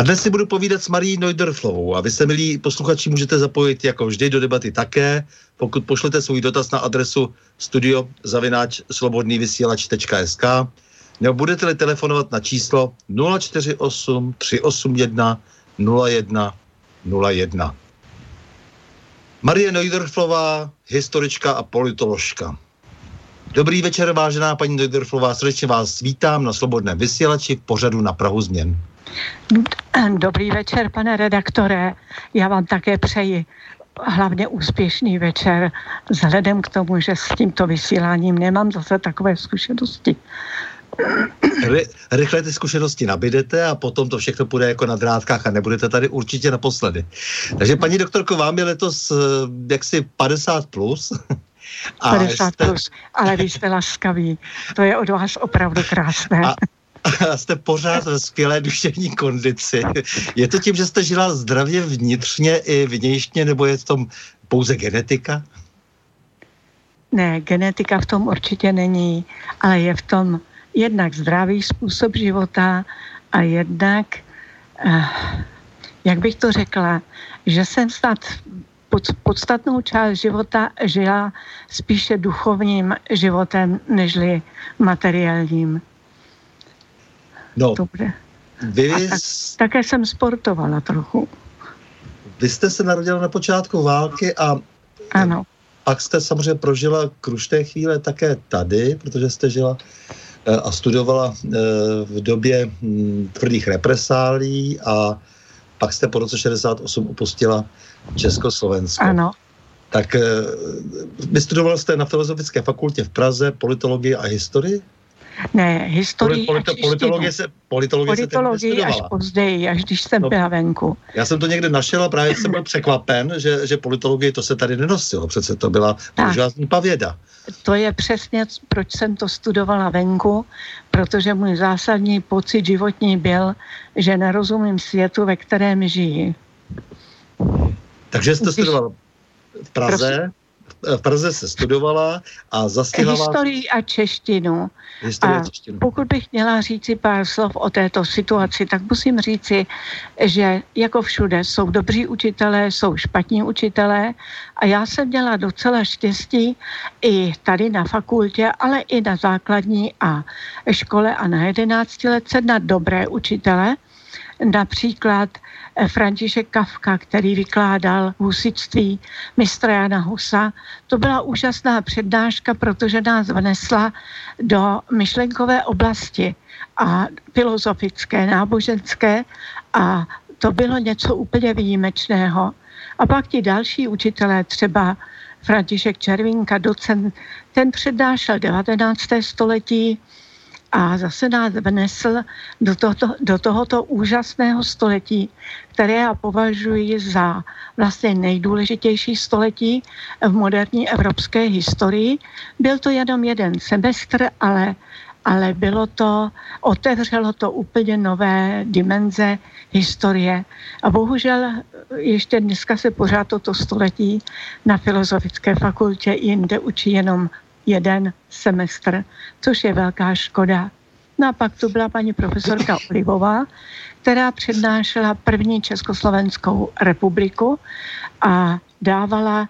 A dnes si budu povídat s Marí Neudorflovou a vy se, milí posluchači, můžete zapojit jako vždy do debaty také, pokud pošlete svůj dotaz na adresu studiozavináč.slobodnývysílač.sk nebo budete-li telefonovat na číslo 048 381 01 01. Marie Neudorflová, historička a politoložka. Dobrý večer, vážená paní Neudorflová, srdečně vás vítám na Slobodném vysílači v pořadu na Prahu změn. Dobrý večer, pane redaktore. Já vám také přeji hlavně úspěšný večer, vzhledem k tomu, že s tímto vysíláním nemám zase takové zkušenosti. Ry, rychle ty zkušenosti nabídete a potom to všechno půjde jako na drátkách a nebudete tady určitě naposledy. Takže paní doktorko, vám je letos eh, jaksi 50 plus. A 50 jste... plus, ale vy jste laskaví. To je od vás opravdu krásné. A, a jste pořád ve skvělé duševní kondici. Je to tím, že jste žila zdravě vnitřně i vnějšně, nebo je to pouze genetika? Ne, genetika v tom určitě není, ale je v tom jednak zdravý způsob života a jednak, eh, jak bych to řekla, že jsem snad pod, podstatnou část života žila spíše duchovním životem, nežli materiálním. No, Dobře. Vy... A tak, také jsem sportovala trochu. Vy jste se narodila na počátku války a ano. pak jste samozřejmě prožila krušté chvíle také tady, protože jste žila Eh, a studovala eh, v době hm, tvrdých represálí a pak jste po roce 68 opustila Československo. Ano. Tak eh, vystudovala jste na Filozofické fakultě v Praze politologii a historii? Ne, historii Polito, politologie se, politologie politologie se až později, až když jsem no, byla venku. Já jsem to někde našel a právě jsem byl překvapen, že, že politologie to se tady nenosilo. Přece to byla úžasná pavěda. To je přesně, proč jsem to studovala venku, protože můj zásadní pocit životní byl, že nerozumím světu, ve kterém žijí. Takže jste studoval v Praze, v v Praze se studovala a zastihla Historii a češtinu. Historii a češtinu. Pokud bych měla říci pár slov o této situaci, tak musím říci, že jako všude jsou dobří učitelé, jsou špatní učitelé a já jsem měla docela štěstí i tady na fakultě, ale i na základní a škole a na 11 let na dobré učitele. Například Eh, František Kafka, který vykládal husitství mistra Jana Husa. To byla úžasná přednáška, protože nás vnesla do myšlenkové oblasti a filozofické, náboženské a to bylo něco úplně výjimečného. A pak ti další učitelé, třeba František Červinka, docent, ten přednášel 19. století, a zase nás vnesl do, tohoto, do tohoto úžasného století, které já považuji za vlastně nejdůležitější století v moderní evropské historii. Byl to jenom jeden semestr, ale, ale bylo to, otevřelo to úplně nové dimenze historie. A bohužel ještě dneska se pořád toto století na Filozofické fakultě jinde učí jenom jeden semestr, což je velká škoda. No a pak tu byla paní profesorka Olivová, která přednášela první Československou republiku a dávala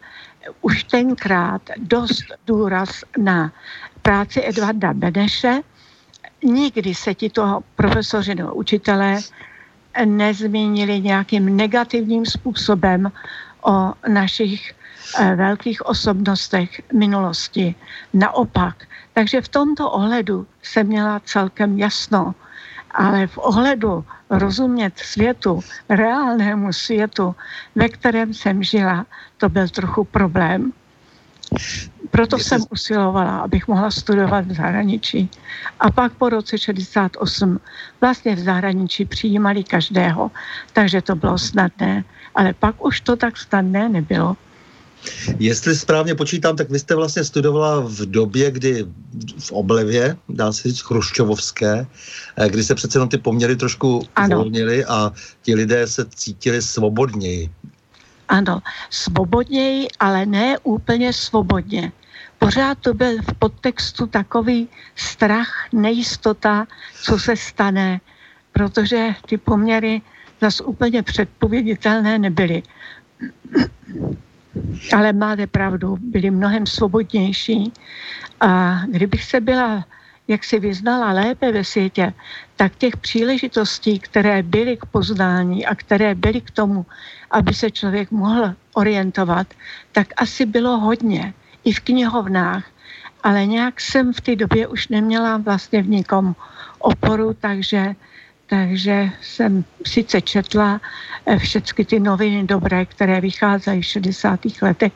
už tenkrát dost důraz na práci Edvarda Beneše. Nikdy se tito profesoři nebo učitelé nezmínili nějakým negativním způsobem o našich velkých osobnostech minulosti. Naopak. Takže v tomto ohledu jsem měla celkem jasno. Ale v ohledu rozumět světu, reálnému světu, ve kterém jsem žila, to byl trochu problém. Proto Jestli... jsem usilovala, abych mohla studovat v zahraničí. A pak po roce 68 vlastně v zahraničí přijímali každého, takže to bylo snadné. Ale pak už to tak snadné nebylo. Jestli správně počítám, tak vy jste vlastně studovala v době, kdy v oblevě, dá se říct chruščovovské, eh, kdy se přece jenom ty poměry trošku uvolnily a ti lidé se cítili svobodněji. Ano, svobodněji, ale ne úplně svobodně. Pořád to byl v podtextu takový strach, nejistota, co se stane, protože ty poměry zase úplně předpověditelné nebyly. Ale máte pravdu, byli mnohem svobodnější. A kdybych se byla, jak si vyznala lépe ve světě, tak těch příležitostí, které byly k poznání a které byly k tomu, aby se člověk mohl orientovat, tak asi bylo hodně. I v knihovnách. Ale nějak jsem v té době už neměla vlastně v nikom oporu, takže takže jsem sice četla eh, všechny ty noviny dobré, které vycházejí v 60. letech,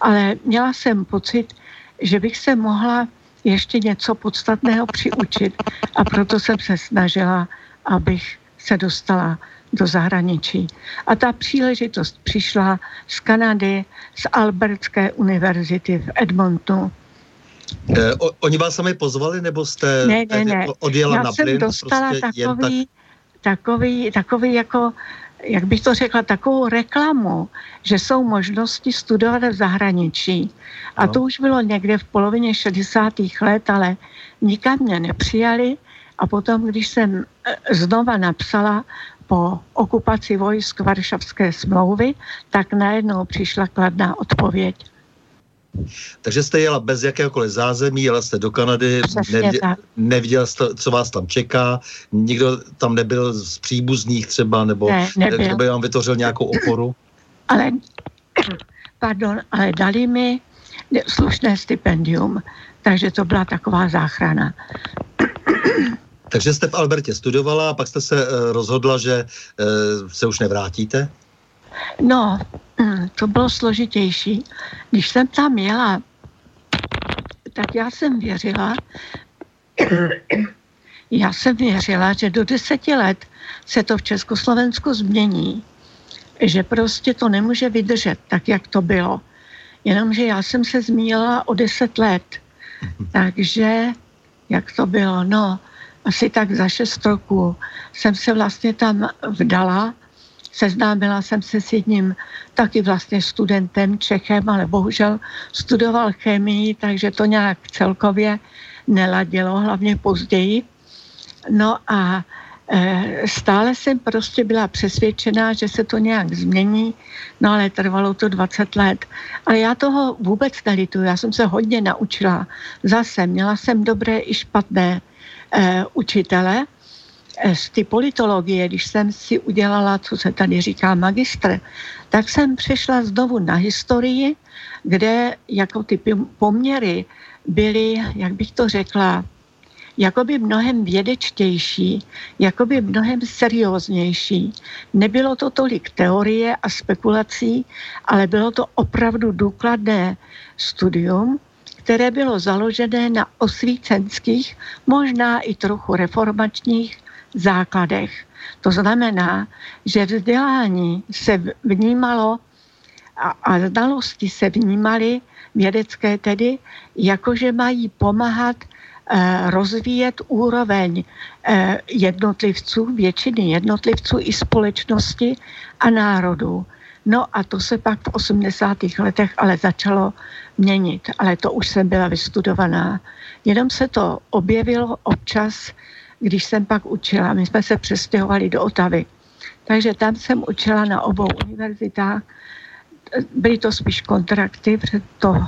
ale měla jsem pocit, že bych se mohla ještě něco podstatného přiučit a proto jsem se snažila, abych se dostala do zahraničí. A ta příležitost přišla z Kanady, z Albertské univerzity v Edmontonu. Eh, oni vás sami pozvali, nebo jste ne, ne, ne. odjela Já na jsem plyn? dostala prostě takový, tak takový, takový jako, jak bych to řekla, takovou reklamu, že jsou možnosti studovat v zahraničí. A no. to už bylo někde v polovině 60. let, ale nikam mě nepřijali. A potom, když jsem e, znova napsala po okupaci vojsk Varšavské smlouvy, tak najednou přišla kladná odpověď. Takže jste jela bez jakéhokoliv zázemí, jela jste do Kanady, nevě, neviděla jste, co vás tam čeká, nikdo tam nebyl z příbuzných třeba, nebo ne, kdo by vám vytvořil nějakou oporu? Ale, pardon, ale dali mi slušné stipendium, takže to byla taková záchrana. Takže jste v Albertě studovala a pak jste se uh, rozhodla, že uh, se už nevrátíte? No, to bylo složitější. Když jsem tam jela, tak já jsem věřila, já jsem věřila, že do deseti let se to v Československu změní. Že prostě to nemůže vydržet tak, jak to bylo. Jenomže já jsem se zmínila o deset let. Takže, jak to bylo? No, asi tak za šest roků jsem se vlastně tam vdala Seznámila jsem se s jedním taky vlastně studentem Čechem, ale bohužel studoval chemii, takže to nějak celkově neladilo, hlavně později. No a e, stále jsem prostě byla přesvědčená, že se to nějak změní, no ale trvalo to 20 let. Ale já toho vůbec nelituju, já jsem se hodně naučila. Zase měla jsem dobré i špatné e, učitele, e, z ty politologie, když jsem si udělala, co se tady říká magistr, tak jsem přešla znovu na historii, kde jako ty poměry byly, jak bych to řekla, jakoby mnohem vědečtější, jakoby mnohem serióznější. Nebylo to tolik teorie a spekulací, ale bylo to opravdu důkladné studium, které bylo založené na osvícenských, možná i trochu reformačních základech. To znamená, že vzdělání se vnímalo a, a znalosti se vnímaly vědecké tedy, jakože mají pomáhat eh, rozvíjet úroveň eh, jednotlivců, většiny jednotlivců i společnosti a národů. No a to se pak v 80. letech ale začalo měnit, ale to už jsem byla vystudovaná. Jenom se to objevilo občas, když jsem pak učila. My jsme se přestěhovali do Otavy. Takže tam jsem učila na obou univerzitách byly to spíš kontrakty, před to,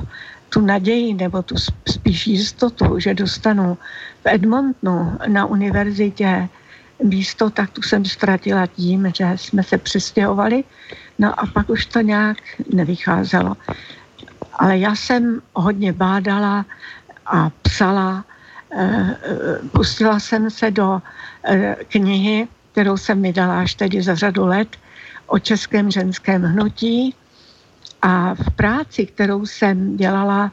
tu naději nebo tu spíš jistotu, že dostanu v Edmontonu na univerzitě místo, tak tu jsem ztratila tím, že jsme se přestěhovali, no a pak už to nějak nevycházelo. Ale já jsem hodně bádala a psala, pustila jsem se do eh, knihy, kterou jsem mi dala až tedy za řadu let, o českém ženském hnutí, a v práci, kterou jsem dělala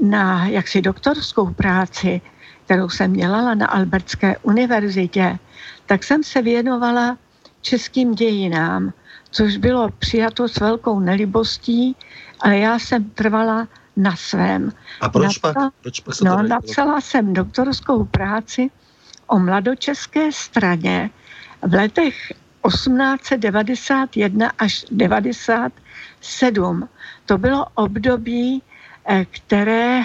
na jaksi doktorskou práci, kterou jsem dělala na Albertské univerzitě, tak jsem se věnovala českým dějinám, což bylo přijato s velkou nelibostí, ale já jsem trvala na svém. A proč napsala, pak? Proč pak no, to napsala jsem doktorskou práci o mladočeské straně v letech 1891 až 90 7. To bylo období, eh, které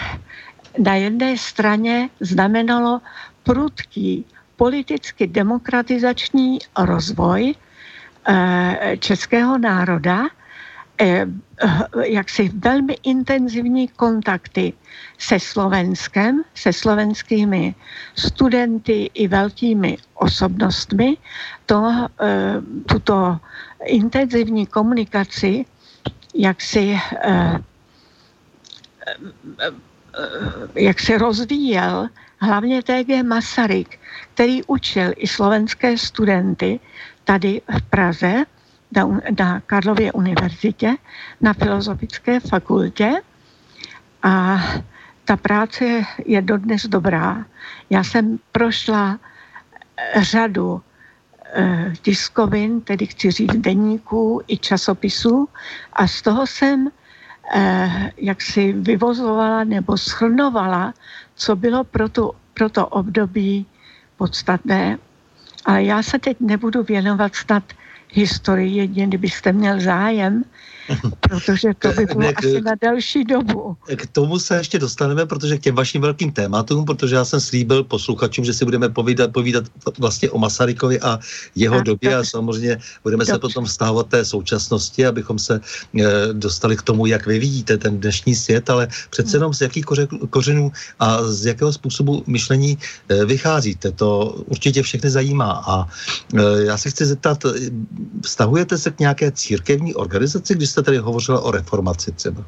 na jedné straně znamenalo prudký politicky demokratizační rozvoj eh, českého národa, jaksi velmi intenzivní kontakty se Slovenskem, se slovenskými studenty i velkými osobnostmi. To, tuto intenzivní komunikaci jak si, eh, eh, jak se rozvíjel hlavně TG Masaryk, který učil i slovenské studenty tady v Praze na, na Karlově univerzitě, na Filozofické fakultě a ta práce je dodnes dobrá. Já jsem prošla řadu Eh, tiskovin, tedy chci říct deníků i časopisů a z toho jsem eh, jak si vyvozovala nebo schrnovala, co bylo pro, tu, pro to období podstatné. Ale já se teď nebudu věnovat snad historii, jedině kdybyste měl zájem, protože to by bylo k, asi na další dobu. K tomu se ještě dostaneme, protože k těm vašim velkým tématům, protože já jsem slíbil posluchačům, že si budeme povídat, povídat vlastně o Masarykovi a jeho tak, době tak. a samozřejmě budeme Dobře. se potom vztahovat té současnosti, abychom se e, dostali k tomu, jak vy vidíte ten dnešní svět, ale přece hmm. jenom z jakých kořenů a z jakého způsobu myšlení e, vycházíte. To určitě všechny zajímá a e, já se chci zeptat, vztahujete se k nějaké církevní organizaci, když jste tady hovořila o reformaci třeba?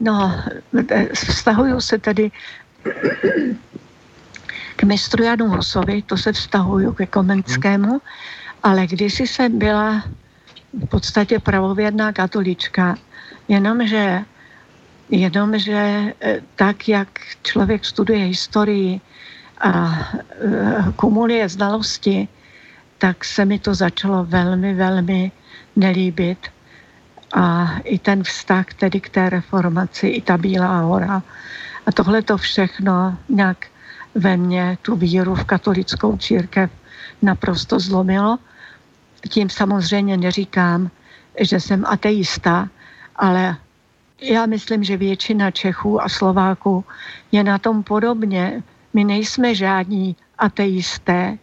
No, vztahuju se tady k mistru Janu Husovi, to se vztahuju ke Komenskému, hmm. ale když jsem byla v podstatě pravověrná katolička, jenomže, jenomže eh, tak, jak člověk studuje historii a eh, kumuluje znalosti, tak se mi to začalo velmi, velmi nelíbit a i ten vztah tedy k té reformaci, i ta Bílá hora. A tohle to všechno nějak ve mně tu víru v katolickou církev naprosto zlomilo. tím samozřejmě neříkám, že jsem ateista, ale já myslím, že většina Čechů a Slováků je na tom podobně. My nejsme žádní ateisté,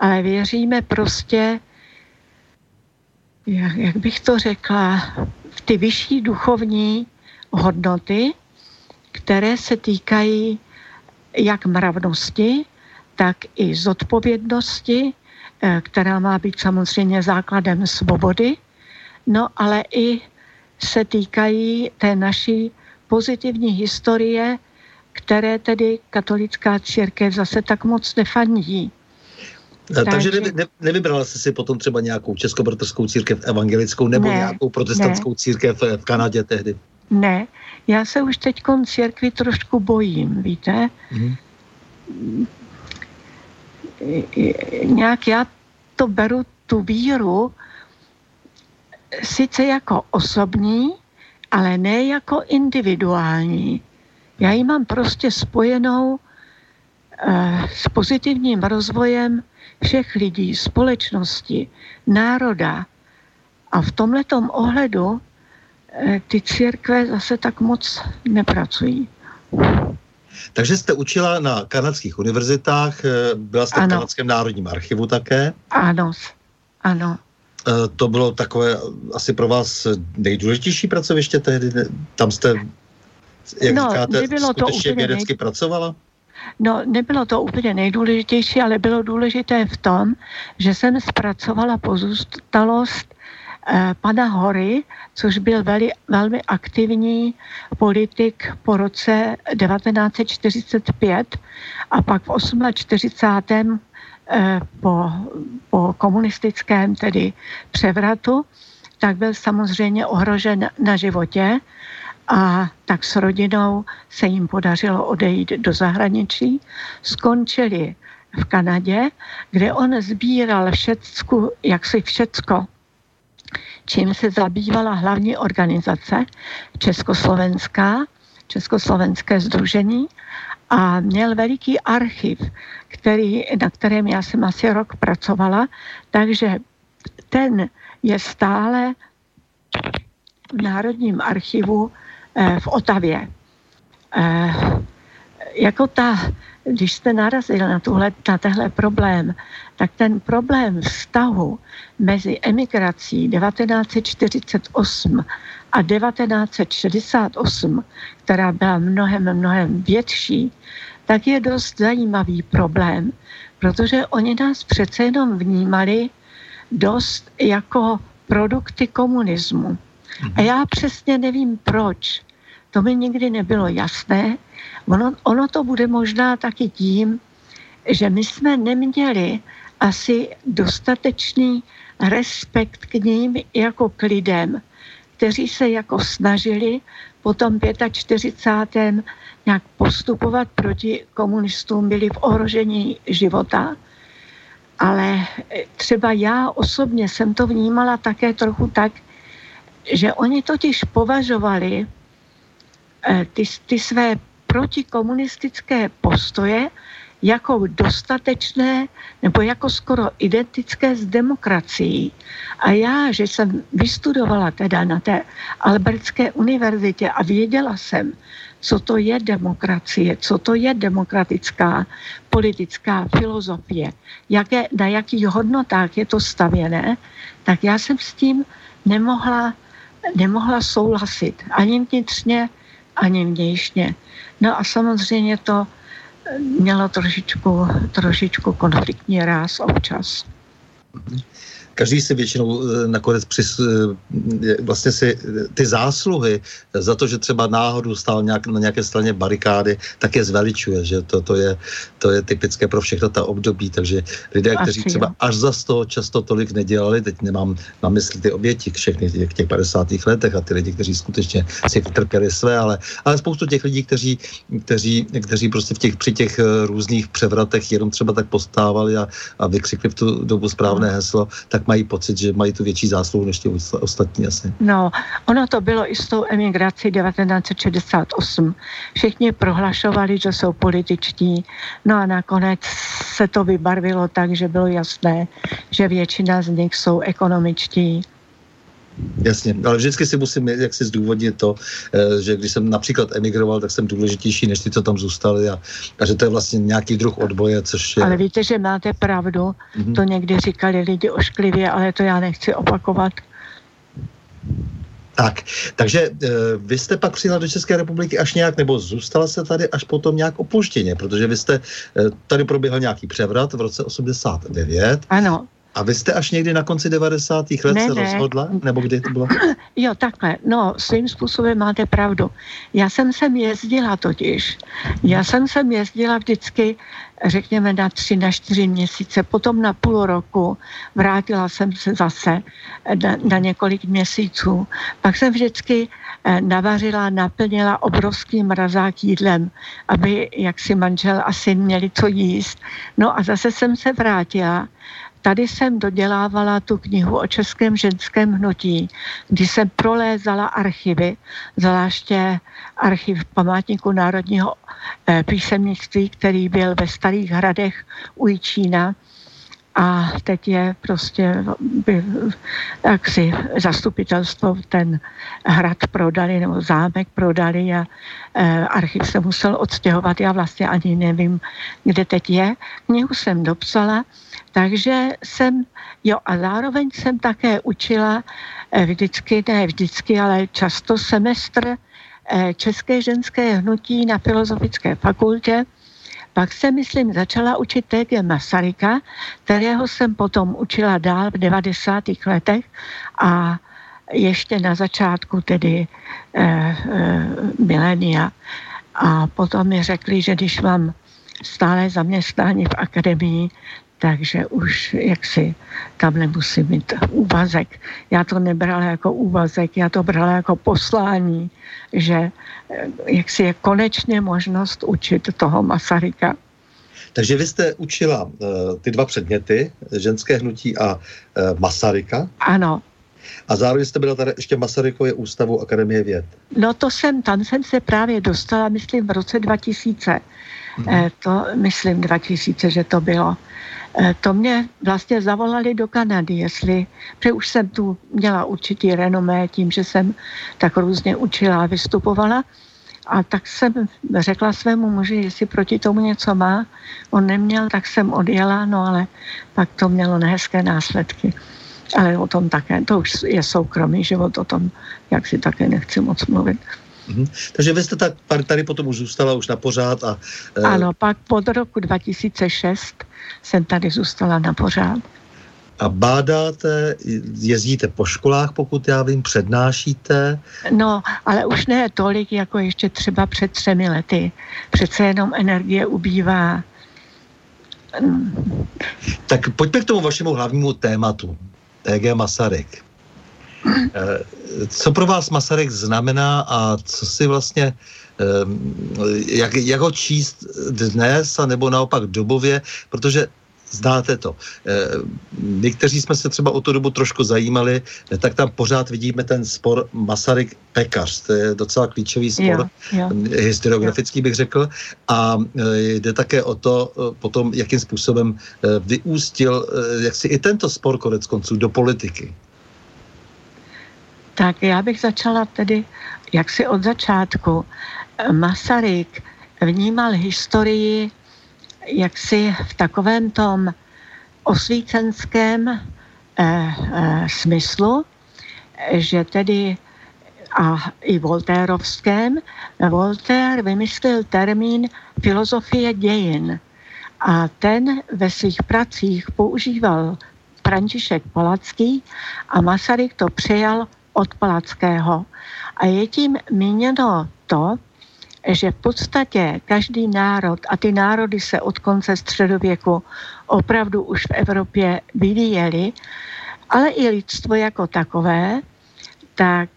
ale věříme prostě, jak, jak bych to řekla, ty vyšší duchovní hodnoty, které se týkají jak mravnosti, tak i zodpovědnosti, eh, která má být samozřejmě základem svobody, no ale i se týkají té naší pozitivní historie, které tedy katolická církev zase tak moc nefandí. Takže, Takže ne, ne, nevybrala jsi si potom třeba nějakou českobratrskou církev evangelickou nebo ne, nějakou protestantskou ne. církev v Kanadě tehdy? Ne, já se už teď církvi trošku bojím, víte? Hmm. Nějak já to beru, tu víru, sice jako osobní, ale ne jako individuální. Já ji mám prostě spojenou eh, s pozitivním rozvojem všech lidí, společnosti, národa. A v tomhletom ohledu eh, ty církve zase tak moc nepracují. Takže jste učila na kanadských univerzitách, eh, byla jste ano. v Kanadském národním archivu také? Ano, ano. Eh, to bylo takové asi pro vás nejdůležitější pracoviště tehdy? Tam jste, jak no, říkáte, skutečně to vědecky nej... pracovala? No, nebylo to úplně nejdůležitější, ale bylo důležité v tom, že jsem zpracovala pozůstalost eh, pana Hory, což byl veli, velmi aktivní politik po roce 1945 a pak v 48. Eh, po, po komunistickém tedy převratu, tak byl samozřejmě ohrožen na životě a tak s rodinou se jim podařilo odejít do zahraničí. Skončili v Kanadě, kde on sbíral všecku, jak si všecko, čím se zabývala hlavní organizace Československá, Československé združení a měl veliký archiv, který, na kterém já jsem asi rok pracovala, takže ten je stále v Národním archivu v Otavě. Eh, jako ta, když jste narazil na, tuhle, na tehle problém, tak ten problém vztahu mezi emigrací 1948 a 1968, která byla mnohem, mnohem větší, tak je dost zajímavý problém, protože oni nás přece jenom vnímali dost jako produkty komunismu. A já přesně nevím proč. To mi nikdy nebylo jasné. Ono, ono to bude možná taky tím, že my jsme neměli asi dostatečný respekt k ním jako k lidem, kteří se jako snažili po tom 45 nějak postupovat proti komunistům, byli v ohrožení života. Ale třeba já osobně jsem to vnímala také trochu tak, že oni totiž považovali ty, ty své protikomunistické postoje jako dostatečné nebo jako skoro identické s demokracií. A já, že jsem vystudovala teda na té Albertské univerzitě a věděla jsem, co to je demokracie, co to je demokratická politická filozofie, jaké, na jakých hodnotách je to stavěné, tak já jsem s tím nemohla, nemohla souhlasit ani vnitřně, ani vnějšně. No a samozřejmě to mělo trošičku, trošičku konfliktní ráz občas. Každý si většinou eh, nakonec přis, eh, vlastně si eh, ty zásluhy za to, že třeba náhodou stál nějak, na nějaké straně barikády, tak je zveličuje, že to, to, je, to je typické pro všechno ta období, takže lidé, Asi kteří třeba až za toho často tolik nedělali, teď nemám na mysli ty oběti všechny těch, těch 50. letech a ty lidi, kteří skutečně si trpěli své, ale, ale spoustu těch lidí, kteří, kteří, kteří prostě v těch, při těch různých převratech jenom třeba tak postávali a, a vykřikli v tu dobu správné heslo, tak mají pocit, že mají tu větší zásluhu než ty ostatní asi. No, ono to bylo i s tou emigrací 1968. Všichni prohlašovali, že jsou političtí, no a nakonec se to vybarvilo tak, že bylo jasné, že většina z nich jsou ekonomičtí Jasně, ale vždycky si musím jak si zdůvodnit to, eh, že když jsem například emigroval, tak jsem důležitější než ty, co tam zůstali a, a že to je vlastně nějaký druh odboje, což je... Ale víte, že máte pravdu, mm-hmm. to někdy říkali lidi ošklivě, ale to já nechci opakovat. Tak, takže e, vy jste pak přijela do České republiky až nějak, nebo zůstala se tady až potom nějak opuštěně, protože vy jste, e, tady proběhl nějaký převrat v roce 89. Ano. A vy jste až někdy na konci 90. let ne, se ne. rozhodla? Nebo kdy to bylo? Jo, takhle. No, svým způsobem máte pravdu. Já jsem sem jezdila totiž. Já jsem sem jezdila vždycky, řekněme, na tři, na čtyři měsíce, potom na půl roku. Vrátila jsem se zase na, na několik měsíců. Pak jsem vždycky eh, navařila, naplnila obrovský mrazák jídlem, aby jak si manžel a syn měli co jíst. No a zase jsem se vrátila Tady jsem dodělávala tu knihu o českém ženském hnutí, kdy jsem prolézala archivy, zvláště archiv památníku národního eh, písemnictví, který byl ve Starých hradech u Jičína. A teď je prostě, jak si zastupitelstvo ten hrad prodali, nebo zámek prodali a e, archiv se musel odstěhovat. Já vlastně ani nevím, kde teď je. Knihu jsem dopsala takže jsem, jo a zároveň jsem také učila eh, vždycky, ne vždycky, ale často semestr eh, České ženské hnutí na Filozofické fakultě. Pak jsem, myslím, začala učit T.G. Masaryka, kterého jsem potom učila dál v 90. letech a ještě na začátku tedy eh, eh, milénia. A potom mi řekli, že když mám stále zaměstnání v akademii, takže už jaksi tam nemusím mít úvazek. Já to nebrala jako úvazek, já to brala jako poslání, že eh, jaksi je konečně možnost učit toho Masaryka. Takže vy jste učila uh, ty dva předměty, ženské hnutí a uh, Masaryka. Ano. A zároveň jste byla tady ještě Masarykově ústavu Akademie věd. No to jsem, tam jsem se právě dostala, myslím, v roce 2000. Hmm. Eh, to myslím 2000, že to bylo. Eh, to mě vlastně zavolali do Kanady, jestli, protože už jsem tu měla určitý renomé tím, že jsem tak různě učila a vystupovala. A tak jsem řekla svému muži, jestli proti tomu něco má. On neměl, tak jsem odjela, no ale pak to mělo nehezké následky. Ale o tom také, to už je soukromý život, o tom, jak si také nechci moc mluvit. Mm-hmm. Takže vy jste tak tady potom už zůstala už na pořád a... E... Ano, pak pod roku 2006 jsem tady zůstala na pořád. A bádáte, jezdíte po školách, pokud já vím, přednášíte? No, ale už ne tolik, jako ještě třeba před třemi lety. Přece jenom energie ubývá. Tak pojďme k tomu vašemu hlavnímu tématu. TG Masaryk. Eh, co pro vás Masaryk znamená a co si vlastně jak, jak ho číst dnes, a nebo naopak dobově, protože znáte to. Někteří jsme se třeba o tu dobu trošku zajímali, tak tam pořád vidíme ten spor Masaryk-Pekař. To je docela klíčový spor, jo, jo. historiografický bych řekl. A e, jde také o to e, potom, jakým způsobem e, vyústil jak si i tento spor konec konců do politiky. Tak já bych začala tedy jaksi od začátku. Masaryk vnímal historii jaksi v takovém tom osvícenském eh, eh, smyslu, že tedy a i voltérovském, Voltaire vymyslel termín filozofie dějin a ten ve svých pracích používal František Palacký a Masaryk to přijal od Palackého. A je tím míněno to, že v podstatě každý národ, a ty národy se od konce středověku opravdu už v Evropě vyvíjely, ale i lidstvo jako takové, tak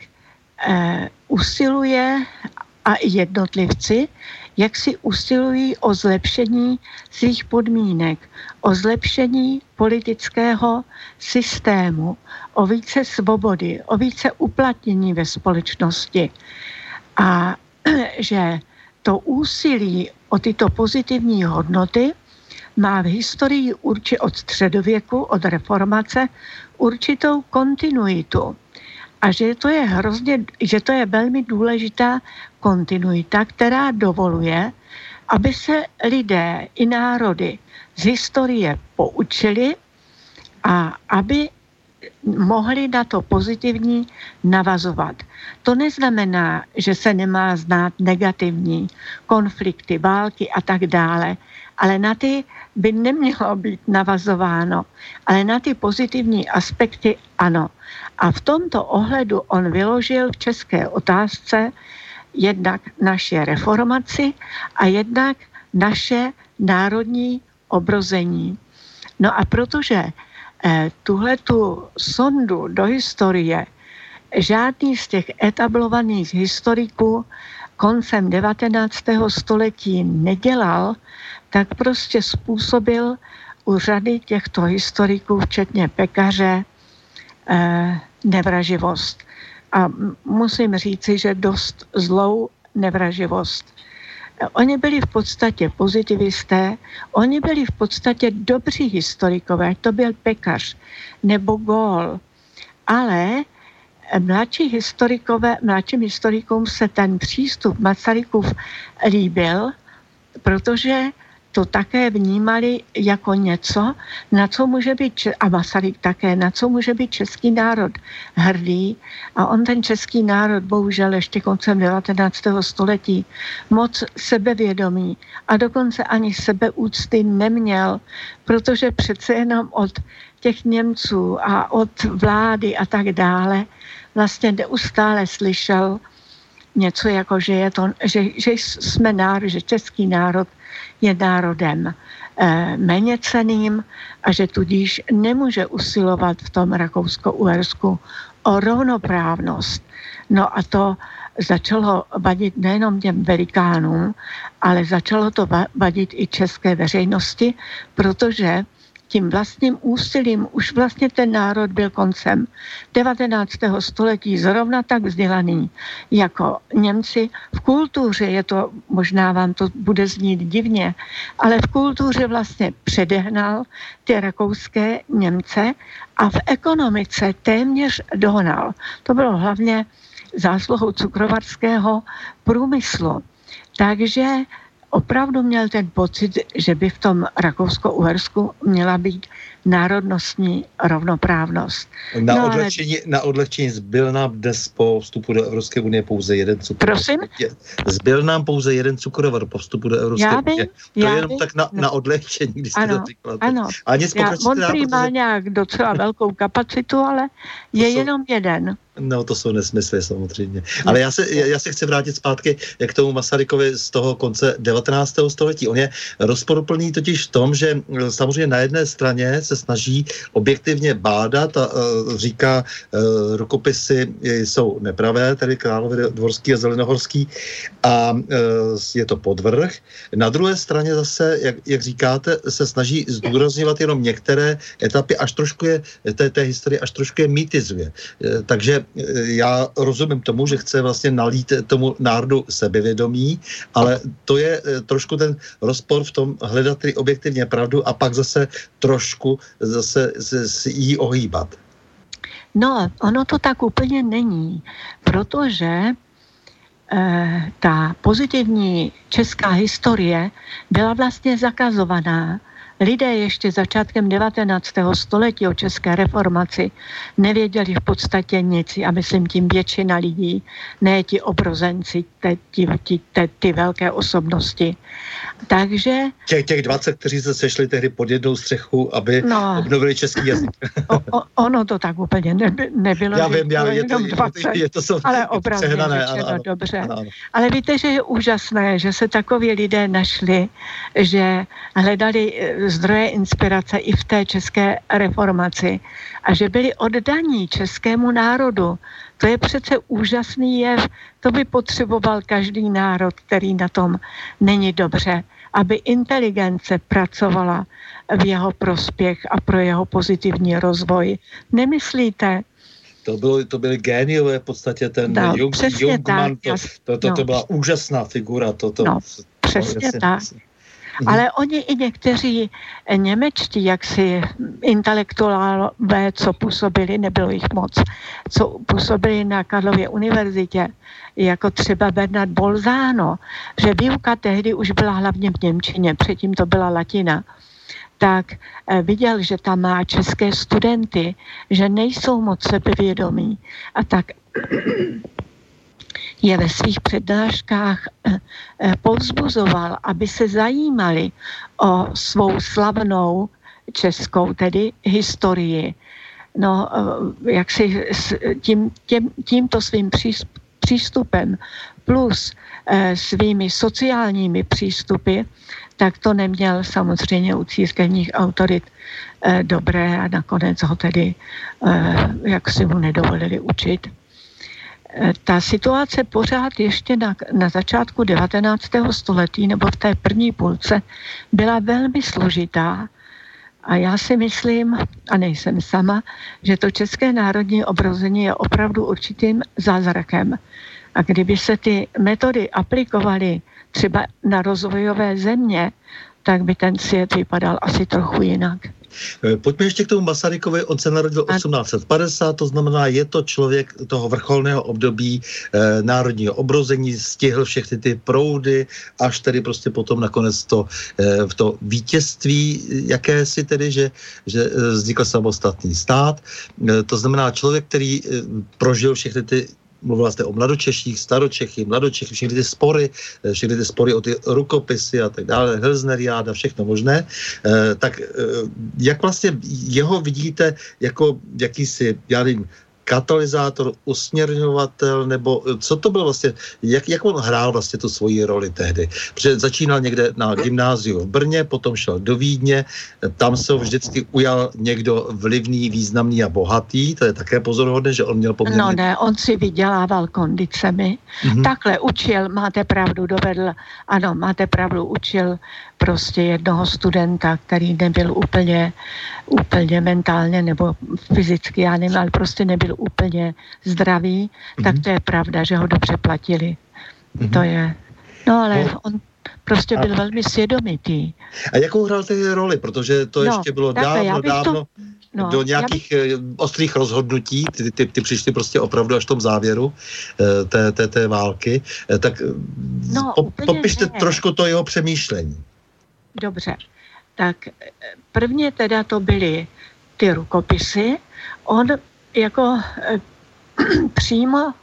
eh, usiluje a i jednotlivci jak si usilují o zlepšení svých podmínek, o zlepšení politického systému, o více svobody, o více uplatnění ve společnosti. A že to úsilí o tyto pozitivní hodnoty má v historii urči od středověku, od reformace, určitou kontinuitu. A že to je hrozně, že to je velmi důležitá kontinuita, která dovoluje, aby se lidé i národy z historie poučili a aby mohli na to pozitivní navazovat. To neznamená, že se nemá znát negativní konflikty, války a tak dále, ale na ty by nemělo být navazováno, ale na ty pozitivní aspekty ano. A v tomto ohledu on vyložil v české otázce jednak naše reformaci a jednak naše národní obrození. No a protože tuhle tu sondu do historie žádný z těch etablovaných historiků koncem 19. století nedělal, tak prostě způsobil u řady těchto historiků, včetně pekaře, eh, nevraživost. A musím říci, že dost zlou nevraživost. Oni byli v podstatě pozitivisté, oni byli v podstatě dobří historikové, to byl pekař nebo gól. Ale mladší historikové, mladším historikům se ten přístup Masarykův líbil, protože to také vnímali jako něco, na co může být, a Masaryk také, na co může být český národ hrdý. A on ten český národ bohužel ještě koncem 19. století moc sebevědomý a dokonce ani sebeúcty neměl, protože přece jenom od těch Němců a od vlády a tak dále vlastně neustále slyšel něco jako, že, je to, že, že jsme národ, že český národ je národem eh, méně ceným a že tudíž nemůže usilovat v tom Rakousko-Uhersku o rovnoprávnost. No a to začalo vadit nejenom těm velikánům, ale začalo to vadit i české veřejnosti, protože tím vlastním úsilím už vlastně ten národ byl koncem 19. století zrovna tak vzdělaný jako Němci. V kultuře je to, možná vám to bude znít divně, ale v kultuře vlastně předehnal ty rakouské Němce a v ekonomice téměř dohnal. To bylo hlavně zásluhou cukrovarského průmyslu. Takže opravdu měl ten pocit, že by v tom Rakousko-Uhersku měla být národnostní rovnoprávnost. Na, no, odlehčení, ale... na odlehčení zbyl nám dnes po vstupu do Evropské unie pouze jeden cukrovar. Prosím? Zbyl nám pouze jeden cukrovar po vstupu do Evropské já unie. To je jenom vím. tak na, na odlehčení, když jste ano, to říkala. Ano, a nic já, Montreal má nějak docela velkou kapacitu, ale je jsou... jenom jeden. No, to jsou nesmysly samozřejmě. Ale já se, já se chci vrátit zpátky k tomu Masarykovi z toho konce 19. století. On je rozporuplný totiž v tom, že samozřejmě na jedné straně se snaží objektivně bádat a uh, říká, uh, rukopisy jsou nepravé, tedy Královy dvorský a Zelenohorský a je to podvrh. Na druhé straně zase, jak, jak říkáte, se snaží zdůrazňovat jenom některé etapy, až trošku je té, té historie, až trošku je mýtizuje. Uh, takže já rozumím tomu, že chce vlastně nalít tomu národu sebevědomí, ale to je trošku ten rozpor v tom hledat tedy objektivně pravdu a pak zase trošku zase se, jí ohýbat. No, ono to tak úplně není, protože eh, ta pozitivní česká historie byla vlastně zakazovaná Lidé ještě začátkem 19. století o české reformaci nevěděli v podstatě nic, a myslím tím většina lidí, ne ti obrozenci, te, ti, ti, te, ty velké osobnosti. Takže... Těch, těch 20, kteří se sešli tehdy pod jednou střechu, aby no, obnovili český jazyk. O, o, ono to tak úplně neby, nebylo. Já vím, já, je, to, 20, je to, jsou, ale obrazně řečeno, ano, ano, dobře. Ano, ano. Ale víte, že je úžasné, že se takoví lidé našli, že hledali zdroje inspirace i v té české reformaci a že byli oddaní českému národu. To je přece úžasný jev. To by potřeboval každý národ, který na tom není dobře, aby inteligence pracovala v jeho prospěch a pro jeho pozitivní rozvoj. Nemyslíte? To, bylo, to byly géniové v podstatě, ten no, Jung, Jungman, to, to, to, no. to byla úžasná figura. To, to, no, přesně tak. Mhm. Ale oni i někteří němečtí, jaksi intelektuálové, co působili, nebylo jich moc, co působili na Karlově univerzitě, jako třeba Bernard Bolzano, že výuka tehdy už byla hlavně v Němčině, předtím to byla latina tak eh, viděl, že tam má české studenty, že nejsou moc sebevědomí. A tak je ve svých přednáškách eh, eh, povzbuzoval, aby se zajímali o svou slavnou českou, tedy historii. No, jak si tím, tím, tímto svým přístupem plus svými sociálními přístupy tak to neměl samozřejmě u církevních autorit eh, dobré a nakonec ho tedy eh, jak si mu nedovolili učit. Ta situace pořád ještě na, na začátku 19. století nebo v té první půlce byla velmi složitá a já si myslím, a nejsem sama, že to české národní obrození je opravdu určitým zázrakem. A kdyby se ty metody aplikovaly třeba na rozvojové země, tak by ten svět vypadal asi trochu jinak. Eh, pojďme ještě k tomu Masarykovi, on se narodil 1850, to znamená, je to člověk toho vrcholného období eh, národního obrození, stihl všechny ty proudy, až tedy prostě potom nakonec to, eh, v to vítězství, jaké si tedy, že, že vznikl samostatný stát. Eh, to znamená člověk, který eh, prožil všechny ty mluvila jste o mladočeších, staročechy, mladočechy, všechny ty spory, eh, všechny ty spory o ty rukopisy a tak dále, Helzneriáda, všechno možné, eh, tak eh, jak vlastně jeho vidíte jako jakýsi, já nevím, katalyzátor, usměrňovatel, nebo eh, co to bylo vlastně, jak, jak on hrál vlastně tu svoji roli tehdy. Protože začínal někde na gymnáziu v Brně, potom šel do Vídně, eh, tam se ho vždycky ujal někdo vlivný, významný a bohatý, to je také pozoruhodné, že on měl poměrně... No ne, on si vydělával kondicemi. Mm-hmm. Takhle učil, máte pravdu, dovedl, ano, máte pravdu, učil prostě jednoho studenta, který nebyl úplně, úplně mentálně nebo fyzicky, já nevím, ale prostě nebyl úplně zdravý, mm-hmm. tak to je pravda, že ho dobře platili. Mm-hmm. To je, no ale no. on prostě byl a... velmi svědomitý. A jakou hrál ty roli? Protože to no, ještě bylo takhle, dávno, dávno... To... No, do nějakých bych... Eh, ostrých rozhodnutí, ty, ty, ty přišly prostě opravdu až v tom závěru eh, té, té, té války, eh, tak no, po, popište ne. trošku to jeho přemýšlení. Dobře, tak eh, prvně teda to byly ty rukopisy. On jako eh, přímo,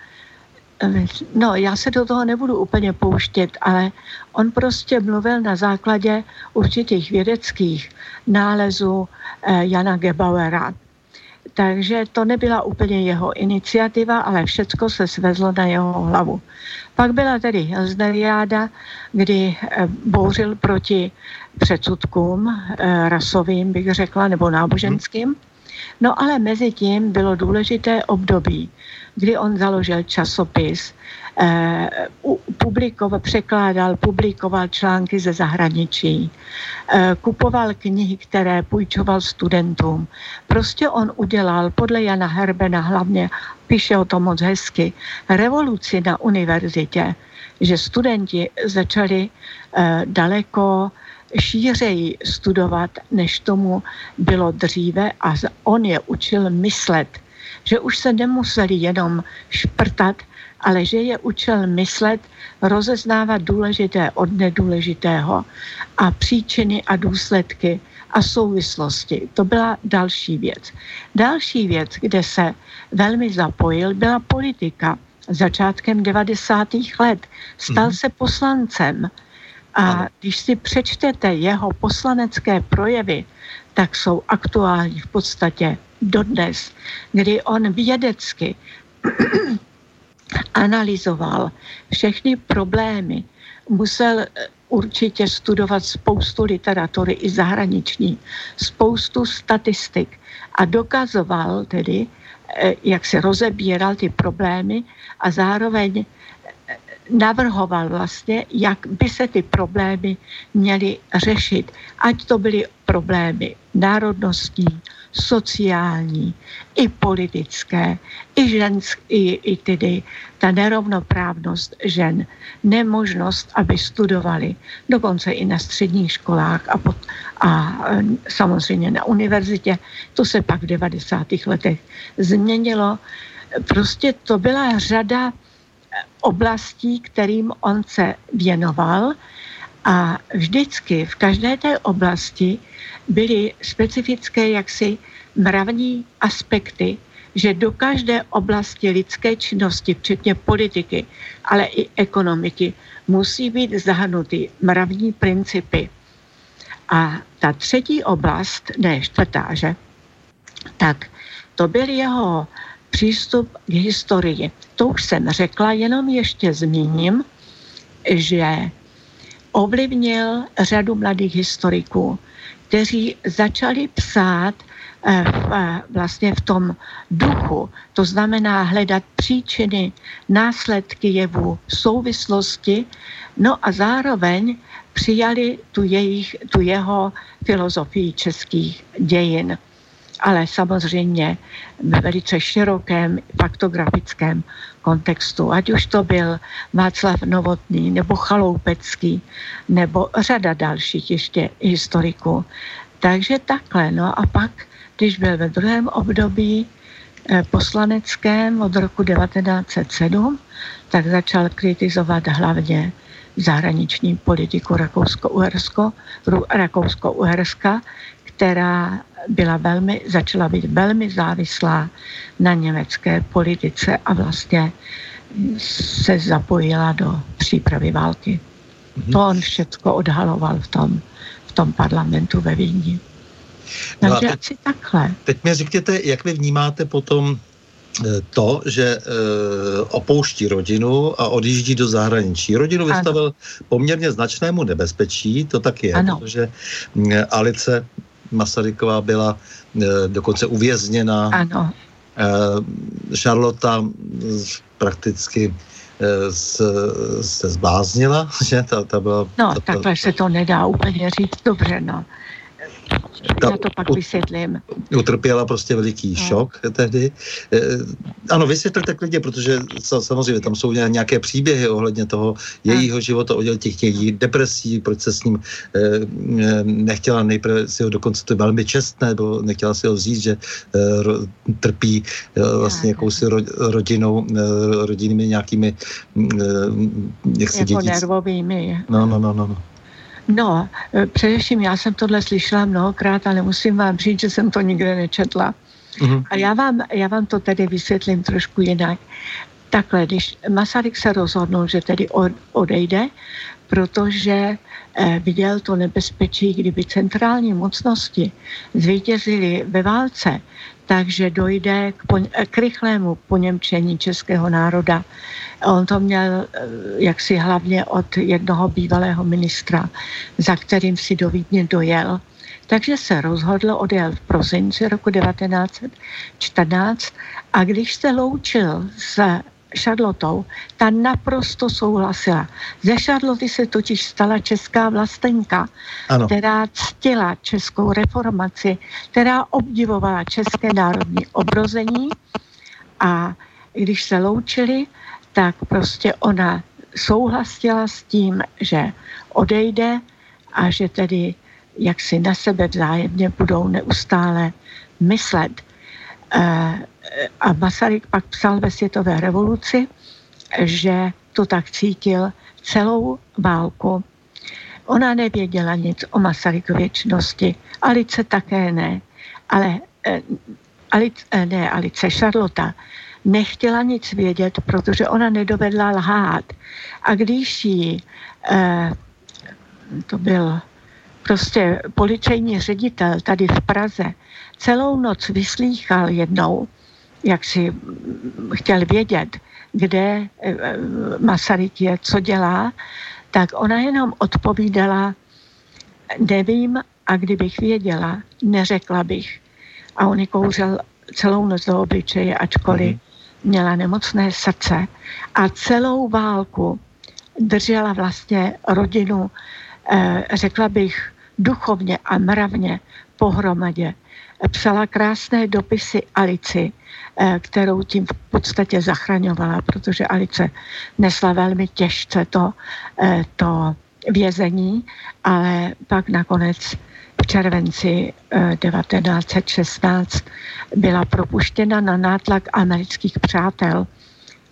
eh, no já se do toho nebudu úplně pouštět, ale on prostě mluvil na základě určitých vědeckých nálezů Jana Gebauera. Takže to nebyla úplně jeho iniciativa, ale všecko se svezlo na jeho hlavu. Pak byla tedy Hilsneriáda, kdy eh, bouřil proti předsudkům eh, rasovým, bych řekla, nebo náboženským. No ale mezi tím bylo důležité období, kdy on založil časopis, publikoval, překládal, publikoval články ze zahraničí, eh, kupoval knihy, které půjčoval studentům. Prostě on udělal podle Jana Herbena hlavně, píše o tom moc hezky, revoluci na univerzitě, že studenti začali eh, daleko šířeji studovat, než tomu bylo dříve a on je učil myslet, že už se nemuseli jenom šprtat, ale že je učil myslet, rozeznávat důležité od nedůležitého a příčiny a důsledky a souvislosti. To byla další věc. Další věc, kde se velmi zapojil, byla politika. Začátkem 90. let stal mm-hmm. se poslancem a když si přečtete jeho poslanecké projevy, tak jsou aktuální v podstatě dodnes, kdy on vědecky analyzoval všechny problémy, musel určitě studovat spoustu literatury i zahraniční, spoustu statistik a dokazoval tedy, eh, jak se rozebíral ty problémy a zároveň navrhoval vlastně, jak by se ty problémy měly řešit. Ať to byly problémy národnostní, sociální, i politické, i žensk, i, i tedy ta nerovnoprávnost žen, nemožnost, aby studovali, dokonce i na středních školách a, pod, a e, samozřejmě na univerzitě. To se pak v 90. letech změnilo. Prostě to byla řada oblastí, kterým on se věnoval a vždycky v každé té oblasti byly specifické jaksi mravní aspekty, že do každé oblasti lidské činnosti, včetně politiky, ale i ekonomiky, musí být zahrnuty mravní principy. A ta třetí oblast, ne čtvrtá, že? Tak to byl jeho přístup k historii. To už jsem řekla, jenom ještě zmíním, že ovlivnil řadu mladých historiků, kteří začali psát eh, v, eh, vlastně v tom duchu, to znamená hledat příčiny, následky jevu, souvislosti, no a zároveň přijali tu, jejich, tu jeho filozofii českých dějin ale samozřejmě ve velice širokém faktografickém kontextu. Ať už to byl Václav Novotný, nebo Chaloupecký, nebo řada dalších ještě historiků. Takže takhle. No a pak, když byl ve druhém období eh, poslaneckém od roku 1907, tak začal kritizovat hlavně zahraniční politiku Rakousko-Uhersko, Rakousko-Uherska, která byla velmi, začala být velmi závislá na německé politice a vlastně se zapojila do přípravy války. Mm-hmm. To on všechno odhaloval v tom, v tom parlamentu ve Vídni. No Takže no teď, asi takhle. Teď mi řekněte, jak vy vnímáte potom eh, to, že e, opouští rodinu a odjíždí do zahraničí. Rodinu vystavil ano. poměrně značnému nebezpečí, to tak je, ano. protože Alice Masaryková byla e, dokonce uvězněna. Ano. E, Charlotta prakticky e, se zbláznila, že ta, ta byla... No, ta, takhle se to nedá úplně říct dobře, no ta, to pak vysvětlím. Utrpěla prostě veliký no. šok tehdy. E, ano, vysvětlete klidně, protože samozřejmě tam jsou nějaké příběhy ohledně toho jejího no. života, o těch, těch depresí, proč se s ním e, nechtěla nejprve si ho dokonce to velmi čestné, bylo, nechtěla si ho vzít, že e, ro, trpí e, vlastně jakousi ro, rodinou, e, rodinnými nějakými e, jak se jako nervovými. No, no, no, no. no. No, e, především já jsem tohle slyšela mnohokrát, ale musím vám říct, že jsem to nikde nečetla. Mm-hmm. A já vám, já vám to tedy vysvětlím trošku jinak. Takhle, když Masaryk se rozhodnul, že tedy odejde, protože eh, viděl to nebezpečí, kdyby centrální mocnosti zvítězily ve válce, takže dojde k, po, k rychlému poněmčení českého národa. On to měl eh, jaksi hlavně od jednoho bývalého ministra, za kterým si do Vídně dojel. Takže se rozhodl, odjel v prosinci roku 1914 a když se loučil s Šarlotou, ta naprosto souhlasila. Ze Šarloty se totiž stala česká vlastenka, ano. která ctila českou reformaci, která obdivovala české národní obrození a když se loučili, tak prostě ona souhlasila s tím, že odejde a že tedy jak si na sebe vzájemně budou neustále myslet. E, a Masaryk pak psal ve světové revoluci, že to tak cítil celou válku. Ona nevěděla nic o Masarykově činnosti, Alice také ne, ale eh, Alice, eh, ne, Alice, Charlotte nechtěla nic vědět, protože ona nedovedla lhát. A když jí, eh, to byl prostě policejní ředitel tady v Praze, celou noc vyslýchal jednou, jak si chtěl vědět, kde eh, Masaryk je, co dělá, tak ona jenom odpovídala, nevím a kdybych věděla, neřekla bych. A on kouřil celou noc do obličeje, ačkoliv mm měla nemocné srdce a celou válku držela vlastně rodinu, eh, řekla bych, duchovně a mravně pohromadě. Psala krásné dopisy Alici, eh, kterou tím v podstatě zachraňovala, protože Alice nesla velmi těžce to, eh, to vězení, ale pak nakonec v červenci 1916 byla propuštěna na nátlak amerických přátel,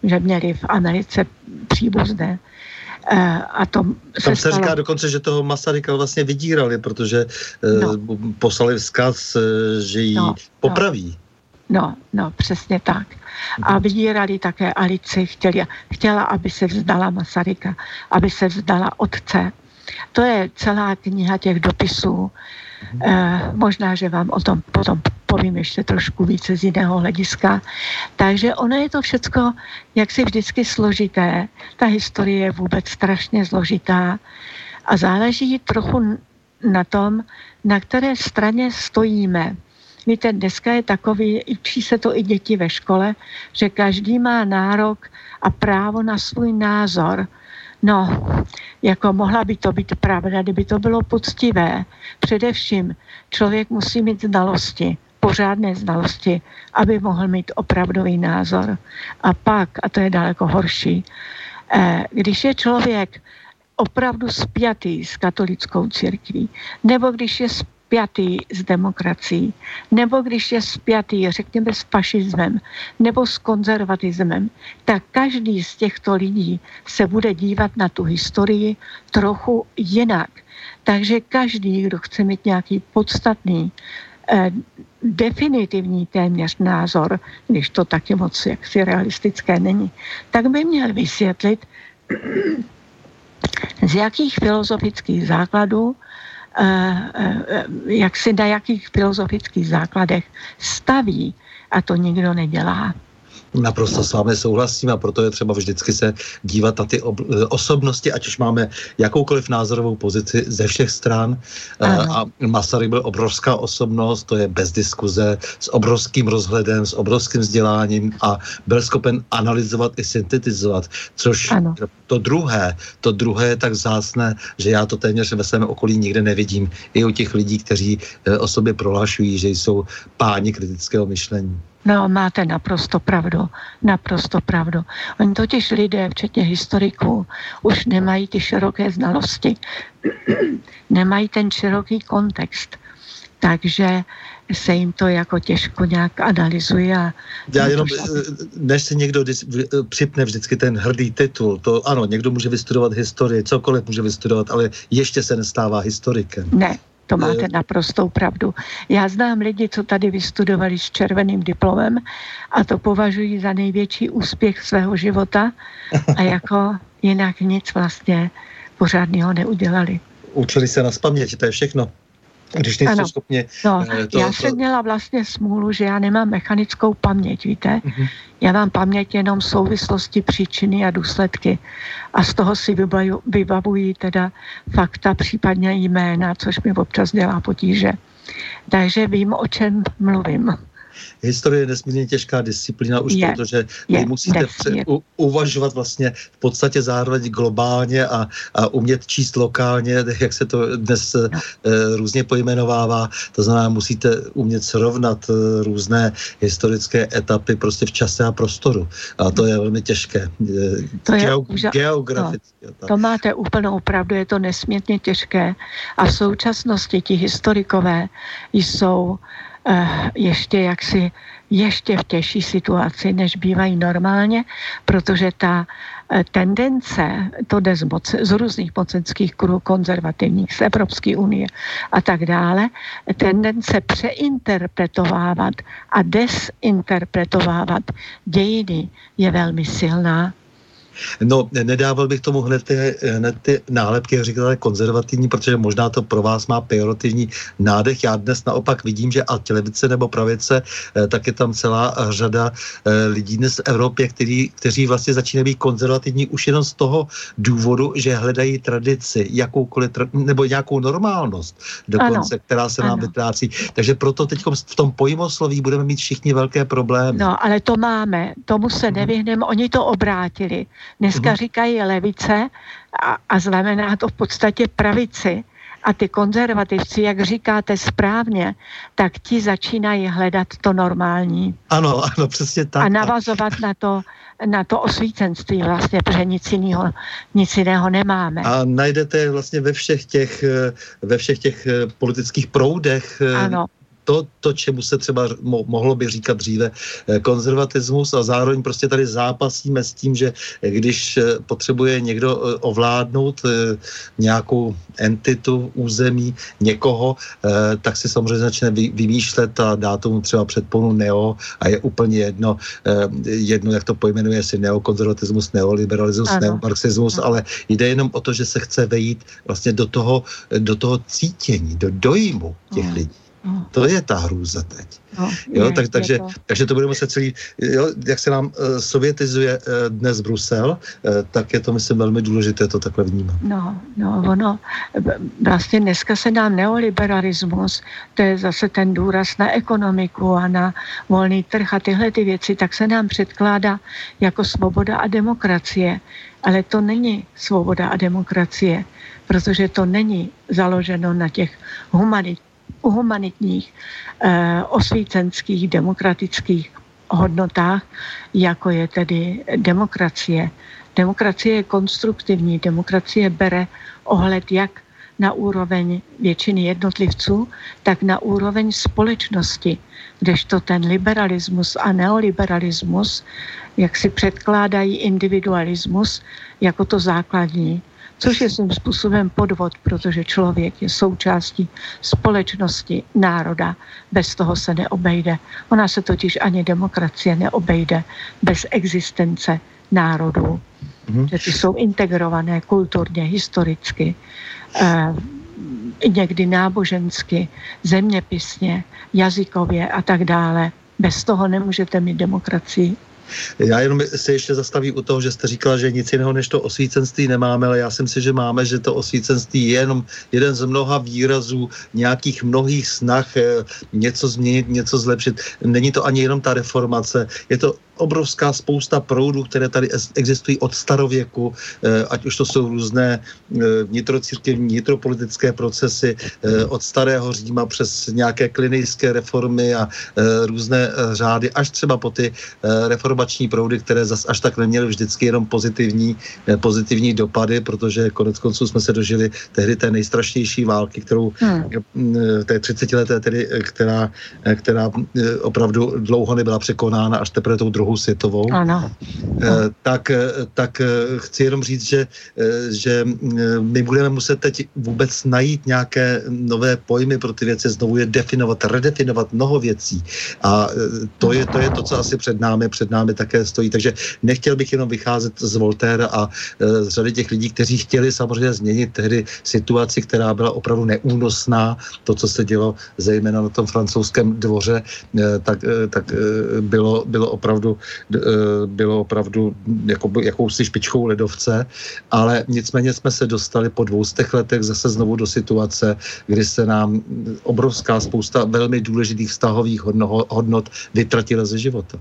že měli v Americe příbuzné. Eh, a to se Tam se stalo... říká dokonce, že toho Masaryka vlastně vydírali, protože eh, no. poslali vzkaz, eh, že ji no, popraví. No. No, no, přesně tak. A mhm. vydírali také Alici, chtěli, chtěla, aby se vzdala Masaryka, aby se vzdala otce. To je celá kniha těch dopisů. Eh, možná, že vám o tom potom povím ještě trošku více z jiného hlediska. Takže ono je to všecko jaksi vždycky složité. Ta historie je vůbec strašně složitá a záleží trochu na tom, na které straně stojíme. Víte, dneska je takový, učí se to i děti ve škole, že každý má nárok a právo na svůj názor. No, jako mohla by to být pravda, kdyby to bylo poctivé. Především člověk musí mít znalosti, pořádné znalosti, aby mohl mít opravdový názor. A pak, a to je daleko horší, eh, když je člověk opravdu spjatý s katolickou církví, nebo když je spjatý s demokracií, nebo když je spjatý, řekněme, s fašismem, nebo s konzervatismem, tak každý z těchto lidí se bude dívat na tu historii trochu jinak. Takže každý, kdo chce mít nějaký podstatný, eh, definitivní téměř názor, když to taky moc jaksi realistické není, tak by měl vysvětlit, z jakých filozofických základů jak si na jakých filozofických základech staví a to nikdo nedělá. Naprosto s vámi souhlasím a proto je třeba vždycky se dívat na ty ob- eh, osobnosti, ať už máme jakoukoliv názorovou pozici ze všech stran. Ano. A Masaryk byl obrovská osobnost, to je bez diskuze, s obrovským rozhledem, s obrovským vzděláním a byl schopen analyzovat i syntetizovat, což ano. to druhé, to druhé je tak zásné, že já to téměř ve svém okolí nikde nevidím. I u těch lidí, kteří eh, o sobě prohlašují, že jsou páni kritického myšlení. No, máte naprosto pravdu, naprosto pravdu. Oni totiž lidé, včetně historiků, už nemají ty široké znalosti, nemají ten široký kontext. Takže se jim to jako těžko nějak analyzuje. A Já jenom, eh, než si někdo připne vždycky ten hrdý titul, to ano, někdo může vystudovat historii, cokoliv může vystudovat, ale ještě se nestává historikem. Ne, to máte naprostou pravdu. Já znám lidi, co tady vystudovali s červeným diplomem a to považují za největší úspěch svého života a jako jinak nic vlastně pořádného neudělali. Učili se na spaměť, to je všechno. Když nejste ano. schopni... No, eh, to, já jsem to... měla vlastně smůlu, že já nemám mechanickou paměť, víte? Mm-hmm. Já mám paměť jenom souvislosti, příčiny a důsledky. A z toho si vybavuji, vybavuji teda fakta, případně jména, což mi občas dělá potíže. Takže vím, o čem mluvím historie je nesmírně těžká disciplína už je, protože je, vy musíte pře- u, uvažovat vlastně v podstatě zároveň globálně a, a umět číst lokálně, jak se to dnes no. e, různě pojmenovává. To znamená, musíte umět srovnat e, různé historické etapy prostě v čase a prostoru. A to je velmi těžké. E, to je úža- geograficky. No, to máte úplnou pravdu, je to nesmírně těžké. A v současnosti ti historikové jsou ještě jaksi ještě v těžší situaci, než bývají normálně, protože ta eh, tendence, to jde z, moc, z různých mocenských kruhů konzervativních, z Evropské unie a tak dále, tendence přeinterpretovávat a desinterpretovávat dějiny je velmi silná. No, nedával bych tomu hned ty, hned ty nálepky, jak říkáte, konzervativní, protože možná to pro vás má pejorativní nádech. Já dnes naopak vidím, že ať levice nebo pravice, eh, tak je tam celá řada eh, lidí dnes v Evropě, který, kteří vlastně začínají být konzervativní už jenom z toho důvodu, že hledají tradici, jakoukoliv, nebo nějakou normálnost dokonce, ano. která se nám ano. vytrácí. Takže proto teď v tom pojmosloví budeme mít všichni velké problémy. No, ale to máme, tomu se mhm. nevyhneme, oni to obrátili. Dneska mm-hmm. říkají levice a, a znamená to v podstatě pravici. A ty konzervativci, jak říkáte správně, tak ti začínají hledat to normální. Ano, ano, přesně tak. A navazovat na to, na to osvícenství vlastně, protože nic jiného, nic jiného nemáme. A najdete vlastně ve všech těch, ve všech těch eh, politických proudech eh, ano to, to, čemu se třeba mohlo by říkat dříve eh, konzervatismus a zároveň prostě tady zápasíme s tím, že když eh, potřebuje někdo eh, ovládnout nějakou entitu, území, někoho, tak si samozřejmě začne vymýšlet a dá tomu třeba předponu neo a je úplně jedno, jedno jak to pojmenuje, jestli neokonzervatismus, neoliberalismus, ano. neomarxismus, ale jde jenom o to, že se chce vejít vlastně do toho, do toho cítění, do dojmu těch lidí. To je ta hrůza teď. No, jo, je, tak, takže, to. takže to bude muset celý, jo, jak se nám uh, sovětizuje uh, dnes Brusel, uh, tak je to, myslím, velmi důležité to takhle vnímat. No, no, ono, vlastně dneska se nám neoliberalismus, to je zase ten důraz na ekonomiku a na volný trh a tyhle ty věci, tak se nám předkládá jako svoboda a demokracie. Ale to není svoboda a demokracie, protože to není založeno na těch humanit, humanitních, eh, osvícenských, demokratických hodnotách, jako je tedy demokracie. Demokracie je konstruktivní, demokracie bere ohled jak na úroveň většiny jednotlivců, tak na úroveň společnosti, kdežto ten liberalismus a neoliberalismus, jak si předkládají individualismus jako to základní což je svým způsobem podvod, protože člověk je součástí společnosti, národa. Bez toho se neobejde. Ona se totiž ani demokracie neobejde bez existence národů. Mm-hmm. Že ty jsou integrované kulturně, historicky, eh, někdy nábožensky, zeměpisně, jazykově a tak dále. Bez toho nemůžete mít demokracii. Já jenom se ještě zastavím u toho, že jste říkala, že nic jiného než to osvícenství nemáme, ale já si myslím, že máme, že to osvícenství je jenom jeden z mnoha výrazů nějakých mnohých snah eh, něco změnit, něco zlepšit. Není to ani jenom ta reformace, je to obrovská spousta proudů, které tady existují od starověku, eh, ať už to jsou různé eh, vnitrocirkevní, vnitropolitické procesy od starého Říma přes nějaké klinické reformy a různé řády, až třeba po ty reformy informační proudy, které zas až tak neměly vždycky jenom pozitivní, eh, pozitivní dopady, protože konec konců jsme se dožili tehdy té nejstrašnější války, kterou hmm. Eh, té 30 leté tedy, eh, která, která opravdu dlouho nebyla překonána až teprve tou druhou světovou. Ano. Tak, tak chci jenom říct, že, že my budeme muset teď vůbec najít nějaké nové pojmy pro ty věci, znovu je definovat, redefinovat mnoho věcí. A to je to, je to co asi před námi, před námi také stojí. Takže nechtěl bych jenom vycházet z Voltaire a z řady těch lidí, kteří chtěli samozřejmě změnit tehdy situaci, která byla opravdu neúnosná. To, co se dělo zejména na tom francouzském dvoře, tak, tak bylo, bylo opravdu, bylo opravdu jako, jakousi špičkou ledovce, ale nicméně jsme se dostali po dvoustech letech zase znovu do situace, kdy se nám obrovská spousta velmi důležitých vztahových hodnot vytratila ze života.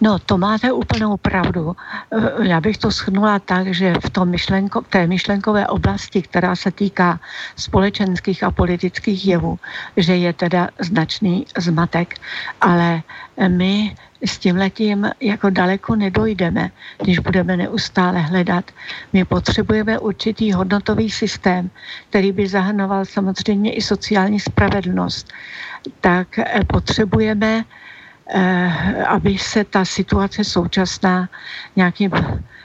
No, to máte úplnou pravdu. Eh, já bych to shrnula tak, že v tom myšlenko, té myšlenkové oblasti, která se týká společenských a politických jevů, že je teda značný zmatek, ale my s tím letím jako daleko nedojdeme, když budeme neustále hledat. My potřebujeme určitý hodnotový systém, který by zahrnoval samozřejmě i sociální spravedlnost. Tak eh, potřebujeme Eh, aby se ta situace současná nějakým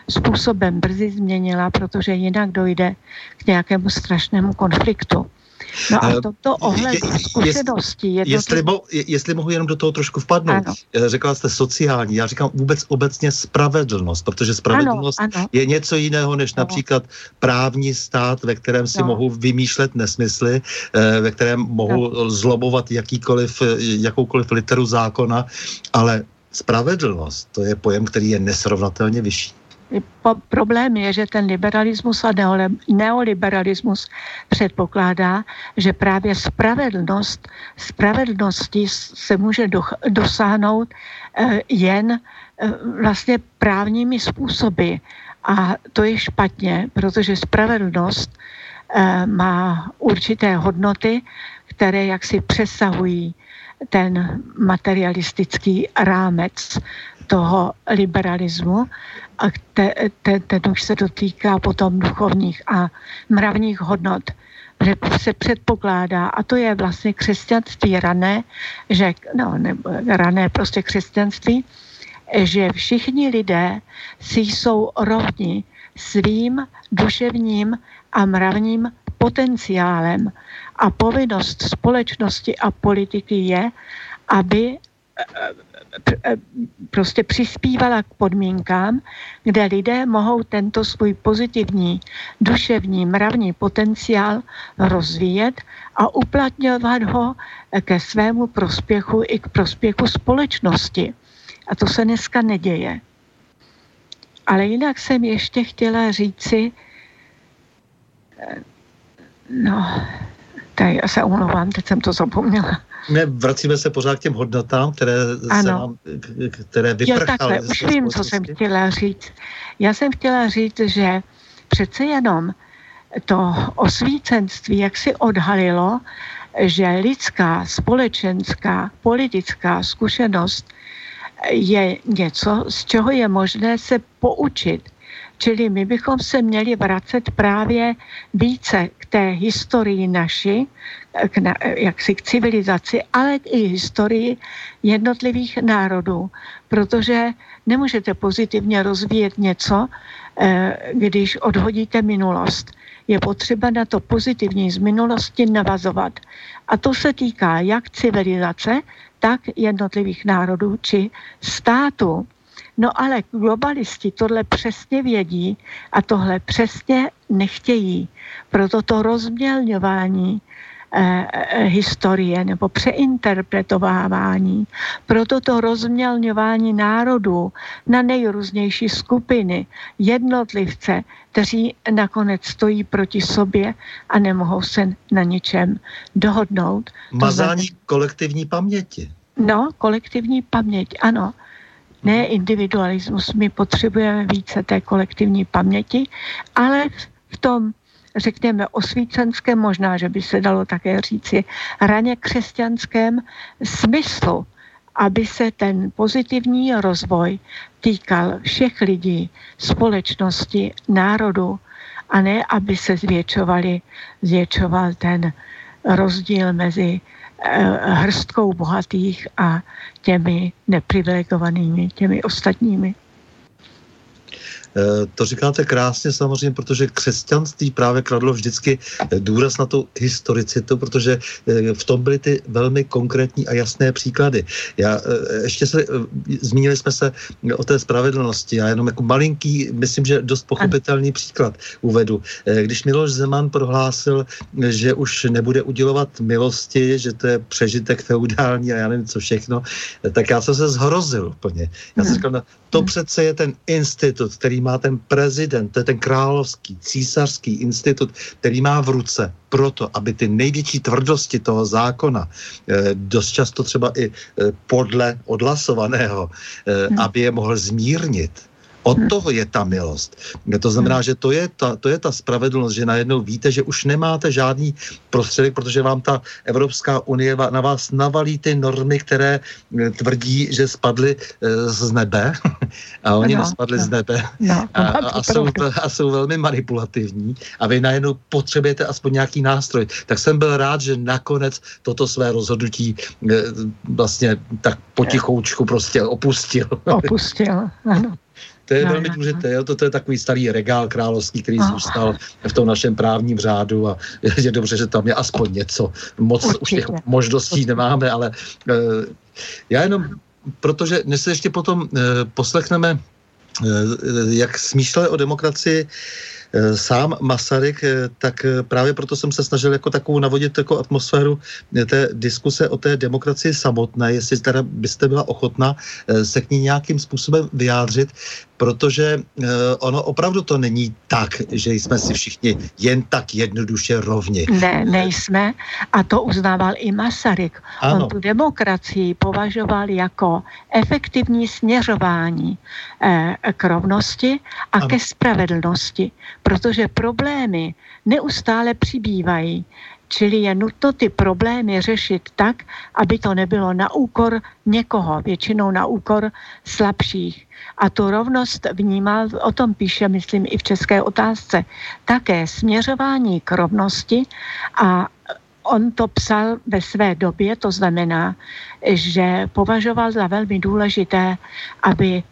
způsobem brzy změnila, protože jinak dojde k nějakému strašnému konfliktu. No a toto ohled zkušenosti je, jestli, mo, jestli mohu jenom do toho trošku vpadnout. Ano. Eh, řekla jste sociální, já říkám vůbec obecně spravedlnost, protože spravedlnost ano, ano. je něco jiného než ano. například právní stát, ve kterém si no. mohu vymýšlet nesmysly, eh, ve kterém mohu no. zlobovat jakýkoliv, jakoukoliv literu zákona, ale spravedlnost to je pojem, který je nesrovnatelně vyšší po, problém je, že ten liberalismus a neoliberalismus předpokládá, že právě spravedlnost, spravedlnosti se může do, dosáhnout eh, jen eh, vlastně právními způsoby. A to je špatně, protože spravedlnost eh, má určité hodnoty, které jaksi přesahují ten materialistický rámec toho liberalismu a te, te, ten už se dotýká potom duchovních a mravních hodnot, že se předpokládá, a to je vlastně křesťanství rané, že, no, ne, rané prostě křesťanství, že všichni lidé si jsou rovni svým duševním a mravním potenciálem. A povinnost společnosti a politiky je, aby prostě přispívala k podmínkám, kde lidé mohou tento svůj pozitivní duševní mravní potenciál rozvíjet a uplatňovat ho ke svému prospěchu i k prospěchu společnosti. A to se dneska neděje. Ale jinak jsem ještě chtěla říci, no, tady já se omlouvám, teď jsem to zapomněla. Ne, vracíme se pořád k těm hodnotám, které, ano. se nám, které vyprchaly. Jo, takhle, už vím, co jsem chtěla říct. Já jsem chtěla říct, že přece jenom to osvícenství, jak si odhalilo, že lidská, společenská, politická zkušenost je něco, z čeho je možné se poučit. Čili my bychom se měli vracet právě více té historii naší, k, na, jaksi k civilizaci, ale i historii jednotlivých národů, protože nemůžete pozitivně rozvíjet něco, eh, když odhodíte minulost. Je potřeba na to pozitivní z minulosti navazovat. A to se týká jak civilizace, tak jednotlivých národů či států. No ale globalisti tohle přesně vědí a tohle přesně nechtějí. Proto to rozmělňování Eh, eh, historie nebo přeinterpretovávání. Proto to rozmělňování národů na nejrůznější skupiny, jednotlivce, kteří nakonec stojí proti sobě a nemohou se na ničem dohodnout. Mazání to kolektivní paměti. No, kolektivní paměť, ano. Ne individualismus, my potřebujeme více té kolektivní paměti, ale v tom řekněme, osvícenském, možná, že by se dalo také říci, raně křesťanském smyslu, aby se ten pozitivní rozvoj týkal všech lidí, společnosti, národu a ne, aby se zvětšovali, zvětšoval ten rozdíl mezi eh, hrstkou bohatých a těmi neprivilegovanými, těmi ostatními. Eh, to říkáte krásně samozřejmě, protože křesťanství právě kladlo vždycky eh, důraz na tu historicitu, protože eh, v tom byly ty velmi konkrétní a jasné příklady. Já ještě se, zmínili jsme se o té spravedlnosti. Já jenom jako malinký, myslím, že dost pochopitelný příklad uvedu. Když Miloš Zeman prohlásil, že už nebude udělovat milosti, že to je přežitek feudální a já nevím co všechno, tak já jsem se zhrozil úplně. Já jsem říkal, no, to přece je ten institut, který má ten prezident, to je ten královský, císařský institut, který má v ruce proto, aby ty největší tvrdosti toho zákona, eh, dost často třeba i eh, podle odhlasovaného, eh, hmm. aby je mohl zmírnit od hm. toho je ta milost. To znamená, hm. že to je ta, to je ta spravedlnost, že najednou víte, že už nemáte žádný prostředek, protože vám ta Evropská unie na vás navalí ty normy, které eh, tvrdí, že spadly eh, z nebe a oni no, nespadli no, z nebe no, a, a, jsou, a jsou velmi manipulativní a vy najednou potřebujete aspoň nějaký nástroj. Tak jsem byl rád, že nakonec toto své rozhodnutí eh, vlastně tak potichoučku prostě opustil. Opustil, ano. To je no, velmi důležité, jo? To, to je takový starý regál královský, který no. zůstal v tom našem právním řádu a je dobře, že tam je aspoň něco. Moc Určitě. už těch možností Určitě. nemáme, ale uh, já jenom, protože dnes se ještě potom uh, poslechneme, uh, jak smýšleli o demokracii sám Masaryk, tak právě proto jsem se snažil jako takovou navodit jako atmosféru té diskuse o té demokracii samotné, jestli teda byste byla ochotna se k ní nějakým způsobem vyjádřit, protože uh, ono opravdu to není tak, že jsme si všichni jen tak jednoduše rovni. Ne, nejsme a to uznával i Masaryk. Ano. On tu demokracii považoval jako efektivní směřování eh, k rovnosti a ano. ke spravedlnosti, protože problémy neustále přibývají. Čili je nutno ty problémy řešit tak, aby to nebylo na úkor někoho, většinou na úkor slabších. A tu rovnost vnímal, o tom píše, myslím, i v české otázce, také směřování k rovnosti a on to psal ve své době, to znamená, že považoval za velmi důležité, aby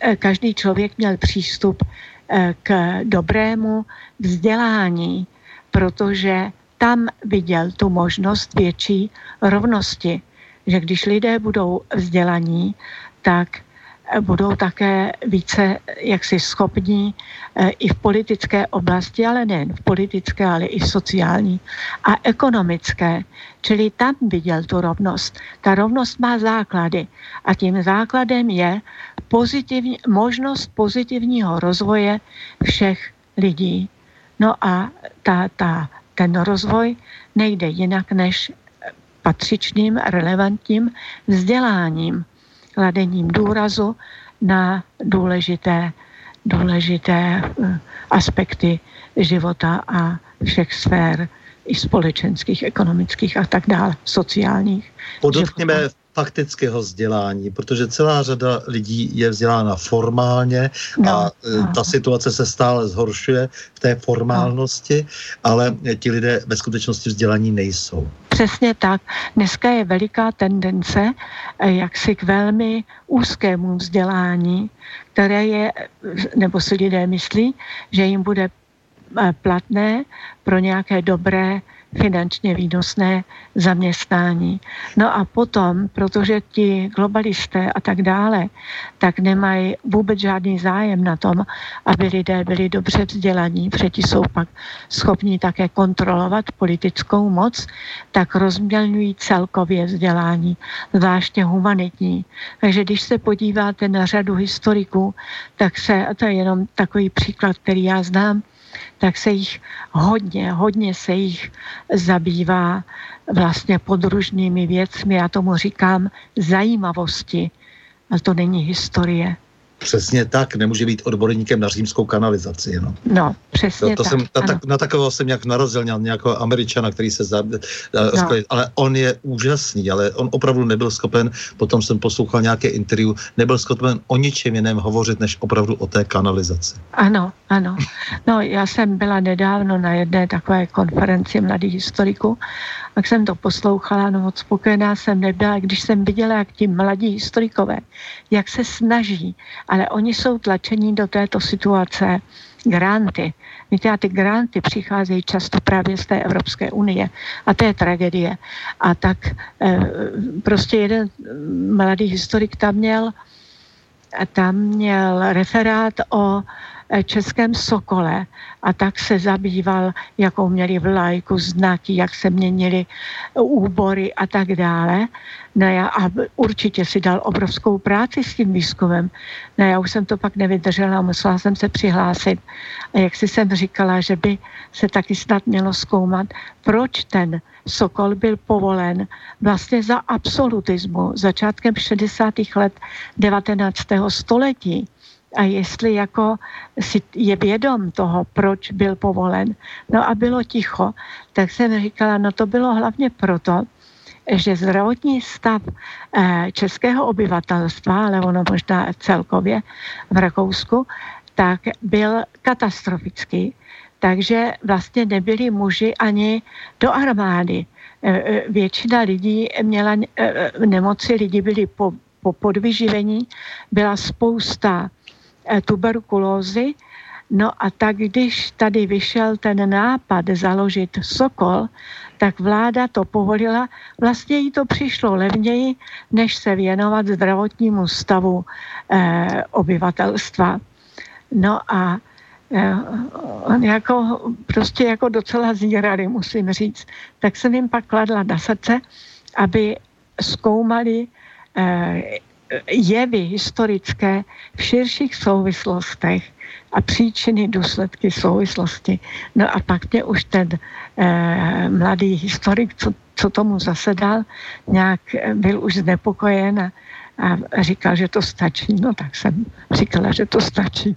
eh, každý člověk měl přístup eh, k dobrému vzdělání, protože tam viděl tu možnost větší rovnosti, že když lidé budou vzdělaní, tak budou také více jaksi schopní eh, i v politické oblasti, ale nejen v politické, ale i sociální a ekonomické. Čili tam viděl tu rovnost. Ta rovnost má základy a tím základem je pozitivní, možnost pozitivního rozvoje všech lidí. No a ta, ta ten rozvoj nejde jinak než patřičným, relevantním vzděláním, kladením důrazu na důležité, důležité eh, aspekty života a všech sfér i společenských, ekonomických a tak dále, sociálních. Podotkněme života faktického vzdělání, protože celá řada lidí je vzdělána formálně no, a e, ta situace se stále zhoršuje v té formálnosti, no. ale ti lidé ve skutečnosti vzdělaní nejsou. Přesně tak. Dneska je veliká tendence e, jak si k velmi úzkému vzdělání, které je, nebo si lidé myslí, že jim bude e, platné pro nějaké dobré finančně výnosné zaměstnání. No a potom, protože ti globalisté a tak dále, tak nemají vůbec žádný zájem na tom, aby lidé byli dobře vzdělaní, protože jsou pak schopni také kontrolovat politickou moc, tak rozmělňují celkově vzdělání, zvláště humanitní. Takže když se podíváte na řadu historiků, tak se, a to je jenom takový příklad, který já znám, tak se jich hodně, hodně se jich zabývá vlastně podružnými věcmi. Já tomu říkám zajímavosti, ale to není historie. Přesně tak, nemůže být odborníkem na římskou kanalizaci. No, no přesně to, to tak. Jsem, na, tak, na takového jsem nějak narazil, nějakého američana, který se za, no. ale on je úžasný, ale on opravdu nebyl schopen, potom jsem poslouchal nějaké interview, nebyl schopen o ničem jiném hovořit, než opravdu o té kanalizaci. Ano, ano. No, já jsem byla nedávno na jedné takové konferenci mladých historiků tak jsem to poslouchala, no moc spokojená jsem nebyla, když jsem viděla, jak ti mladí historikové, jak se snaží, ale oni jsou tlačení do této situace granty. Víte, a ty granty přicházejí často právě z té Evropské unie a to je tragédie. A tak e, prostě jeden mladý historik tam měl, tam měl referát o českém Sokole a tak se zabýval, jakou měli vlajku, znaky, jak se měnili úbory a tak dále. No já, a určitě si dal obrovskou práci s tím výzkumem. No já už jsem to pak nevydržela, musela jsem se přihlásit. A jak si jsem říkala, že by se taky snad mělo zkoumat, proč ten Sokol byl povolen vlastně za absolutismu začátkem 60. let 19. století a jestli jako si je vědom toho, proč byl povolen. No a bylo ticho, tak jsem říkala, no to bylo hlavně proto, že zdravotní stav eh, českého obyvatelstva, ale ono možná celkově v Rakousku, tak byl katastrofický. Takže vlastně nebyli muži ani do armády. Eh, eh, většina lidí měla nemoci, lidi byli po, po podvyživení, byla spousta tuberkulózy. No a tak, když tady vyšel ten nápad založit Sokol, tak vláda to povolila. Vlastně jí to přišlo levněji, než se věnovat zdravotnímu stavu eh, obyvatelstva. No a eh, on jako, prostě jako docela zírali, musím říct. Tak jsem jim pak kladla na srdce, aby zkoumali eh, jevy historické v širších souvislostech a příčiny, důsledky, souvislosti. No a pak mě už ten eh, mladý historik, co, co tomu zasedal, nějak byl už znepokojen a, a říkal, že to stačí. No tak jsem říkala, že to stačí.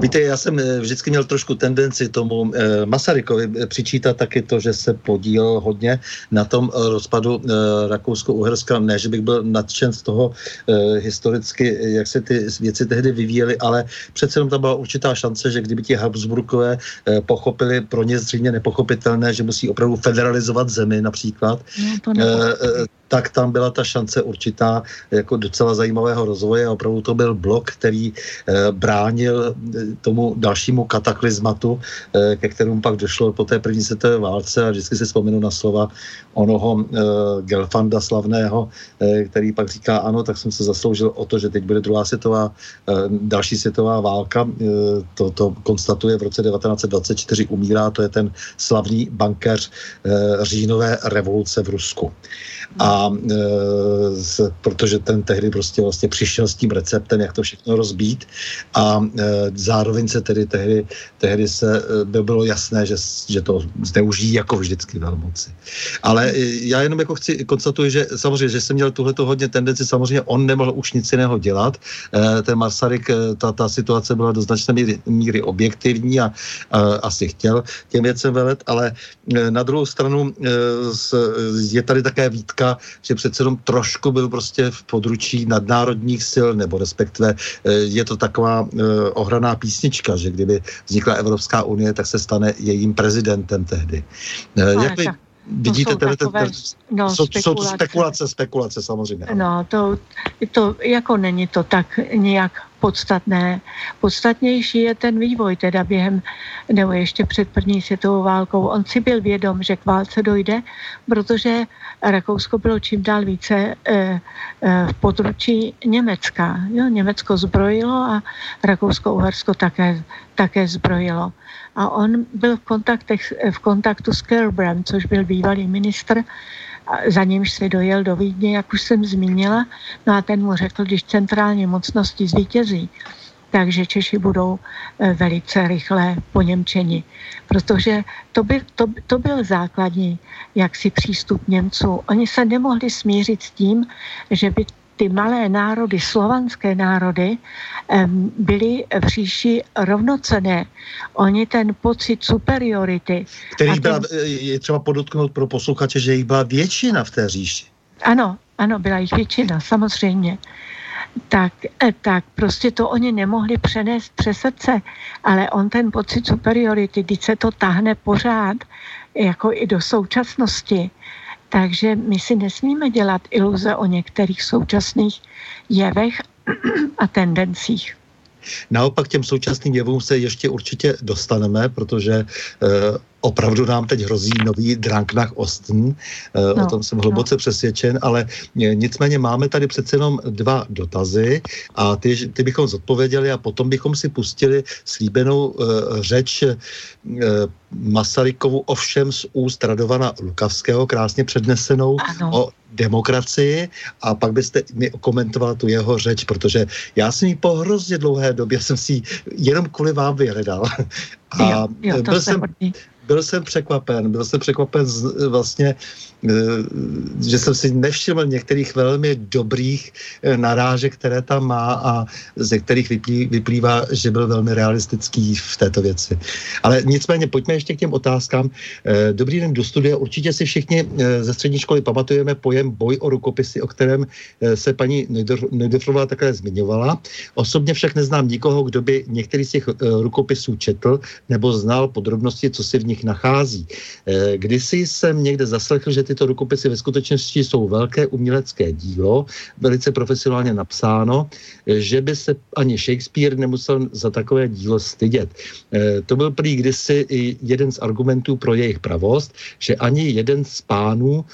Víte, já jsem eh, vždycky měl trošku tendenci tomu eh, Masarykovi eh, přičítat taky to, že se podílel hodně na tom rozpadu Rakousko-Uherska. Ne, že bych byl nadšen z toho historicky, jak se ty věci tehdy vyvíjely, ale přece jenom tam byla určitá šance, že kdyby ti Habsburkové pochopili pro ně zřejmě nepochopitelné, že musí opravdu federalizovat zemi například, no, to tak tam byla ta šance určitá jako docela zajímavého rozvoje. A opravdu to byl blok, který eh, bránil eh, tomu dalšímu kataklizmatu, eh, ke kterému pak došlo po té první světové válce. A vždycky si vzpomenu na slova onoho Gelfanda slavného, který pak říká, ano, tak jsem se zasloužil o to, že teď bude druhá světová, další světová válka, to, to konstatuje v roce 1924, umírá, to je ten slavný bankéř říjnové revoluce v Rusku. A e, z, protože ten tehdy prostě vlastně přišel s tím receptem, jak to všechno rozbít a e, zároveň se tedy tehdy, tehdy se e, by bylo jasné, že, že to zneužijí jako vždycky velmoci. Ale e, já jenom jako chci konstatuji, že samozřejmě, že jsem měl tuhle hodně tendenci, samozřejmě on nemohl už nic jiného dělat. E, ten Masaryk, e, ta, ta situace byla do značné míry, míry objektivní a, a asi chtěl těm věcem velet, ale e, na druhou stranu e, je tady také výtka že přece jenom trošku byl prostě v područí nadnárodních sil, nebo respektive eh, je to taková eh, ohraná písnička, že kdyby vznikla Evropská unie, tak se stane jejím prezidentem tehdy. Eh, jak vy, Vidíte, to jsou, takové, no, jsou, spekulace. jsou spekulace, spekulace samozřejmě. No, to, to jako není to tak nějak podstatné. Podstatnější je ten vývoj, teda během, nebo ještě před první světovou válkou. On si byl vědom, že k válce dojde, protože Rakousko bylo čím dál více e, e, v područí Německa. Jo, Německo zbrojilo a Rakousko-Uhersko také, také zbrojilo a on byl v, kontaktech, v kontaktu s Kerbrem, což byl bývalý ministr, za nímž se dojel do Vídně, jak už jsem zmínila, no a ten mu řekl, když centrální mocnosti zvítězí, takže Češi budou eh, velice rychle poněmčeni. Protože to, by, to, to byl základní jaksi přístup Němců. Oni se nemohli smířit s tím, že by ty malé národy, slovanské národy, byly v říši rovnocené. Oni ten pocit superiority. Který ten... byla, je třeba podotknout pro posluchače, že jich byla většina v té říši. Ano, ano, byla jich většina, samozřejmě. Tak, eh, tak prostě to oni nemohli přenést přes srdce, ale on ten pocit superiority, když se to tahne pořád, jako i do současnosti, takže my si nesmíme dělat iluze o některých současných jevech a tendencích. Naopak těm současným jevům se ještě určitě dostaneme, protože e, opravdu nám teď hrozí nový Dranknach Osten, e, no, o tom jsem hluboce no. přesvědčen, ale e, nicméně máme tady přece jenom dva dotazy a ty, ty bychom zodpověděli a potom bychom si pustili slíbenou e, řeč e, Masarykovu ovšem z úst Radovana Lukavského, krásně přednesenou ano. o demokracii a pak byste mi komentoval tu jeho řeč, protože já jsem ji po hrozně dlouhé době jsem si jenom kvůli vám vyhledal. A jo, jo, byl, jsem, byl jsem překvapen, byl jsem překvapen z, vlastně že jsem si nevšiml některých velmi dobrých eh, narážek, které tam má a ze kterých vyplývá, že byl velmi realistický v této věci. Ale nicméně pojďme ještě k těm otázkám. Eh, dobrý den do studia. Určitě si všichni ze střední školy pamatujeme pojem boj o rukopisy, o kterém se paní Nejdorfová také zmiňovala. Osobně však neznám nikoho, kdo by některý z těch rukopisů četl nebo znal podrobnosti, co si v nich nachází. Eh, kdysi jsem někde zaslechl, že tyto rukopisy ve skutečnosti jsou velké umělecké dílo, velice profesionálně napsáno, eh, že by se ani Shakespeare nemusel za takové dílo stydět. To byl prý kdysi i jeden z argumentů pro jejich pravost, že ani jeden z pánů,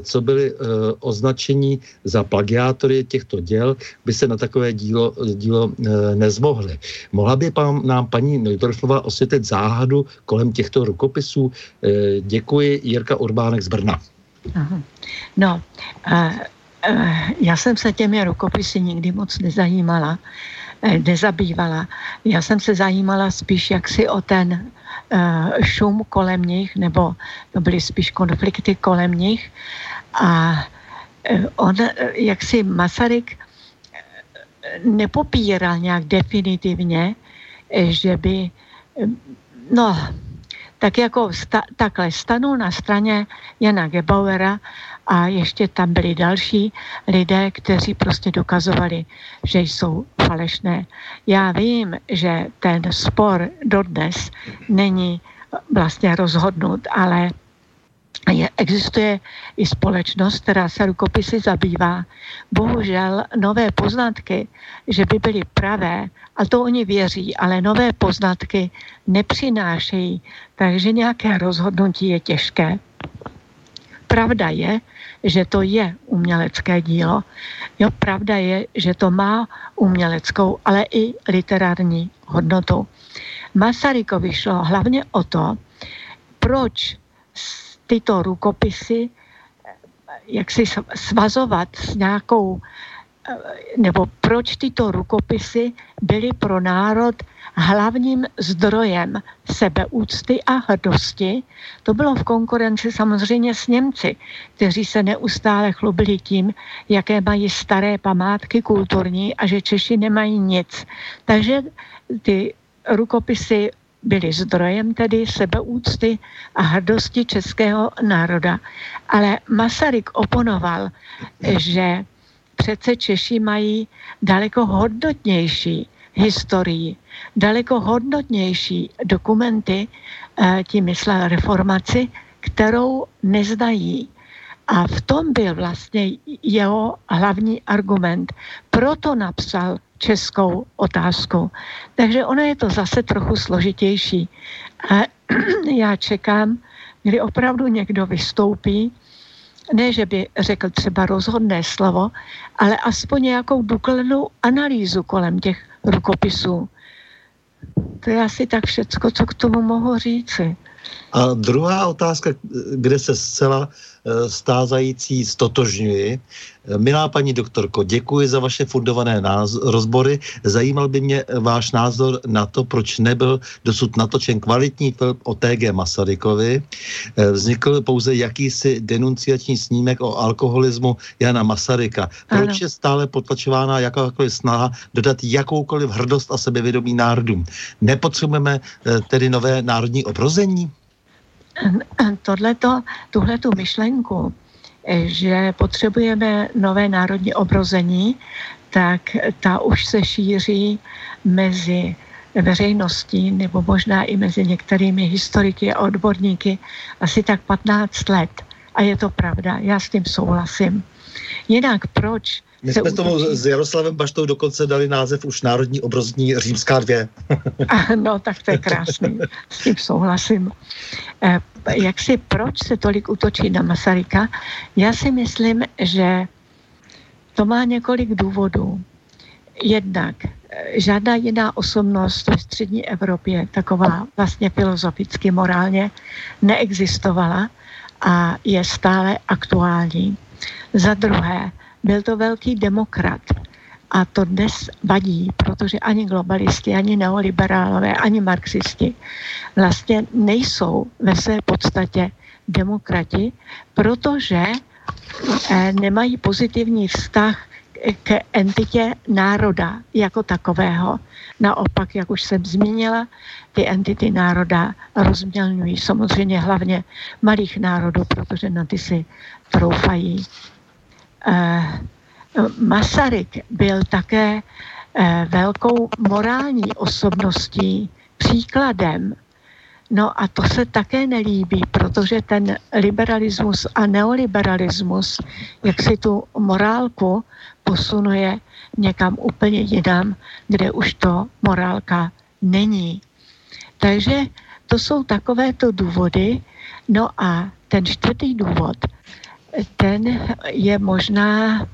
co byli označení za plagiátory těchto děl, by se na takové dílo, dílo nezmohli. Mohla by nám paní Neudorfová osvětlit záhadu kolem těchto rukopisů? Eh, děkuji, Jirka Urbánek z Brna. Aha. No, já jsem se těmi rukopisy nikdy moc nezajímala, nezabývala. Já jsem se zajímala spíš jaksi o ten šum kolem nich, nebo to byly spíš konflikty kolem nich. A on, jak si Masaryk nepopíral nějak definitivně, že by, no, tak jako sta, takhle stanul na straně Jana Gebauera a ještě tam byli další lidé, kteří prostě dokazovali, že jsou falešné. Já vím, že ten spor dodnes není vlastně rozhodnut, ale je, existuje i společnost, která se rukopisy zabývá. Bohužel nové poznatky, že by byly pravé, a to oni věří, ale nové poznatky nepřinášejí, takže nějaké rozhodnutí je těžké. Pravda je, že to je umělecké dílo. Jo, pravda je, že to má uměleckou, ale i literární hodnotu. Masarykovi šlo hlavně o to, proč tyto rukopisy jak si svazovat s nějakou, nebo proč tyto rukopisy byly pro národ hlavním zdrojem sebeúcty a hrdosti. To bylo v konkurenci samozřejmě s Němci, kteří se neustále chlubili tím, jaké mají staré památky kulturní a že Češi nemají nic. Takže ty rukopisy byly zdrojem tedy sebeúcty a hrdosti českého národa. Ale Masaryk oponoval, že přece Češi mají daleko hodnotnější historii, daleko hodnotnější dokumenty, eh, tím myslel reformaci, kterou neznají. A v tom byl vlastně jeho hlavní argument. Proto napsal českou otázku. Takže ono je to zase trochu složitější. A já čekám, kdy opravdu někdo vystoupí, ne, že by řekl třeba rozhodné slovo, ale aspoň nějakou důkladnou analýzu kolem těch rukopisů. To je asi tak všecko, co k tomu mohu říci. A druhá otázka, kde se zcela Eh, stázající stotožňuji. Eh, milá paní doktorko, děkuji za vaše fundované názor, rozbory. Zajímal by mě váš názor na to, proč nebyl dosud natočen kvalitní film o TG Masarykovi. Eh, vznikl pouze jakýsi denunciační snímek o alkoholismu Jana Masaryka. Proč ano. je stále potlačována jakákoliv snaha dodat jakoukoliv hrdost a sebevědomí národům? Nepotřebujeme tedy nové národní obrození? tohleto, tuhletu myšlenku, eh, že potřebujeme nové národní obrození, tak ta už se šíří mezi veřejností nebo možná i mezi některými historiky a odborníky asi tak 15 let. A je to pravda, já s tím souhlasím. Jinak proč my jsme tomu s Jaroslavem Baštou dokonce dali název už Národní obrozní římská dvě. no, tak to je krásný. S tím souhlasím. Eh, jak si, proč se tolik útočí na Masaryka? Já si myslím, že to má několik důvodů. Jednak eh, žádná jiná osobnost ve střední Evropě, taková vlastně filozoficky, morálně, neexistovala a je stále aktuální. Za druhé, byl to velký demokrat. A to dnes vadí, protože ani globalisti, ani neoliberálové, ani marxisti vlastně nejsou ve své podstatě demokrati, protože eh, nemají pozitivní vztah k entitě národa jako takového. Naopak, jak už jsem zmínila, ty entity národa rozmělňují samozřejmě hlavně malých národů, protože na ty si troufají Masaryk byl také eh, velkou morální osobností, příkladem No a to se také nelíbí, protože ten liberalismus a neoliberalismus, jak si tu morálku posunuje někam úplně jinam, kde už to morálka není. Takže to jsou takovéto důvody. No a ten čtvrtý důvod, ten je možná,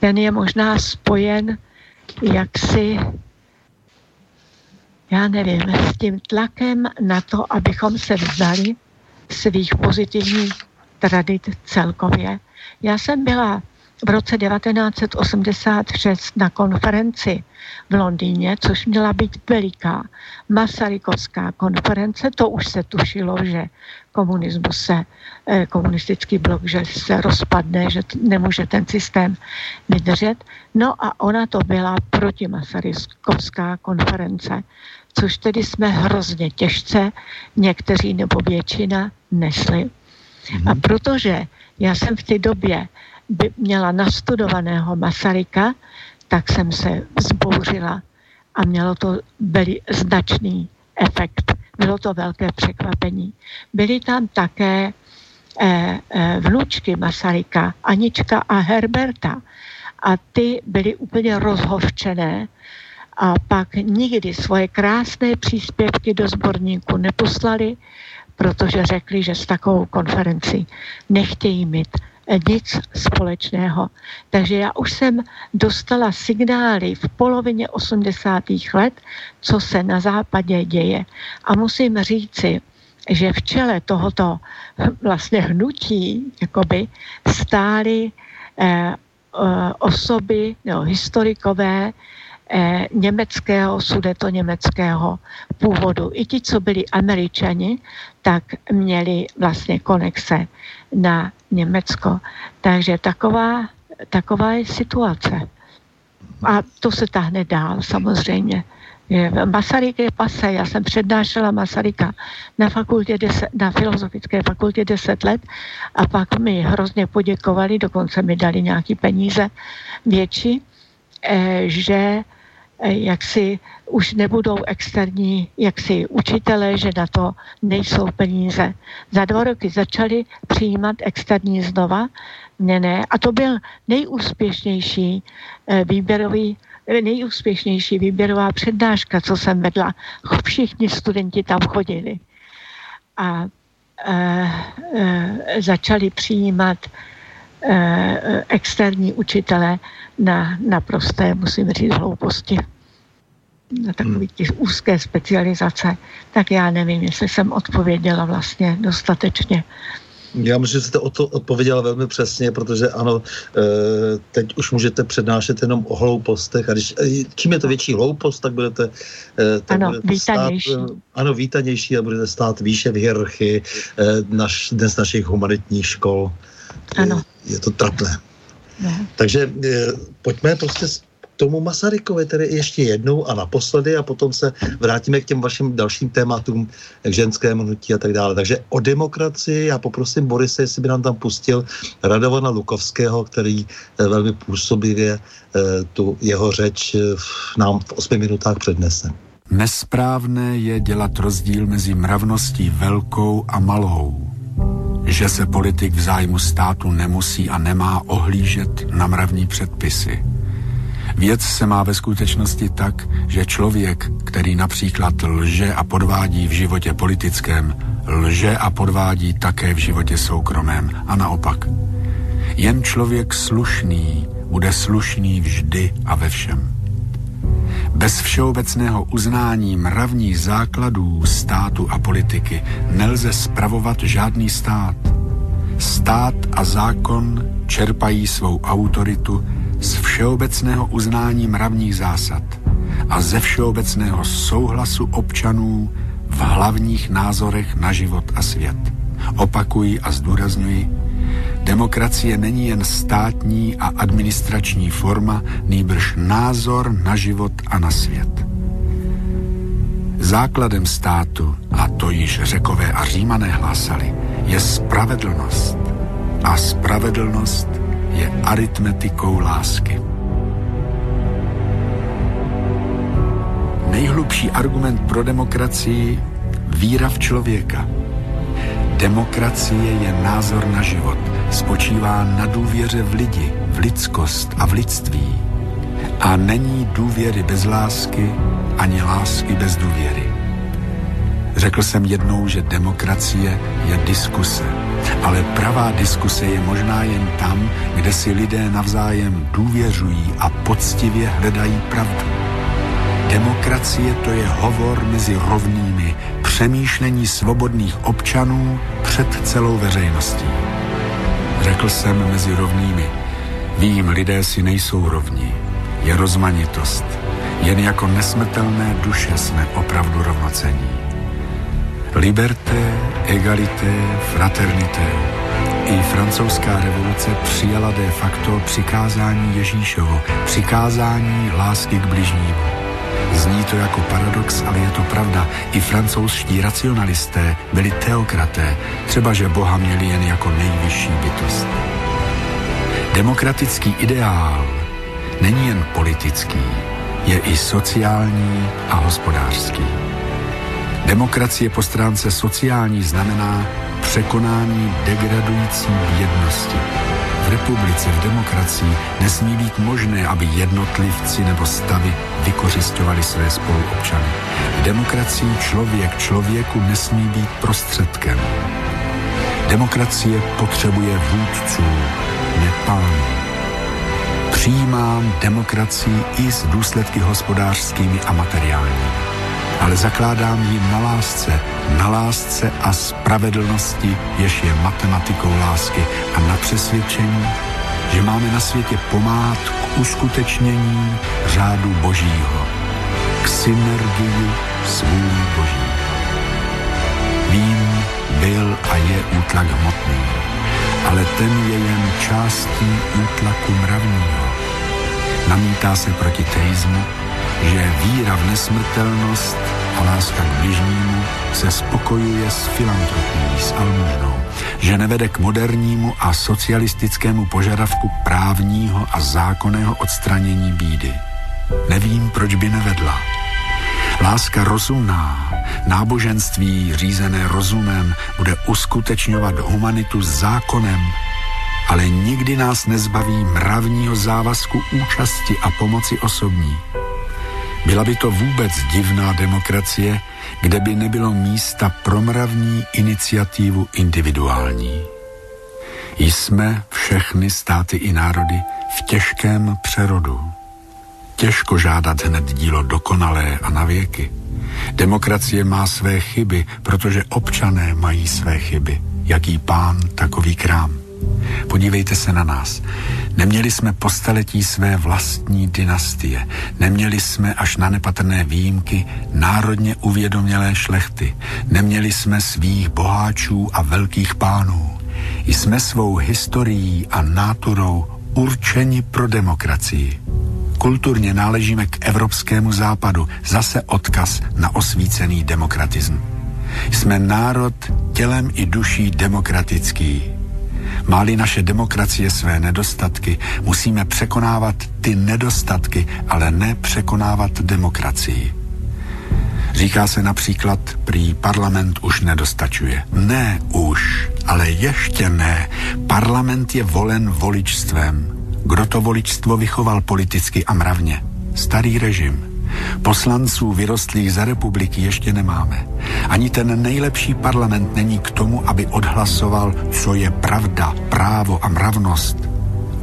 ten je možná spojen jaksi já nevím, s tím tlakem na to, abychom se vzdali svých pozitivních tradit celkově. Já jsem byla v roce 1986 na konferenci v Londýně, což měla být veliká Masarykovská konference. To už se tušilo, že komunismus se, eh, komunistický blok, že se rozpadne, že nemůže ten systém vydržet. No a ona to byla proti Masarykovská konference, což tedy jsme hrozně těžce, někteří nebo většina, nesli. A protože já jsem v té době by měla nastudovaného Masaryka, tak jsem se vzbouřila a mělo to veli, značný efekt. Bylo to velké překvapení. Byly tam také eh, eh, vnučky Masaryka, Anička a Herberta. A ty byly úplně rozhořčené a pak nikdy svoje krásné příspěvky do sborníku neposlali, protože řekli, že s takovou konferencí nechtějí mít nic společného. Takže já už jsem dostala signály v polovině 80. let, co se na západě děje. A musím říci, že v čele tohoto vlastně hnutí jakoby stály eh, eh, osoby, no, historikové, eh, německého, sudeto německého původu. I ti, co byli američani, tak měli vlastně konexe na Německo. Takže taková, taková je situace. A to se tahne dál samozřejmě. Masaryk je pase. Já jsem přednášela Masaryka na, fakultě deset, na filozofické fakultě 10 let a pak mi hrozně poděkovali, dokonce mi dali nějaký peníze větší, eh, že Eh, jaksi už nebudou externí jaksi učitelé, že na to nejsou peníze. Za dva roky začali přijímat externí znova, ne, ne. A to byl nejúspěšnější eh, výběrový eh, nejúspěšnější výběrová přednáška, co jsem vedla. Všichni studenti tam chodili. A e, e, začali přijímat e, externí učitele na, na prosté, musím říct, hlouposti. Na takový hmm. těch úzké specializace. Tak já nevím, jestli jsem odpověděla vlastně dostatečně. Já myslím, že jste o to odpověděla velmi přesně, protože ano, eh, teď už můžete přednášet jenom o hloupostech a když, eh, čím je to větší hloupost, tak budete, eh, tak ano, budete vítanější. stát, ano, vítanější a budete stát výše v hierarchii naš, dnes našich humanitních škol. Ano. Je, je to trapné. Ne. Takže pojďme prostě tomu Masarykovi tedy ještě jednou a naposledy a potom se vrátíme k těm vašim dalším tématům, k ženskému hnutí a tak dále. Takže o demokracii já poprosím Borise, jestli by nám tam pustil Radovana Lukovského, který eh, velmi působivě eh, tu jeho řeč eh, nám v osmi minutách přednese. Nesprávné je dělat rozdíl mezi mravností velkou a malou. Že se politik v zájmu státu nemusí a nemá ohlížet na mravní předpisy Věc se má ve skutečnosti tak, že člověk, který například lže a podvádí v životě politickém, lže a podvádí také v životě soukromém a naopak. Jen člověk slušný bude slušný vždy a ve všem. Bez všeobecného uznání mravních základů státu a politiky nelze spravovat žádný stát. Stát a zákon čerpají svou autoritu z všeobecného uznání mravních zásad a ze všeobecného souhlasu občanů v hlavních názorech na život a svět. Opakuji a zdůrazňuji, demokracie není jen státní a administrační forma, nýbrž názor na život a na svět. Základem státu, a to již řekové a římané hlásali, je spravedlnost. A spravedlnost je aritmetikou lásky. Nejhlubší argument pro demokracii víra v člověka. Demokracie je názor na život, spočívá na důvěře v lidi, v lidskost a v lidství. A není důvěry bez lásky, ani lásky bez důvěry. Řekl jsem jednou, že demokracie je diskuse. Ale pravá diskuse je možná jen tam, kde si lidé navzájem důvěřují a poctivě hledají pravdu. Demokracie to je hovor mezi rovnými, přemýšlení svobodných občanů před celou veřejností. Řekl jsem mezi rovnými. Vím, lidé si nejsou rovní. Je rozmanitost. Jen jako nesmrtelné duše jsme opravdu rovnocení. Liberté, egalité, fraternité. I francouzská revoluce přijala de facto přikázání Ježíšovo, přikázání lásky k bližnímu. Zní to jako paradox, ale je to pravda. I francouzští racionalisté byli teokraté, třeba že Boha měli jen jako nejvyšší bytost. Demokratický ideál není jen politický, je i sociální a hospodářský. Demokracie po stránce sociální znamená překonání degradující bědnosti. V republice, v demokracii nesmí být možné, aby jednotlivci nebo stavy vykořišťovali své spoluobčany. V demokracii člověk člověku nesmí být prostředkem. Demokracie potřebuje vůdců, ne pánů. Přijímám demokracii i s důsledky hospodářskými a materiálními ale zakládám ji na lásce, na lásce a spravedlnosti, jež je matematikou lásky a na přesvědčení, že máme na světě pomáhat k uskutečnění řádu božího, k synergii svůj boží. Vím, byl a je útlak hmotný, ale ten je jen částí útlaku mravního. Namítá se proti teizmu, že víra v nesmrtelnost a láska k bližnímu se spokojuje s filantropií, s almužnou, že nevede k modernímu a socialistickému požadavku právního a zákonného odstranění bídy. Nevím, proč by nevedla. Láska rozumná, náboženství řízené rozumem bude uskutečňovat humanitu zákonem, ale nikdy nás nezbaví mravního závazku účasti a pomoci osobní. Byla by to vůbec divná demokracie, kde by nebylo místa pro mravní iniciativu individuální. Jsme všechny státy i národy v těžkém přerodu. Těžko žádat hned dílo dokonalé a na věky. Demokracie má své chyby, protože občané mají své chyby. Jaký pán, takový krám. Podívejte se na nás. Neměli jsme po staletí své vlastní dynastie. Neměli jsme až na nepatrné výjimky národně uvědomělé šlechty. Neměli jsme svých boháčů a velkých pánů. Jsme svou historií a náturou určeni pro demokracii. Kulturně náležíme k evropskému západu, zase odkaz na osvícený demokratism. Jsme národ tělem i duší demokratický Máli naše demokracie své nedostatky, musíme překonávat ty nedostatky, ale ne překonávat demokracii. Říká se například, prý parlament už nedostačuje. Ne už, ale ještě ne. Parlament je volen voličstvem. Kdo to voličstvo vychoval politicky a mravně? Starý režim. Poslanců vyrostlých za republiky ještě nemáme. Ani ten nejlepší parlament není k tomu, aby odhlasoval, co je pravda, právo a mravnost.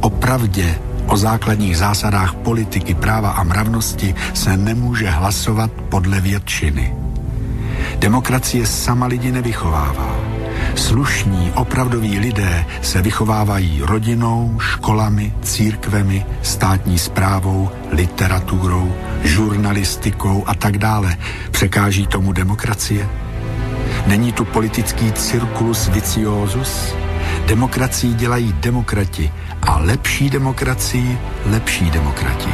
O pravdě, o základních zásadách politiky, práva a mravnosti se nemůže hlasovat podle většiny. Demokracie sama lidi nevychovává. Slušní, opravdoví lidé se vychovávají rodinou, školami, církvemi, státní zprávou, literaturou, žurnalistikou a tak dále. Překáží tomu demokracie? Není tu politický cirkulus viciosus? Demokracii dělají demokrati a lepší demokracii lepší demokrati.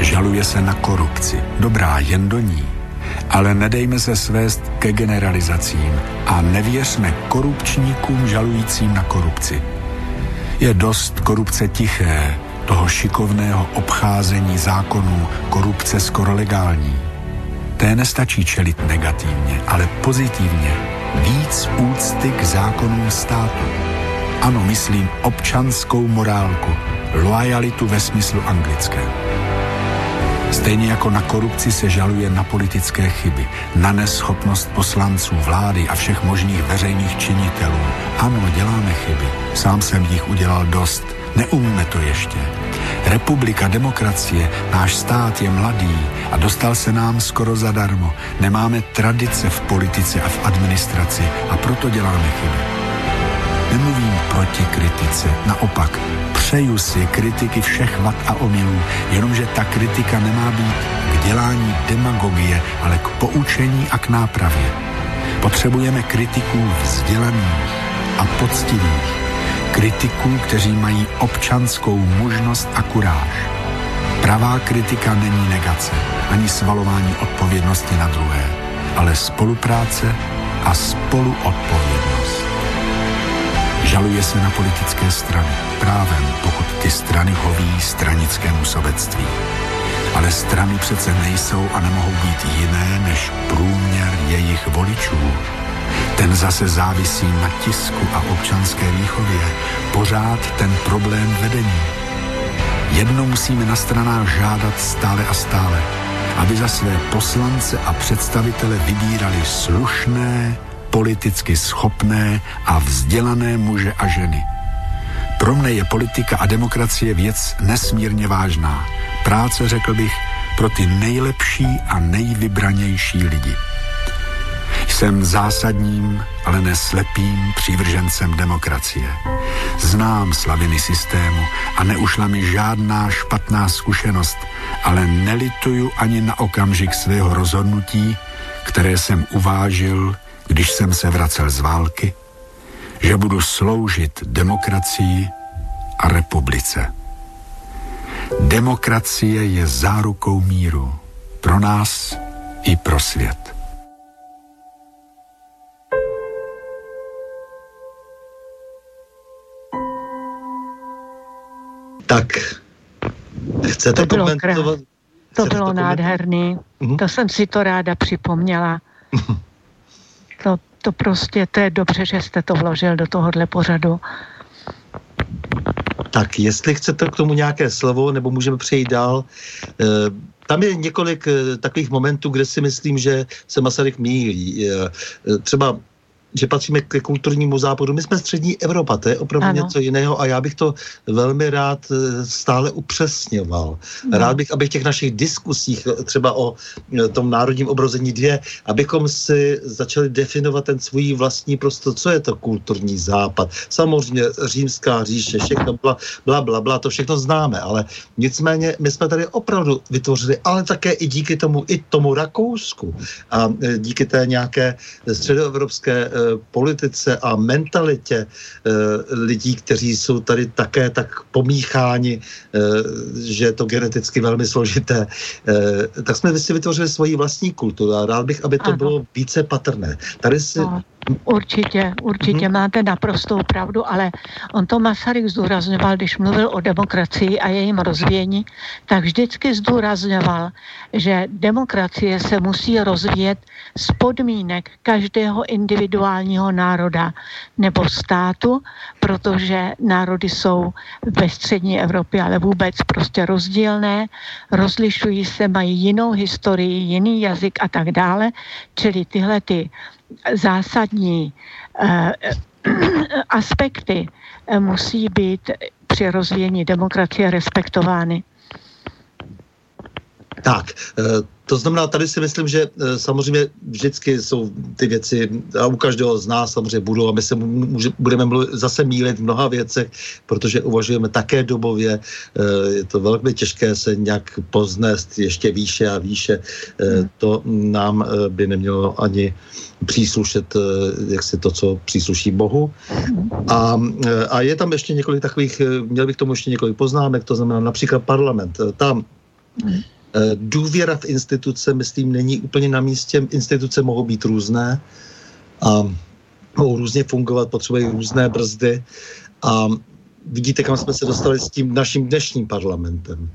Žaluje se na korupci. Dobrá, jen do ní. Ale nedejme se svést ke generalizacím a nevěřme korupčníkům žalujícím na korupci. Je dost korupce tiché, toho šikovného obcházení zákonů, korupce skoro legální. Té nestačí čelit negativně, ale pozitivně. Víc úcty k zákonům státu. Ano, myslím občanskou morálku, loajalitu ve smyslu anglickém. Stejně jako na korupci se žaluje na politické chyby, na neschopnost poslanců, vlády a všech možných veřejných činitelů. Ano, děláme chyby. Sám jsem jich udělal dost. Neumíme to ještě. Republika, demokracie, náš stát je mladý a dostal se nám skoro zadarmo. Nemáme tradice v politice a v administraci a proto děláme chyby. Nemluvím proti kritice, naopak, přeju si kritiky všech vat a omylů, jenomže ta kritika nemá být k dělání demagogie, ale k poučení a k nápravě. Potřebujeme kritiků vzdělaných a poctivých, kritiků, kteří mají občanskou mužnost a kuráž. Pravá kritika není negace, ani svalování odpovědnosti na druhé, ale spolupráce a spoluodpovědnost. Žaluje se na politické strany, právem, pokud ty strany hoví stranickému sobectví. Ale strany přece nejsou a nemohou být jiné než průměr jejich voličů. Ten zase závisí na tisku a občanské výchově. Pořád ten problém vedení. Jedno musíme na stranách žádat stále a stále, aby za své poslance a představitele vybírali slušné, politicky schopné a vzdělané muže a ženy. Pro mne je politika a demokracie věc nesmírně vážná. Práce, řekl bych, pro ty nejlepší a nejvybranější lidi. Jsem zásadním, ale neslepým přívržencem demokracie. Znám slaviny systému a neušla mi žádná špatná zkušenost, ale nelituju ani na okamžik svého rozhodnutí, které jsem uvážil, když jsem se vracel z války, že budu sloužit demokracii a republice. Demokracie je zárukou míru pro nás i pro svět. Tak, chcete to bylo komentovat? To bylo to nádherný. Mm-hmm. To jsem si to ráda připomněla. to, to prostě, to je dobře, že jste to vložil do tohohle pořadu. Tak, jestli chcete k tomu nějaké slovo, nebo můžeme přejít dál. E, tam je několik e, takových momentů, kde si myslím, že se Masaryk mílí. E, třeba že patříme ke kulturnímu západu. My jsme střední Evropa, to je opravdu ano. něco jiného a já bych to velmi rád eh, stále upřesňoval. No. Rád bych, aby v těch našich diskusích eh, třeba o eh, tom národním obrození dvě, abychom si začali definovat ten svůj vlastní prostor, co je to kulturní západ. Samozřejmě římská říše, všechno bla, bla, bla, bla, to všechno známe, ale nicméně my jsme tady opravdu vytvořili, ale také i díky tomu, i tomu Rakousku a díky té nějaké středoevropské politice a mentalitě eh, lidí, kteří jsou tady také tak pomícháni, eh, že je to geneticky velmi složité, tak jsme si vytvořili svoji vlastní kulturu a rád bych, aby to ano. bylo více patrné. Tady si no. Určitě, určitě hmm. máte naprostou pravdu, ale on to Masaryk zdůrazňoval, když mluvil o demokracii a jejím rozvíjení, tak vždycky zdůrazňoval, že demokracie se musí rozvíjet z podmínek každého individuálního národa nebo státu, protože národy jsou ve střední Evropě, ale vůbec prostě rozdílné, rozlišují se, mají jinou historii, jiný jazyk a tak dále, čili tyhle ty zásadní eh, aspekty eh, musí být při rozvíjení demokracie respektovány. Tak, eh, to znamená, tady si myslím, že samozřejmě vždycky jsou ty věci, a u každého z nás samozřejmě budou, a my se může, budeme mluvit, zase mílit v mnoha věcech, protože uvažujeme také dobově. Je to velmi těžké se nějak poznést ještě výše a výše. Hmm. To nám by nemělo ani příslušet eh, jak se to, co přísluší Bohu. A, eh, a je tam ještě několik takových, eh, měl bych tomu ještě několik poznámek, to znamená například parlament. Tam důvěra v instituce, myslím, není úplně na místě. Instituce mohou být různé a mohou různě fungovat, potřebují různé brzdy a vidíte, kam jsme se dostali s tím naším dnešním parlamentem.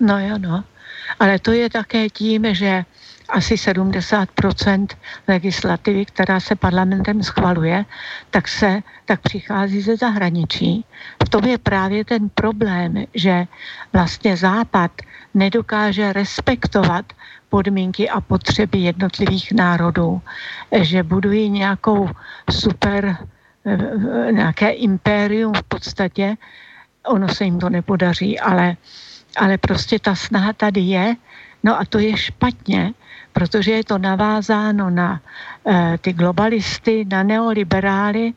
No jo, no. Ale to je také tím, že asi 70% legislativy, která se parlamentem schvaluje, tak, se, tak přichází ze zahraničí. V tom je právě ten problém, že vlastně Západ nedokáže respektovat podmínky a potřeby jednotlivých národů, že budují nějakou super, eh, nějaké impérium v podstatě, ono se jim to nepodaří, ale, ale prostě ta snaha tady je, no a to je špatně, protože je to navázáno na e, ty globalisty, na neoliberály,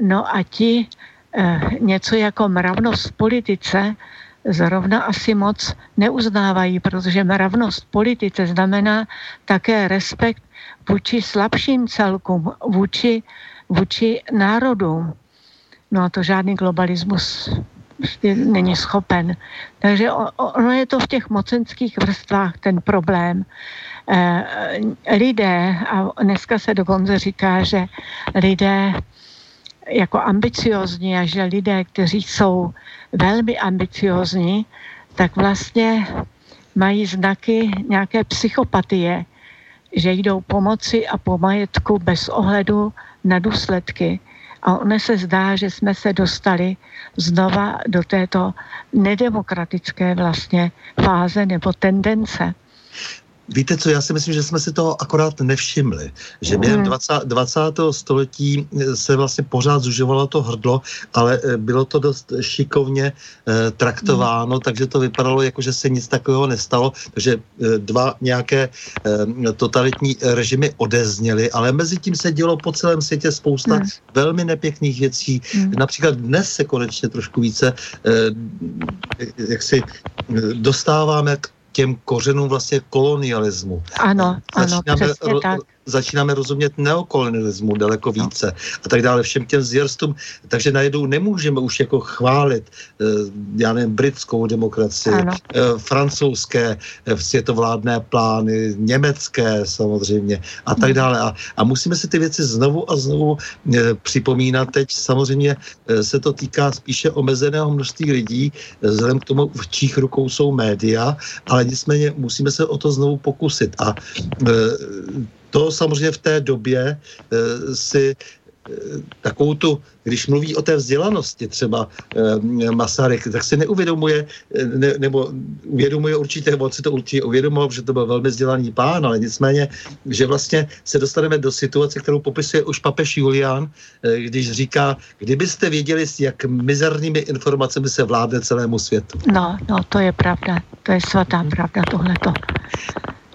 no a ti e, něco jako mravnost v politice zrovna asi moc neuznávají, protože mravnost v politice znamená také respekt vůči slabším celkům, vůči, vůči národům. No a to žádný globalismus prostě není schopen. Takže ono je to v těch mocenských vrstvách ten problém. Eh, lidé, a dneska se dokonce říká, že lidé jako ambiciozní a že lidé, kteří jsou velmi ambiciozní, tak vlastně mají znaky nějaké psychopatie, že jdou pomoci a po majetku bez ohledu na důsledky. A ono se zdá, že jsme se dostali znova do této nedemokratické vlastně fáze nebo tendence. Víte co, já si myslím, že jsme si toho akorát nevšimli, že během 20, mhm. 20. století eh, se vlastně pořád zužovalo to hrdlo, ale eh, bylo to dost šikovně eh, traktováno, mm. takže to vypadalo jako, že se nic takového nestalo, takže eh, dva nějaké eh, totalitní režimy odezněly, ale mezi tím se dělo po celém světě spousta mm. velmi nepěkných věcí. Mm. Například dnes se konečně trošku více eh, jak si eh, dostáváme k těm kořenům vlastně kolonialismu. Ano, ano, přesně ro- tak začínáme rozumět neokolonialismu daleko no. více a tak dále, všem těm zvěrstům. Takže najednou nemůžeme už jako chválit, eh, já nevím, britskou demokracii, ano. Eh, francouzské eh, světovládné plány, německé samozřejmě a tak dále. A, a musíme si ty věci znovu a znovu připomínat. Teď samozřejmě se to týká spíše omezeného množství lidí, vzhledem k tomu, v čích rukou jsou média, ale nicméně musíme se o to znovu pokusit. A to samozřejmě v té době e, si eh, takovou tu, když mluví o té vzdělanosti třeba e, Masaryk, tak si neuvědomuje, ne, nebo uvědomuje určitě, on si to určitě uvědomoval, že to byl velmi vzdělaný pán, ale nicméně, že vlastně se dostaneme do situace, kterou popisuje už papež Julián, když říká, kdybyste věděli, s jak mizernými informacemi se vládne celému světu. No, no, to je pravda, to je svatá pravda tohleto.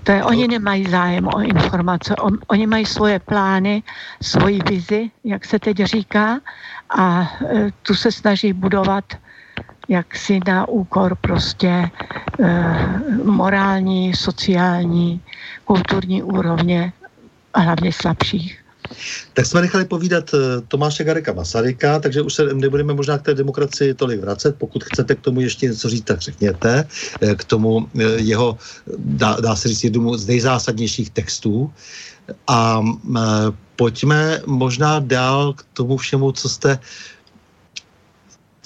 To je, oni nemají zájem o informace, on, oni mají svoje plány, svoji vizi, jak se teď říká, a e, tu se snaží budovat jaksi na úkor prostě e, morální, sociální, kulturní úrovně a hlavně slabších. Tak jsme nechali povídat eh, Tomáše Gareka Masaryka, takže už se nebudeme možná k té demokracii tolik vracet. Pokud chcete k tomu ještě něco říct, tak řekněte. Eh, k tomu eh, jeho, dá, dá se říct, jednomu z nejzásadnějších textů. A pojďme možná dál k tomu všemu, co jste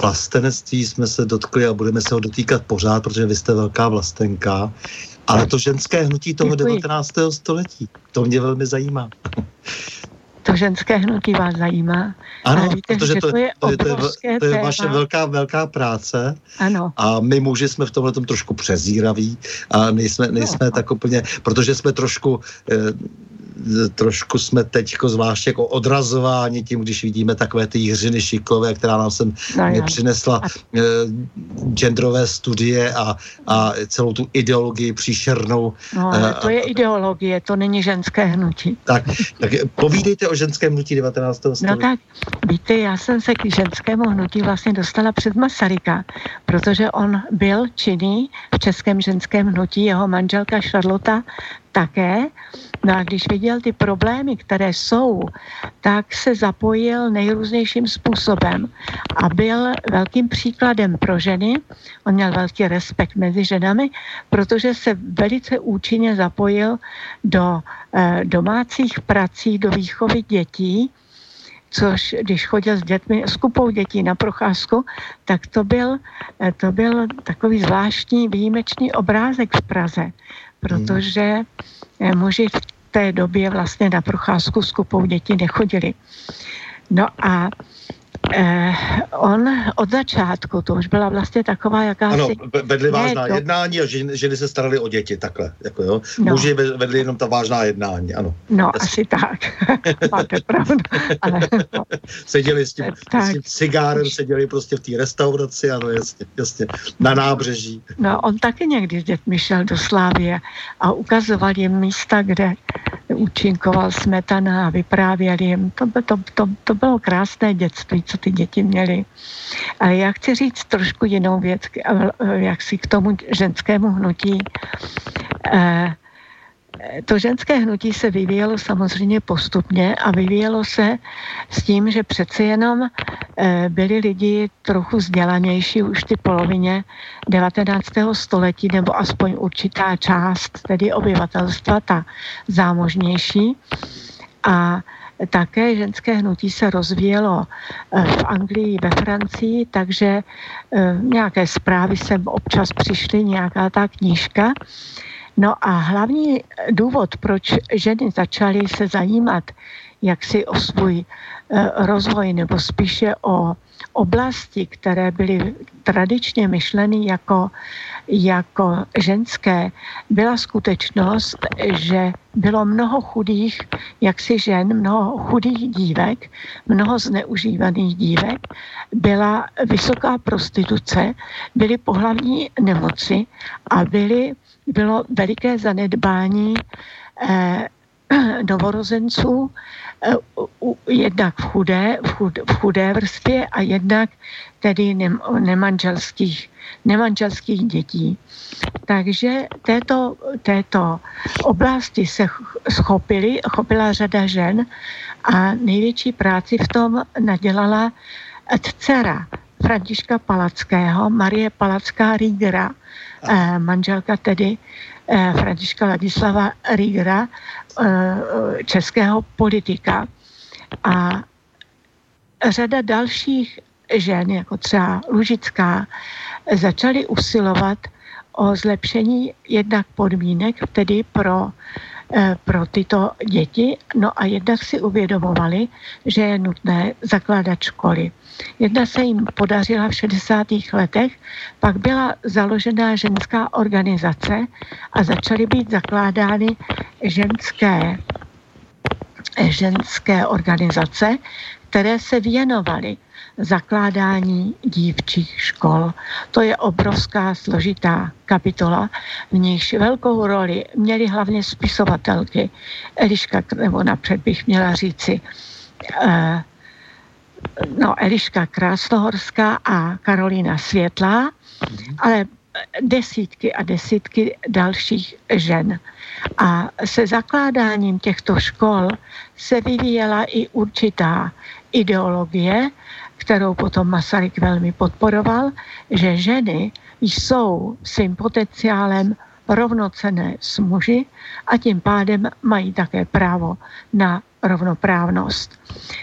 vlastenectví jsme se dotkli a budeme se ho dotýkat pořád, protože vy jste velká vlastenka. Ale to ženské hnutí toho Děkuji. 19. století, to mě velmi zajímá. To ženské hnutí vás zajímá. Ano, víte, protože to, to, je, to, je, to, je, to je vaše velká, velká práce. Ano. A my muži jsme v tomhle trošku přezíraví a nejsme, nejsme no. tak úplně, protože jsme trošku eh, trošku jsme teď zvlášť jako odrazováni tím, když vidíme takové ty jiřiny šiklové, která nám sem no, přinesla uh, genderové studie a, a celou tu ideologii příšernou. No, uh, to je ideologie, to není ženské hnutí. Tak, tak povídejte o ženském hnutí 19. století. No tak, víte, já jsem se k ženskému hnutí vlastně dostala před Masaryka, protože on byl činný v českém ženském hnutí, jeho manželka Charlotta také. No a když viděl ty problémy, které jsou, tak se zapojil nejrůznějším způsobem a byl velkým příkladem pro ženy. On měl velký respekt mezi ženami, protože se velice účinně zapojil do eh, domácích prací, do výchovy dětí což když chodil s dětmi, s kupou dětí na procházku, tak to byl, eh, to byl takový zvláštní výjimečný obrázek v Praze, protože eh, muži v té době vlastně na procházku s kupou dětí nechodili. No a Eh, on od začátku, to už byla vlastně taková jakási... Ano, vedli vážná to... jednání a ženy, ženy se starali o děti, takhle, jako jo. No. Muži vedli jenom ta vážná jednání, ano. No, Jasně. asi tak, máte pravdu. Ale, no. seděli s tím, tak. s tím cigárem, seděli prostě v té restauraci, ano, jasně, jasně, na nábřeží. No, on taky někdy s dětmi šel do Slávie a ukazoval jim místa, kde účinkoval Smetana a vyprávěl jim. To, to, to, to bylo krásné dětství, co ty děti měly. Ale já chci říct trošku jinou věc, jak si k tomu ženskému hnutí. Eh, to ženské hnutí se vyvíjelo samozřejmě postupně a vyvíjelo se s tím, že přece jenom eh, byli lidi trochu vzdělanější už ty polovině 19. století, nebo aspoň určitá část tedy obyvatelstva, ta zámožnější. A také ženské hnutí se rozvíjelo eh, v Anglii, ve Francii, takže eh, nějaké zprávy sem občas přišly, nějaká ta knížka. No a hlavní důvod, proč ženy začaly se zajímat jaksi o svůj eh, rozvoj nebo spíše o oblasti, které byly tradičně myšleny jako, jako ženské, byla skutečnost, že bylo mnoho chudých jaksi žen, mnoho chudých dívek, mnoho zneužívaných dívek, byla vysoká prostituce, byly pohlavní nemoci a byly, bylo veliké zanedbání eh, novorozenců, jednak v chudé, v, chud, v chudé vrstvě a jednak tedy ne, nemanželských, nemanželských dětí. Takže této, této oblasti se schopili, chopila řada žen a největší práci v tom nadělala dcera Františka Palackého, Marie Palacká Rígera, eh, manželka tedy Františka Ladislava Rígera, Eh, českého politika. A řada dalších žen, jako třeba Lužická, začaly usilovat o zlepšení jednak podmínek, tedy pro, eh, pro tyto děti, no a jednak si uvědomovali, že je nutné zakládat školy. Jedna se jim podařila v 60. letech, pak byla založena ženská organizace a začaly být zakládány ženské, ženské organizace, které se věnovaly zakládání dívčích škol. To je obrovská složitá kapitola, v níž velkou roli měly hlavně spisovatelky. Eliška, nebo napřed bych měla říci, eh, no, Eliška Krásnohorská a Karolina Světlá, ale desítky a desítky dalších žen. A se zakládáním těchto škol se vyvíjela i určitá ideologie, kterou potom Masaryk velmi podporoval, že ženy jsou svým potenciálem rovnocené s muži a tím pádem mají také právo na rovnoprávnost.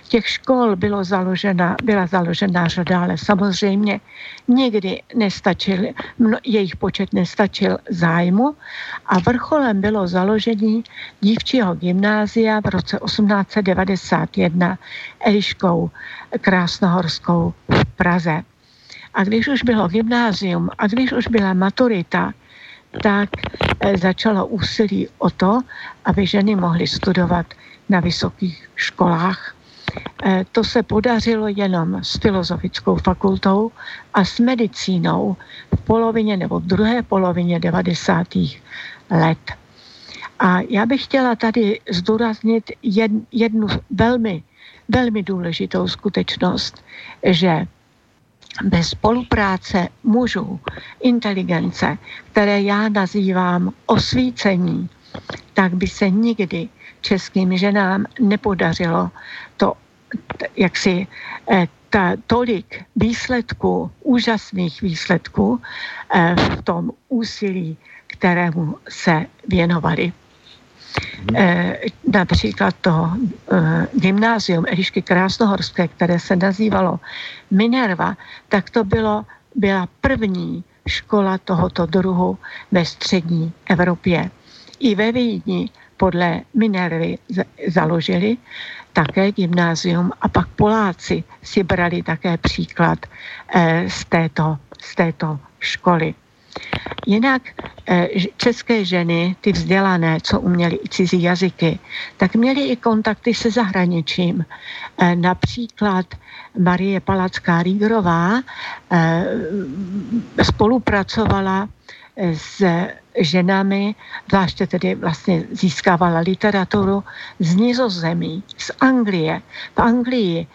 Těch škol bylo založena, byla založena řada, ale samozřejmě někdy nestačil, jejich počet nestačil zájmu a vrcholem bylo založení dívčího gymnázia v roce 1891 Eliškou Krásnohorskou v Praze. A když už bylo gymnázium a když už byla maturita, tak eh, začalo úsilí o to, aby ženy mohly studovat na vysokých školách. Eh, to se podařilo jenom s filozofickou fakultou a s medicínou v polovině nebo v druhé polovině 90. let. A já bych chtěla tady zdůraznit jednu velmi, velmi důležitou skutečnost, že bez spolupráce mužů, inteligence, které já nazývám osvícení, tak by se nikdy českým ženám nepodařilo to, jak si eh, ta, tolik výsledků, úžasných výsledků eh, v tom úsilí, kterému se věnovali. Eh, například to eh, gymnázium Elišky Krásnohorské, které se nazývalo Minerva, tak to bylo, byla první škola tohoto druhu ve střední Evropě. I ve Vídni podle Minervy založili také gymnázium a pak Poláci si brali také příklad eh, z této, z této školy. Jinak eh, české ženy, ty vzdělané, co uměly i cizí jazyky, tak měly i kontakty se zahraničím. Eh, například Marie Palacká Rígrová spolupracovala s ženami, zvláště tedy vlastně získávala literaturu z Nizozemí, z Anglie. V Anglii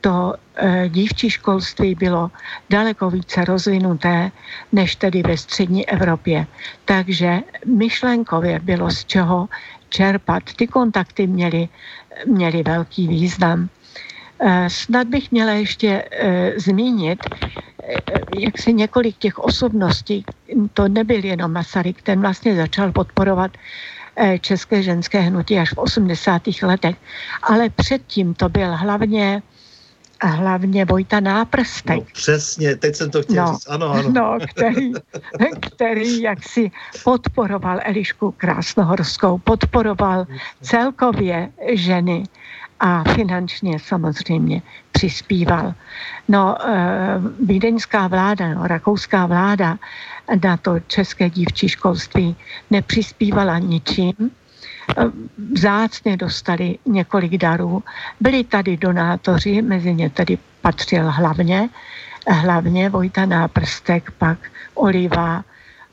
to e, dívčí školství bylo daleko více rozvinuté než tedy ve střední Evropě. Takže myšlenkově bylo z čeho čerpat. Ty kontakty měly, měly velký význam. E, snad bych měla ještě e, zmínit, jak si několik těch osobností, to nebyl jenom Masaryk, ten vlastně začal podporovat eh, české ženské hnutí až v 80. letech, ale předtím to byl hlavně a hlavně Vojta Náprstek. No, přesně, teď jsem to chtěl no, říct, ano, ano. No, který, který jaksi podporoval Elišku Krásnohorskou, podporoval celkově ženy a finančně samozřejmě přispíval. No, eh, vídeňská vláda, no, rakouská vláda na to české dívčí školství nepřispívala ničím. Eh, vzácně dostali několik darů. Byli tady donátoři, mezi ně tedy patřil hlavně, hlavně Vojta Náprstek, pak Oliva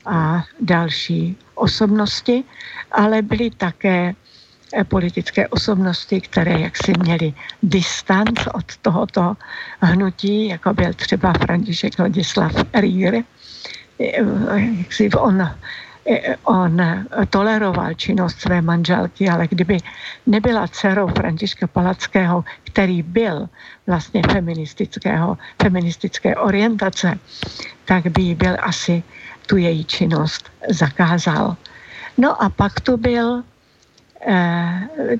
a další osobnosti, ale byli také politické osobnosti, které jaksi měly distanc od tohoto hnutí, jako byl třeba František Ladislav Rýr. Eh, jak si on, eh, on toleroval činnost své manželky, ale kdyby nebyla dcerou Františka Palackého, který byl vlastně feministického, feministické orientace, tak by byl asi tu její činnost zakázal. No a pak tu byl Eh,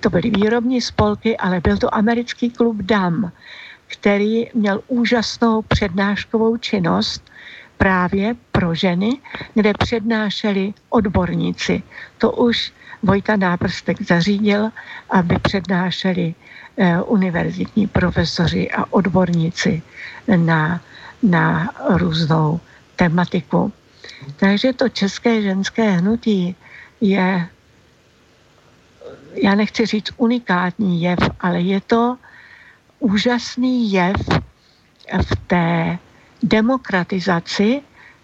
to byly výrobní spolky, ale byl to americký klub DAM, který měl úžasnou přednáškovou činnost právě pro ženy, kde přednášeli odborníci. To už Vojta Náprstek zařídil, aby přednášeli eh, univerzitní profesoři a odborníci na, na různou tematiku. Takže to české ženské hnutí je já nechci říct unikátní jev, ale je to úžasný jev v té demokratizaci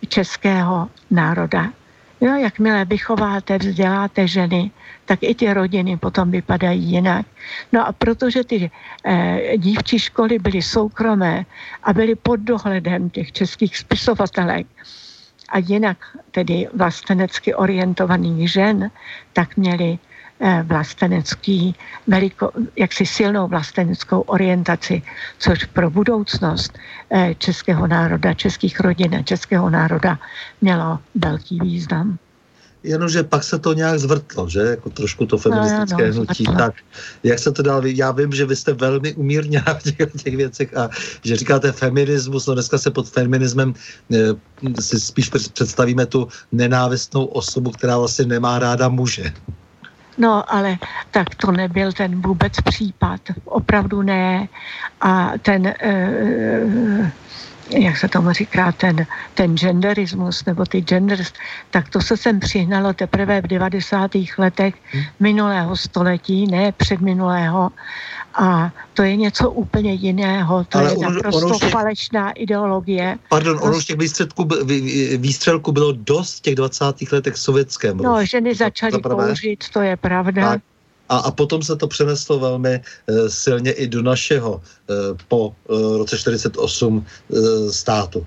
českého národa. Jo, jakmile vychováte, vzděláte ženy, tak i ty rodiny potom vypadají jinak. No a protože ty eh, dívčí školy byly soukromé a byly pod dohledem těch českých spisovatelek a jinak tedy vlastenecky orientovaných žen, tak měli Eh, vlastenecký, veliko, jaksi silnou vlasteneckou orientaci, což pro budoucnost eh, českého národa, českých rodin a českého národa mělo velký význam. Jenomže pak se to nějak zvrtlo, že? Jako trošku to feministické no, no, hnutí. Zvrtlo. Tak jak se to dál? Já vím, že vy jste velmi umírněná v těch, těch věcech a že říkáte feminismus, no dneska se pod feminismem e, si spíš představíme tu nenávistnou osobu, která vlastně nemá ráda muže. No, ale tak to nebyl ten vůbec případ. Opravdu ne. A ten, e, jak se tomu říká, ten, ten genderismus nebo ty genders, tak to se sem přihnalo teprve v 90. letech minulého století, ne předminulého. A to je něco úplně jiného. To Ale je on, naprosto těch, falešná ideologie. Pardon, ono už těch výstřelků, výstřelků bylo dost v těch 20. letech sovětském. No, ženy začaly kouřit, to je pravda. Tak. A, a potom se to přeneslo velmi e, silně i do našeho e, po e, roce 48 e, státu.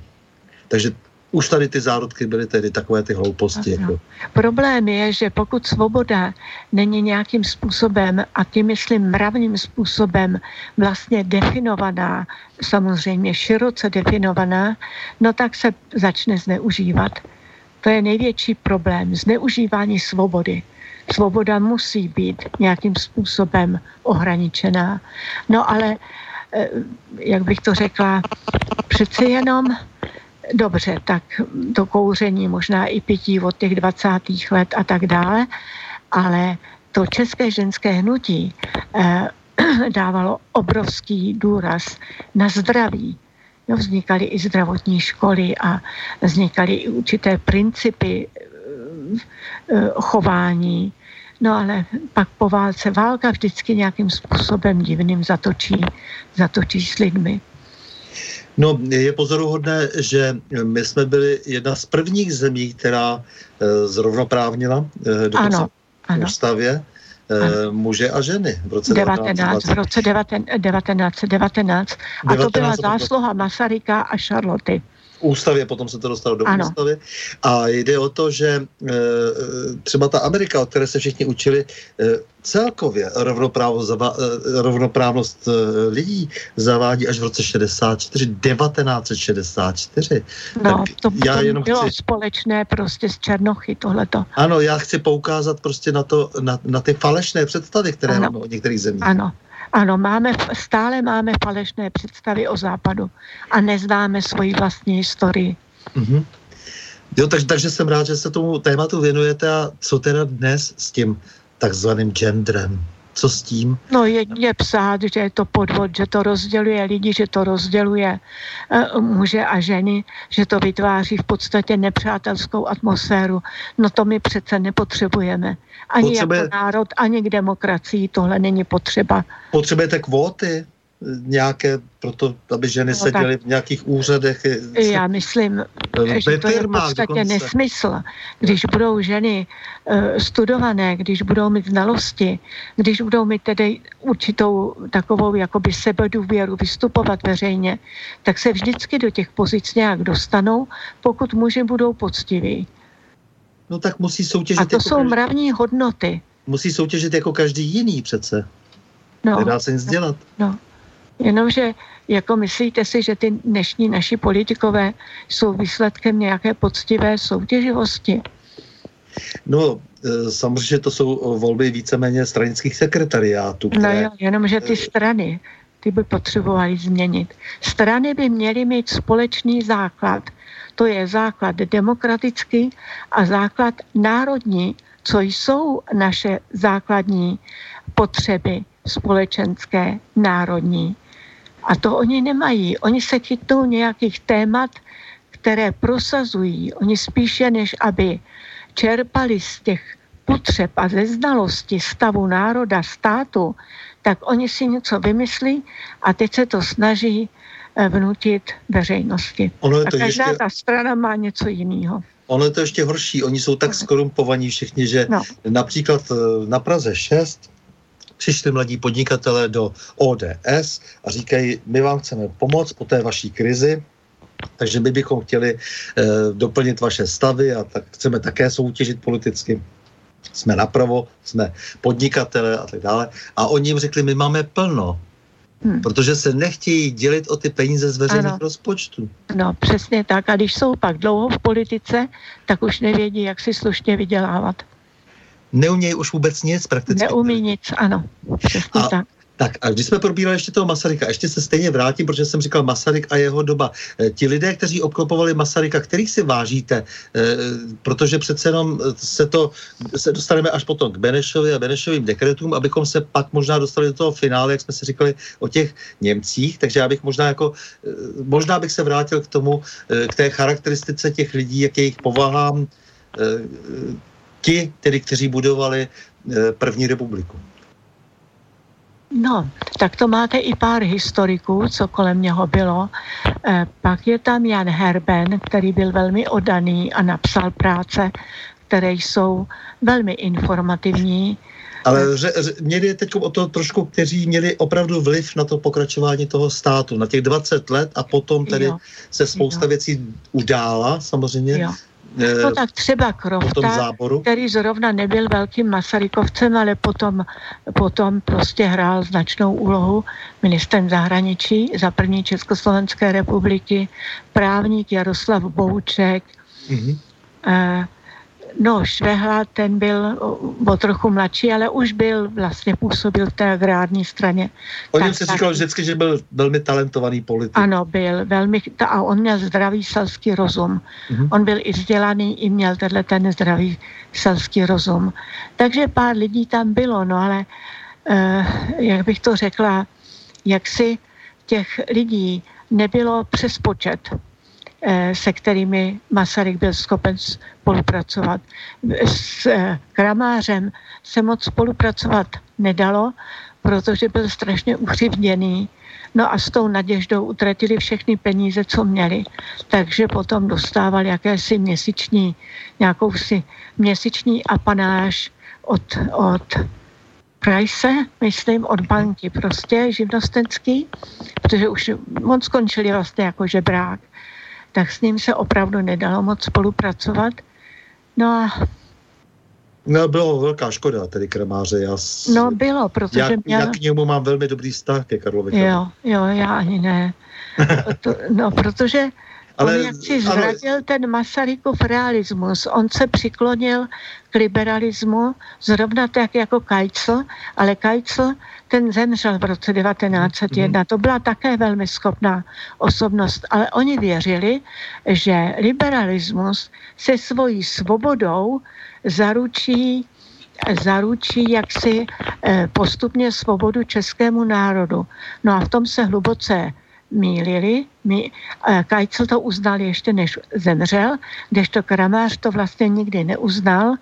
Takže už tady ty zárodky byly tedy takové ty hlouposti. Jako. Problém je, že pokud svoboda není nějakým způsobem, a tím myslím mravným způsobem, vlastně definovaná, samozřejmě široce definovaná, no tak se začne zneužívat. To je největší problém, zneužívání svobody. Svoboda musí být nějakým způsobem ohraničená. No ale, eh, jak bych to řekla, přeci jenom dobře, tak to kouření, možná i pití od těch 20. let a tak dále, ale to české ženské hnutí eh, dávalo obrovský důraz na zdraví. No, vznikaly i zdravotní školy a vznikaly i určité principy chování. No ale pak po válce válka vždycky nějakým způsobem divným zatočí, zatočí s lidmi. No, je pozoruhodné, že my jsme byli jedna z prvních zemí, která e, zrovnoprávnila e, dokonce ano, ano. ústavě ano. muže a ženy v roce 19, v roce 1919. A to byla zásluha Masaryka a Charloty ústavě, potom se to dostalo do ano. ústavy. A jde o to, že e, třeba ta Amerika, od které se všichni učili, e, celkově rovnoprávnost, zava, e, rovnoprávnost e, lidí zavádí až v roce 64, 1964. No, tak to, já jenom bylo chci... společné prostě z Černochy, tohleto. Ano, já chci poukázat prostě na, to, na, na ty falešné představy, které ano. máme o některých zemích. Ano, ano, máme, stále máme falešné představy o západu a neznáme svoji vlastní historii. Mm-hmm. Jo, tak, takže jsem rád, že se tomu tématu věnujete a co teda dnes s tím takzvaným genderem? Co s tím? No je psát, že je to podvod, že to rozděluje lidi, že to rozděluje uh, muže a ženy, že to vytváří v podstatě nepřátelskou atmosféru. No to my přece nepotřebujeme. Ani Potřebuje... jako národ, ani k demokracii tohle není potřeba. Potřebujete kvóty? nějaké, proto, aby ženy no, seděly v nějakých úřadech. Já myslím, že to je v podstatě dokonce. nesmysl. Když budou ženy uh, studované, když budou mít znalosti, když budou mít tedy určitou takovou jakoby sebedůvěru vystupovat veřejně, tak se vždycky do těch pozic nějak dostanou, pokud muži budou poctiví. No tak musí soutěžit. A to jako jsou každý, mravní hodnoty. Musí soutěžit jako každý jiný přece. No, Nedá se nic dělat. No. Jenomže jako myslíte si, že ty dnešní naši politikové jsou výsledkem nějaké poctivé soutěživosti? No, e, samozřejmě to jsou volby víceméně stranických sekretariátů. No které... No jo, jenomže ty strany, ty by potřebovaly změnit. Strany by měly mít společný základ. To je základ demokratický a základ národní, co jsou naše základní potřeby společenské, národní. A to oni nemají. Oni se chytnou nějakých témat, které prosazují. Oni spíše, než aby čerpali z těch potřeb a ze znalosti stavu národa, státu, tak oni si něco vymyslí a teď se to snaží vnutit veřejnosti. Ono je to a každá ještě... ta strana má něco jiného. Ono je to ještě horší. Oni jsou tak skorumpovaní všichni, že no. například eh, na Praze 6 přišli mladí podnikatelé do ODS a říkají, my vám chceme pomoct po té vaší krizi, takže my bychom chtěli eh, doplnit vaše stavy a tak chceme také soutěžit politicky. Jsme napravo, jsme podnikatele a tak dále. A oni jim řekli, my máme plno, Hmm. Protože se nechtějí dělit o ty peníze z veřejných ano. rozpočtů. No, přesně tak. A když jsou pak dlouho v politice, tak už nevědí, jak si slušně vydělávat neumějí už vůbec nic prakticky. Neumí nic, ano. Přesně a, tak. Tak a když jsme probírali ještě toho Masaryka, ještě se stejně vrátím, protože jsem říkal Masaryk a jeho doba. E, ti lidé, kteří obklopovali Masaryka, kterých si vážíte, e, protože přece jenom se to, se dostaneme až potom k Benešovi a Benešovým dekretům, abychom se pak možná dostali do toho finále, jak jsme si říkali o těch Němcích, takže já bych možná jako, možná bych se vrátil k tomu, k té charakteristice těch lidí, jak jejich povahám, ti, tedy, kteří budovali eh, první republiku. No, tak to máte i pár historiků, co kolem něho bylo. E, pak je tam Jan Herben, který byl velmi odaný a napsal práce, které jsou velmi informativní. Ale ře, ře, měli teď o to trošku, kteří měli opravdu vliv na to pokračování toho státu, na těch 20 let a potom tedy jo, se spousta jo. věcí udála samozřejmě. Jo. No tak třeba Krofta, který zrovna nebyl velkým Masarykovcem, ale potom, potom prostě hrál značnou úlohu ministrem zahraničí za první Československé republiky, právník Jaroslav Bouček, mm-hmm. eh, No, Švehla, ten byl o trochu mladší, ale už byl, vlastně působil v té agrární straně. O něm se říkal vždycky, že byl velmi talentovaný politik. Ano, byl velmi, a on měl zdravý selský rozum. Mm-hmm. On byl i vzdělaný, i měl tenhle ten zdravý selský rozum. Takže pár lidí tam bylo, no ale, uh, jak bych to řekla, jak si těch lidí nebylo přes počet Eh, se kterými Masaryk byl schopen spolupracovat. S eh, Kramářem se moc spolupracovat nedalo, protože byl strašně uchřivděný. No a s tou naděždou utratili všechny peníze, co měli. Takže potom dostával jakési měsíční, nějakou si měsíční apanáž od, od Price, myslím, od banky prostě živnostenský, protože už moc skončili vlastně jako žebrák tak s ním se opravdu nedalo moc spolupracovat. No a No, bylo velká škoda, tedy kramáře. Já s... No, bylo, protože já, měl... Já k němu mám velmi dobrý vztah ke Karlovi. Jo, jo, já ani ne. to, no, protože ale, on jak si zradil ale... ten Masarykův realismus. On se přiklonil k liberalismu, zrovna tak jako Kajcl, ale Kajcl ten zemřel v roce 1901. Mm. To byla také velmi schopná osobnost, ale oni věřili, že liberalismus se svojí svobodou zaručí zaručí jaksi eh, postupně svobodu českému národu. No a v tom se hluboce mýlili. My, Kajcel to uznal ještě než zemřel, kdežto Kramář to vlastně nikdy neuznal.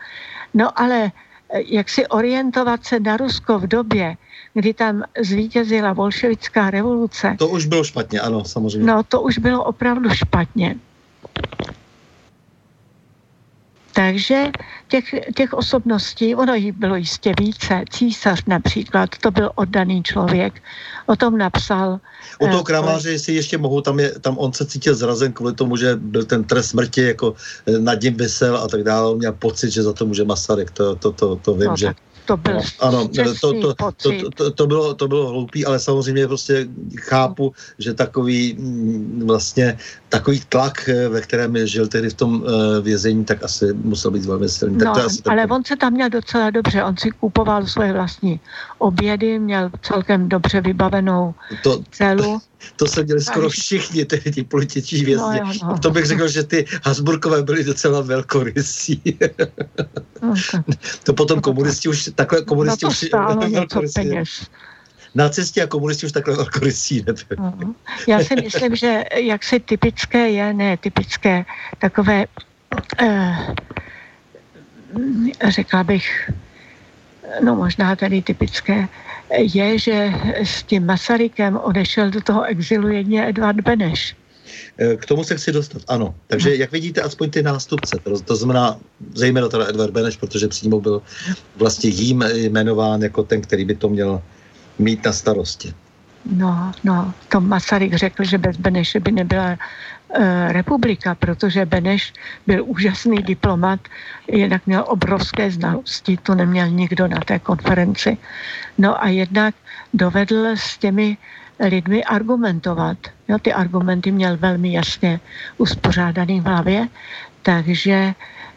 No ale eh, jak si orientovat se na Rusko v době, kdy tam zvítězila bolševická revoluce. To už bylo špatně, ano, samozřejmě. No, to už bylo opravdu špatně. Takže těch, těch osobností, ono jich bylo jistě více. Císař například, to byl oddaný člověk. O tom napsal. U toho eh, kramáře, jestli ještě mohu, tam, je, tam on se cítil zrazen kvůli tomu, že byl ten trest smrti, jako eh, nad ním vysel a tak dále. On měl pocit, že za to může Masaryk. To, to, to, to vím, no, že... Tak to byl ano, to, to, to, to, to, bylo, to bylo hloupý, ale samozřejmě prostě chápu, že takový mm, vlastně takový tlak, eh, ve kterém žil tedy v tom uh, vězení, tak asi musel být velmi silný. Tak no, to asi ale takový. on se tam měl docela dobře, on si kupoval svoje vlastní obědy, měl celkem dobře vybavenou to, celu. To, to se měli skoro všichni ty, ty političtí vězni. No, no. To bych řekl, že ty Hasburkové byly docela velkorysí. No, to potom komunisti už, takhle komunisti no už... velkorysí. Nacisti a komunisti už takhle velkorysí nebyli. No. Já si myslím, že jak se typické je, ne typické, takové, eh, řekla bych, no možná tady typické, je, že s tím Masarykem odešel do toho exilu jedně Edvard Beneš. Eh, k tomu se chci dostat, ano. Takže no. jak vidíte, aspoň ty nástupce, to, to znamená zejména teda Edvard Beneš, protože přímo byl vlastně jím jmenován jako ten, který by to měl mít na starosti. No, no, to Masaryk řekl, že bez Beneše by nebyla republika, protože Beneš byl úžasný diplomat, jednak měl obrovské znalosti, to neměl nikdo na té konferenci. No a jednak dovedl s těmi lidmi argumentovat. Jo, ty argumenty měl velmi jasně uspořádaný v hlavě, takže,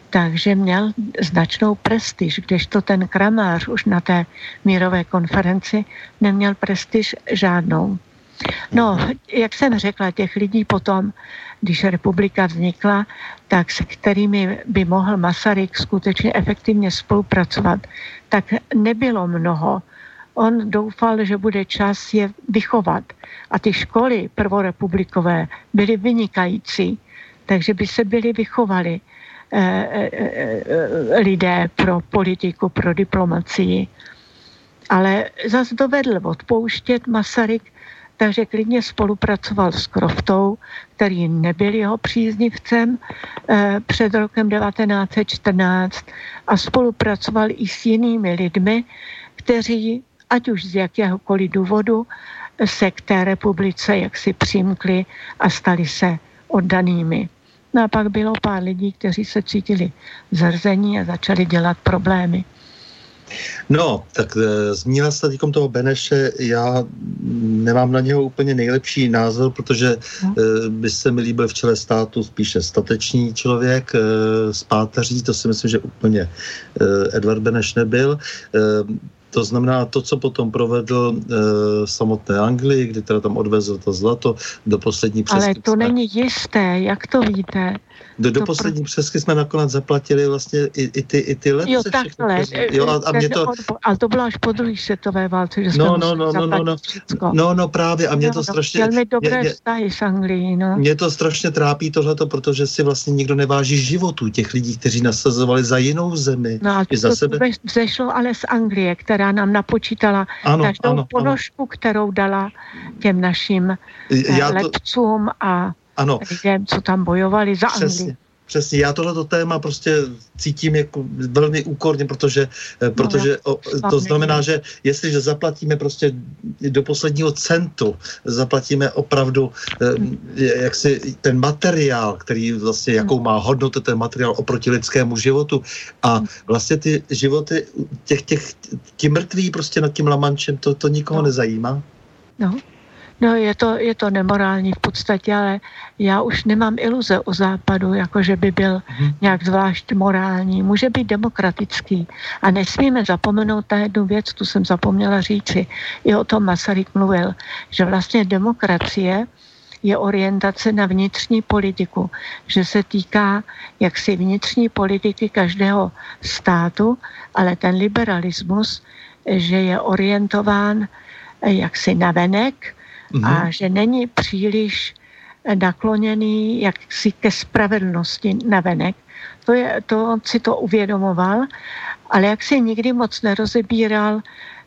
takže měl značnou prestiž, kdežto ten kramář už na té mírové konferenci neměl prestiž žádnou. No, jak jsem řekla, těch lidí potom, když republika vznikla, tak se kterými by mohl Masaryk skutečně efektivně spolupracovat, tak nebylo mnoho. On doufal, že bude čas je vychovat. A ty školy prvorepublikové byly vynikající, takže by se byli vychovali eh, eh, eh, lidé pro politiku, pro diplomacii. Ale zase dovedl odpouštět Masaryk takže klidně spolupracoval s Kroftou, který nebyl jeho příznivcem eh, před rokem 1914 a spolupracoval i s jinými lidmi, kteří, ať už z jakéhokoliv důvodu, se k té republice jaksi přimkli a stali se oddanými. No a pak bylo pár lidí, kteří se cítili zrzení a začali dělat problémy. No, tak e, zmínila se teď toho Beneše, já nemám na něho úplně nejlepší názor, protože e, by se mi líbil v čele státu spíše statečný člověk e, z páteří, to si myslím, že úplně e, Edvard Beneš nebyl. E, to znamená to, co potom provedl e, samotné Anglii, kdy teda tam odvezl to zlato do poslední přesky. Ale to není jisté, jak to víte? Do, do poslední pro... přesky jsme nakonec zaplatili vlastně i, i ty, i ty lety. Jo, takhle. Všechno, jo, a, a mě to... Ale to bylo až po druhé světové válce, že jsme no, no, no, no, no, no, no, no, právě. A mě no, to strašně... Velmi dobré mě, vztahy s Anglií, no. Mě to strašně trápí tohleto, protože si vlastně nikdo neváží životů těch lidí, kteří nasazovali za jinou zemi. No a to, za to sebe... vzešlo ale z Anglie, která nám napočítala ano, každou ano, ponožku, ano. kterou dala těm našim Já eh, to... a ano. lidem, co tam bojovali za Přesně. Anglii. Přesně, já tohleto téma prostě cítím jako velmi úkorně, protože, eh, no, protože o, to znamená, že jestliže zaplatíme prostě do posledního centu, zaplatíme opravdu eh, jak si ten materiál, který vlastně, jakou má hodnotu ten materiál oproti lidskému životu a vlastně ty životy těch, těch, ti mrtví prostě nad tím Lamančem, to, to nikoho no. nezajímá. No, No, je to, je to nemorální v podstatě, ale já už nemám iluze o západu, jako že by byl mhm. nějak zvlášť morální. Může být demokratický. A nesmíme zapomenout na jednu věc, tu jsem zapomněla říci. I o tom Masaryk mluvil, že vlastně demokracie je orientace na vnitřní politiku, že se týká jaksi vnitřní politiky každého státu, ale ten liberalismus, že je orientován jaksi na venek, mm-hmm. a že není příliš nakloněný jaksi ke spravedlnosti navenek. To, je, to on si to uvědomoval, ale jak si nikdy moc nerozebíral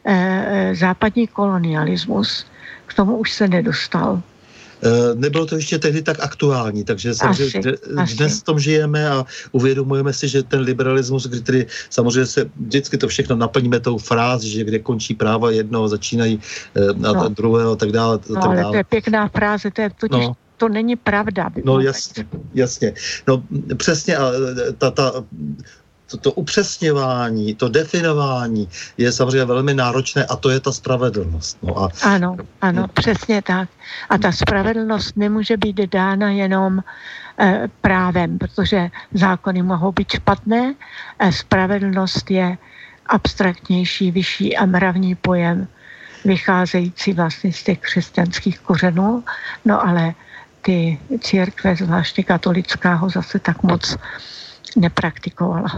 e, západní kolonialismus, k tomu už se nedostal. Eh, nebylo to ještě tehdy tak aktuální, takže samozřejmě asi, dnes v tom žijeme a uvědomujeme si, že ten liberalismus, který samozřejmě se vždycky to všechno naplníme tou frázi, že kde končí práva jednoho, začínají eh, a no. druhého a tak dále. No, tak ale dále. to je pěkná fráze, to je totiž no to není pravda. No jasně, jasně. No přesně, a ta, ta to, to upřesňování, to definování je samozřejmě velmi náročné a to je ta spravedlnost. No a... Ano, ano, přesně tak. A ta spravedlnost nemůže být dána jenom eh, právem, protože zákony mohou být špatné. Eh, spravedlnost je abstraktnější, vyšší a mravní pojem, vycházející vlastně z těch křesťanských kořenů, no ale ty církve, zvláště katolická, ho zase tak moc nepraktikovala.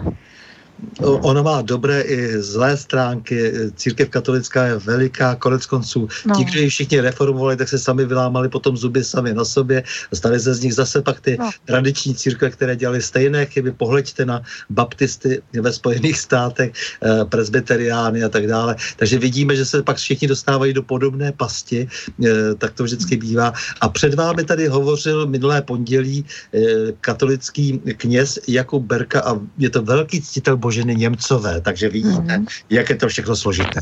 Ona má dobré i zlé stránky. Církev katolická je veliká, konec konců. No. Ti, kteří všichni reformovali, tak se sami vylámali potom zuby sami na sobě. Stali se z nich zase pak ty no. tradiční církve, které dělali stejné chyby. Pohleďte na baptisty ve Spojených státech, eh, presbyteriány a tak dále. Takže vidíme, že se pak všichni dostávají do podobné pasti. Eh, tak to vždycky bývá. A před vámi tady hovořil minulé pondělí eh, katolický kněz Jakub Berka a je to velký ctitel Boženy Němcové, takže vidíte, mm. jak je to všechno složité.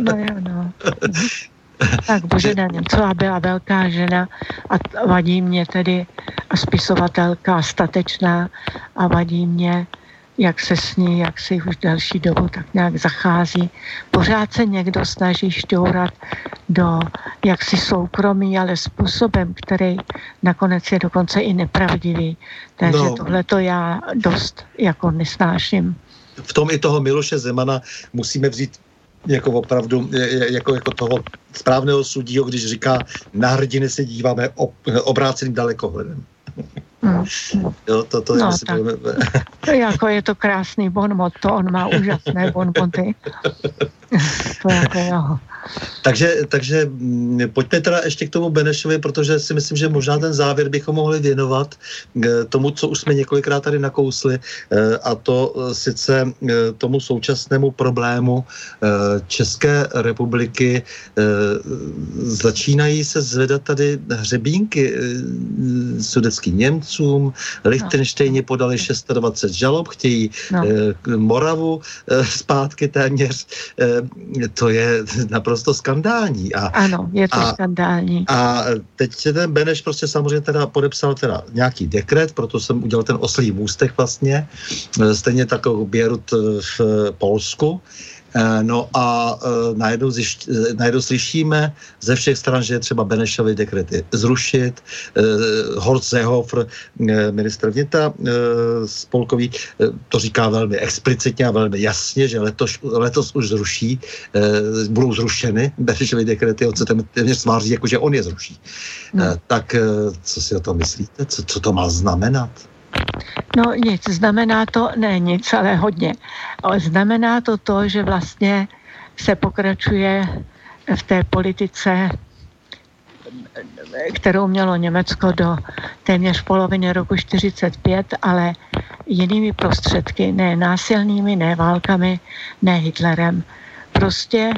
No jo, no. Tak Božena Němcová byla velká žena a vadí mě tedy a spisovatelka, statečná a vadí mě, jak se s ní, jak si už další dobu tak nějak zachází. Pořád se někdo snaží šťourat do jaksi soukromí, ale způsobem, který nakonec je dokonce i nepravdivý. Takže no. tohle to já dost jako nesnáším v tom i toho Miloše Zemana musíme vzít jako opravdu, jako, jako toho správného sudího, když říká, na hrdiny se díváme ob, obráceným dalekohledem. Hmm. Jo, to, to no, je, tak. to jako je to krásný bonmot, to on má úžasné bonmoty. to jako jo. Takže, takže mm, pojďme teda ještě k tomu Benešovi, protože si myslím, že možná ten závěr bychom mohli věnovat eh, tomu, co už jsme několikrát tady nakousli, eh, a to eh, sice tomu současnému problému České republiky. Začínají se zvedat tady hřebínky sudeckým Němcům, Lichtenštejně podali 26 žalob, chtějí no. Moravu zpátky téměř. To je naprosto skandální. A, ano, je to a, skandální. A teď ten Beneš prostě samozřejmě teda podepsal teda nějaký dekret, proto jsem udělal ten oslý můstek vlastně, stejně tak jako Bierut v Polsku, No a najednou, zjišť, najednou slyšíme ze všech stran, že je třeba Benešovy dekrety zrušit. Horst Seehofer, ministr vnitra spolkový, to říká velmi explicitně a velmi jasně, že letos, letos už zruší, budou zrušeny Benešovy dekrety, on se téměř sváří, jako že on je zruší. No. Tak co si o tom myslíte? Co, co to má znamenat? No nic, znamená to, ne nic, ale hodně. Znamená to to, že vlastně se pokračuje v té politice, kterou mělo Německo do téměř poloviny roku 45, ale jinými prostředky, ne násilnými, ne válkami, ne Hitlerem. Prostě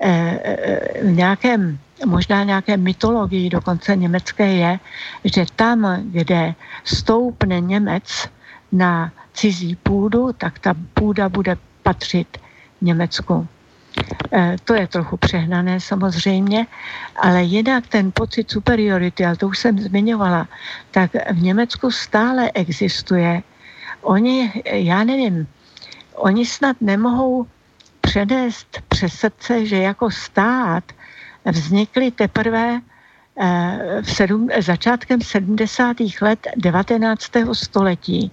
eh, eh, v nějakém možná nějaké mytologii dokonce německé je, že tam, kde stoupne Němec na cizí půdu, tak ta půda bude patřit Německu. E, to je trochu přehnané samozřejmě, ale jinak ten pocit superiority, ale to už jsem zmiňovala, tak v Německu stále existuje. Oni, já nevím, oni snad nemohou přenést přes srdce, že jako stát vznikly teprve eh, v sedm, začátkem 70. let 19. století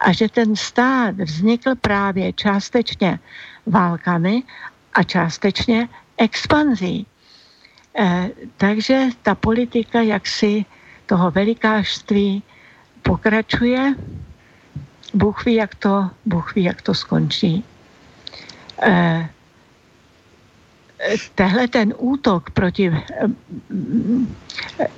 a že ten stát vznikl právě částečně válkami a částečně expanzí. Eh, takže ta politika jaksi toho velikářství pokračuje. Bůh ví, jak to, Bůh ví, jak to skončí. Eh, tehle ten útok proti eh,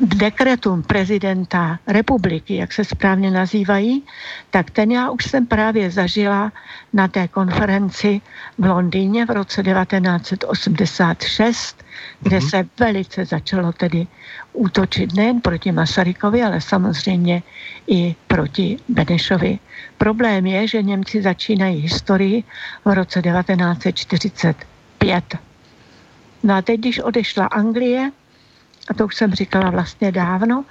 dekretům prezidenta republiky, jak se správně nazývají, tak ten já už jsem právě zažila na té konferenci v Londýně v roce 1986, kde mm-hmm. se velice začalo tedy útočit nejen proti Masarykovi, ale samozřejmě i proti Benešovi. Problém je, že Němci začínají historii v roce 1945 No a teď, když odešla Anglie, a to už jsem říkala vlastně dávno,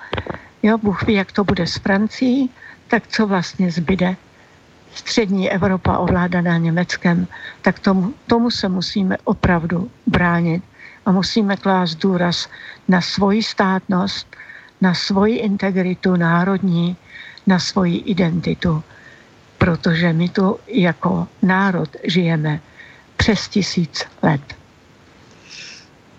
jo, Bůh ví, jak to bude s Francií, tak co vlastně zbyde? Střední Evropa ovládaná Německem, tak tomu, tomu se musíme opravdu bránit a musíme klást důraz na svoji státnost, na svoji integritu národní, na svoji identitu, protože my tu jako národ žijeme přes tisíc let.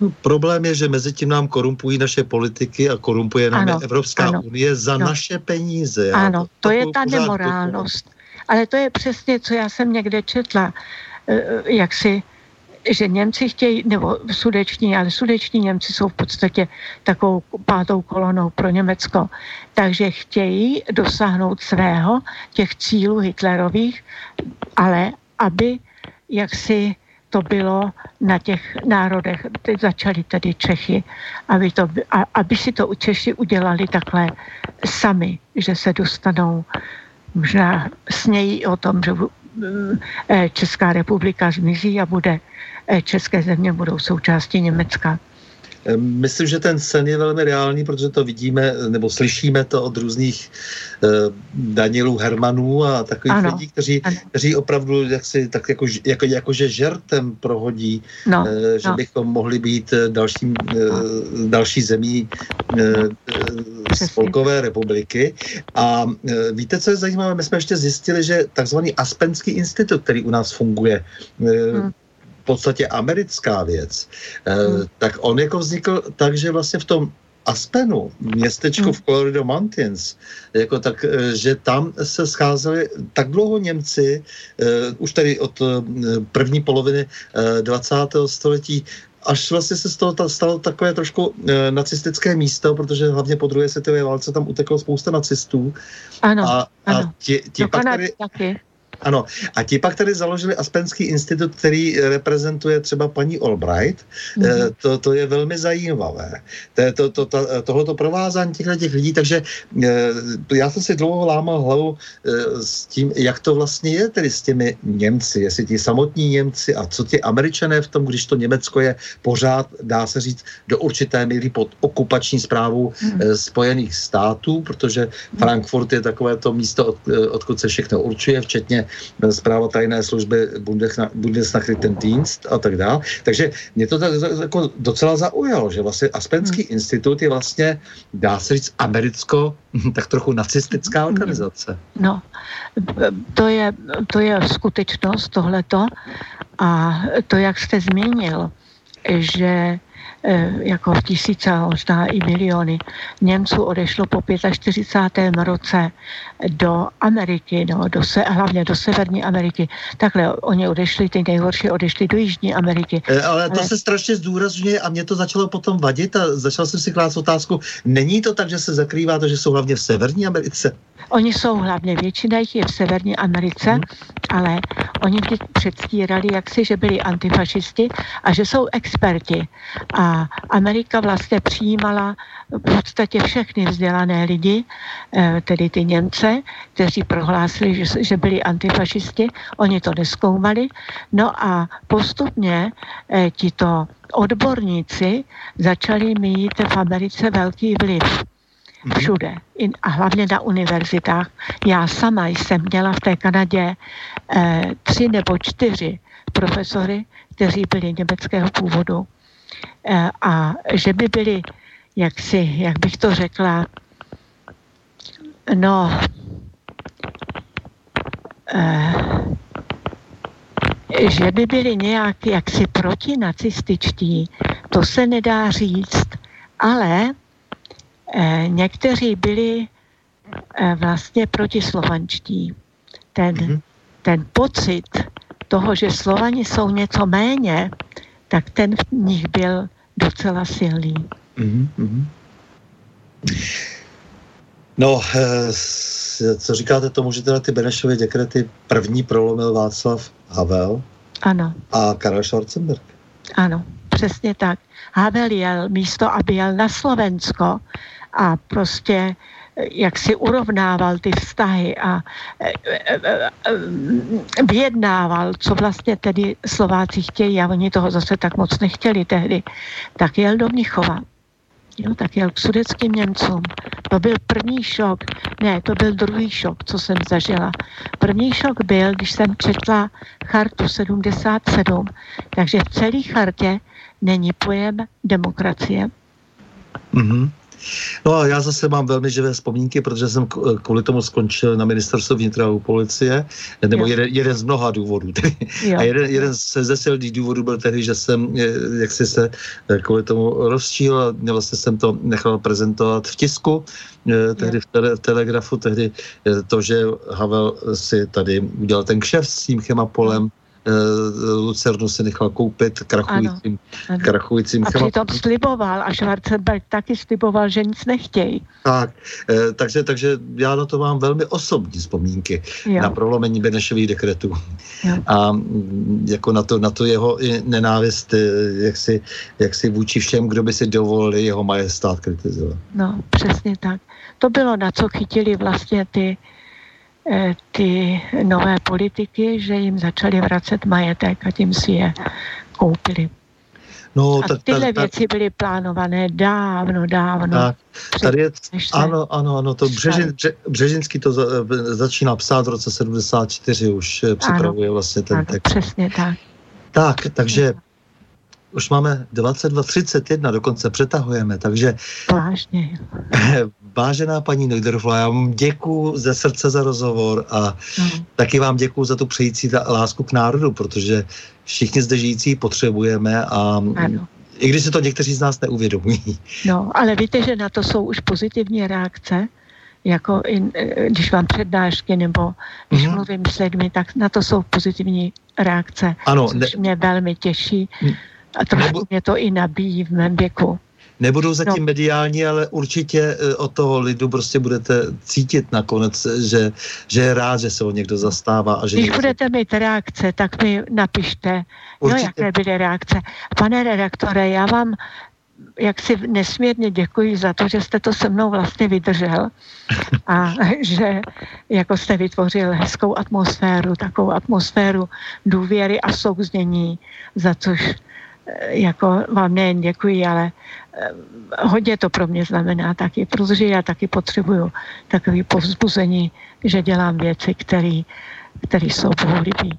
No, problém je, že mezi tím nám korumpují naše politiky a korumpuje nám ano, Evropská ano, unie za no. naše peníze. Ano, to, to je ta nemorálnost. Ale to je přesně, co já jsem někde četla, eh, jak si že Němci chtějí, nebo sudeční, ale sudeční Němci jsou v podstatě takovou pátou kolonou pro Německo. Takže chtějí dosáhnout svého, těch cílů Hitlerových, ale aby jaksi to bylo na těch národech, teď začali tady Čechy, aby, to, aby si to Češi udělali takhle sami, že se dostanou, možná snějí o tom, že eh, Česká republika zmizí a bude, eh, České země budou součástí Německa. Myslím, že ten sen je velmi reálný, protože to vidíme, nebo slyšíme to od různých uh, Danielů Hermanů a takových ano, lidí, kteří, kteří opravdu jaksi, tak jako, jako, jakože žertem prohodí, no, uh, že no. bychom mohli být eh, dalším, další zemí uh, Spolkové republiky. A víte, co je zajímavé? My jsme ještě zjistili, že takzvaný Aspenský institut, který u nás funguje, hmm podstatě americká věc, eh, hmm. tak on jako vznikl tak, že vlastně v tom Aspenu, městečko hmm. v Colorado Mountains, jako tak, eh, že tam se scházeli tak dlouho Němci, uh, už tady od uh, první poloviny uh, 20. století, až vlastně se z toho ta, stalo takové trošku uh, nacistické místo, protože hlavně po druhé světové válce tam uteklo spousta nacistů. Ano, a, ano. A ti, ti pak tady, taky. Ano, a ti pak tady založili Aspenský institut, který reprezentuje třeba paní Albright. Mm-hmm. To, to je velmi zajímavé. To, to, to, to, tohleto provázání těchto těch lidí, takže eh, já jsem si dlouho lámal hlavu eh, s tím, jak to vlastně je tedy s těmi Němci, jestli ti samotní Němci a co ti Američané v tom, když to Německo je pořád, dá se říct, do určité míry pod okupační zprávou mm-hmm. Spojených států, protože Frankfurt je takové to místo, od, odkud se všechno určuje, včetně zpráva tajné služby Bundesnachrichtendienst a tak dále. Takže mě to tak jako docela zaujalo, že vlastně Aspenský hmm. institut je vlastně, dá se říct, americko, tak trochu nacistická hmm. organizace. No, to je, to je skutečnost tohleto a to, jak jste zmínil, že Eh, jako v tisíce, možná i miliony Němců odešlo po 45. roce do Ameriky, no, do se, hlavně do Severní Ameriky. Takhle oni odešli, ty nejhorší odešli do Jižní Ameriky. E, ale to ale... se strašně zdůrazňuje a mě to začalo potom vadit a začal jsem si klást otázku, není to tak, že se zakrývá to, že jsou hlavně v Severní Americe? Oni jsou hlavně, většina jich je v Severní Americe, hmm. ale oni vždy předstírali jaksi, že byli antifašisti a že jsou experti. A Amerika vlastně přijímala v podstatě všechny vzdělané lidi, eh, tedy ty Němce, kteří prohlásili, že, že byli antifašisti. Oni to neskoumali. No a postupně eh, tito odborníci začali mít v Americe velký vliv mhm. všude a hlavně na univerzitách. Já sama jsem měla v té Kanadě eh, tři nebo čtyři profesory, kteří byli německého původu eh, a že by byli jak si, jak bych to řekla, no, eh, že by byli nějak jaksi protinacističtí, to se nedá říct, ale eh, někteří byli eh, vlastně protislovančtí. Ten, mm-hmm. ten pocit toho, že Slovani jsou něco méně, tak ten v nich byl docela silný. Mm-hmm. No, eh, co říkáte tomu, že teda ty Benešovy dekrety první prolomil Václav Havel? Ano. A Karel Schwarzenberg? Ano, přesně tak. Havel jel místo, aby jel na Slovensko a prostě eh, jak si urovnával ty vztahy a eh, vyjednával, co vlastně tedy Slováci chtějí a oni toho zase tak moc nechtěli tehdy, tak jel do Mnichova jo, tak jel k sudeckým Němcům. To byl první šok, ne, to byl druhý šok, co jsem zažila. První šok byl, když jsem četla chartu 77, takže v celé chartě není pojem demokracie. Mm-hmm. No a já zase mám velmi živé vzpomínky, protože jsem kvůli tomu skončil na ministerstvu vnitra u policie, nebo jeden, jeden z mnoha důvodů. a jeden, jeden ze, ze silných důvodů byl tehdy, že jsem, jak si se eh, kvůli tomu rozčíl a vlastně jsem to nechal prezentovat v tisku, eh, tehdy v, tele, v telegrafu, tehdy eh, to, že Havel si tady udělal ten kšef s tím chemapolem, Eh, Lucernu si nechal koupit krachujícím, ano, ano. krachujícím A přitom sliboval a Schwarzenberg taky sliboval, že nic nechtějí. Tak, eh, takže, takže já na to mám velmi osobní vzpomínky jo. na prolomení Benešových dekretů. Jo. A mm, jako na to, na to jeho nenávist, eh, jak si, jak si vůči všem, kdo by si dovolili jeho majestát kritizovat. No, přesně tak. To bylo, na co chytili vlastně ty Eh, ty nové politiky, že jim začali vracet majetek a tím si je koupili. No, a tyhle ta, věci byly plánované dávno, dávno. Tak, tady je, ano, ano, ano, to Břežin, Bře, Břežinský to za, začíná psát v roce 74, už eh, připravuje ano, vlastně ten ano, text. Přesně tak. Tak, takže už máme 22.31, dokonce přetahujeme, takže... Vážně. Vážená paní Neudorfová, já vám děkuji ze srdce za rozhovor a mm. taky vám děkuji za tu přející lásku k národu, protože všichni zde žijící potřebujeme a ano. i když se to někteří z nás neuvědomují. No, ale víte, že na to jsou už pozitivní reakce, jako in, eh, když vám přednášky nebo když mm-hmm. mluvím s lidmi, tak na to jsou pozitivní reakce, ano, což ne... mě velmi těší a trošku nebo... mě to i nabíjí v mém věku. Nebudou zatím no. mediální, ale určitě e, od toho lidu prostě budete cítit nakonec, že, že je rád, že se ho někdo zastává. A že Když někdo... budete mít reakce, tak mi napište, určitě. no, jaké byly reakce. Pane redaktore, já vám jak si nesmírně děkuji za to, že jste to se mnou vlastně vydržel a že jako jste vytvořil hezkou atmosféru, takovou atmosféru důvěry a souznění, za což jako vám nejen děkuji, ale Eh, hodně to pro mě znamená taky, protože já taky potřebuju takový povzbuzení, že dělám věci, které které jsou bohulibí.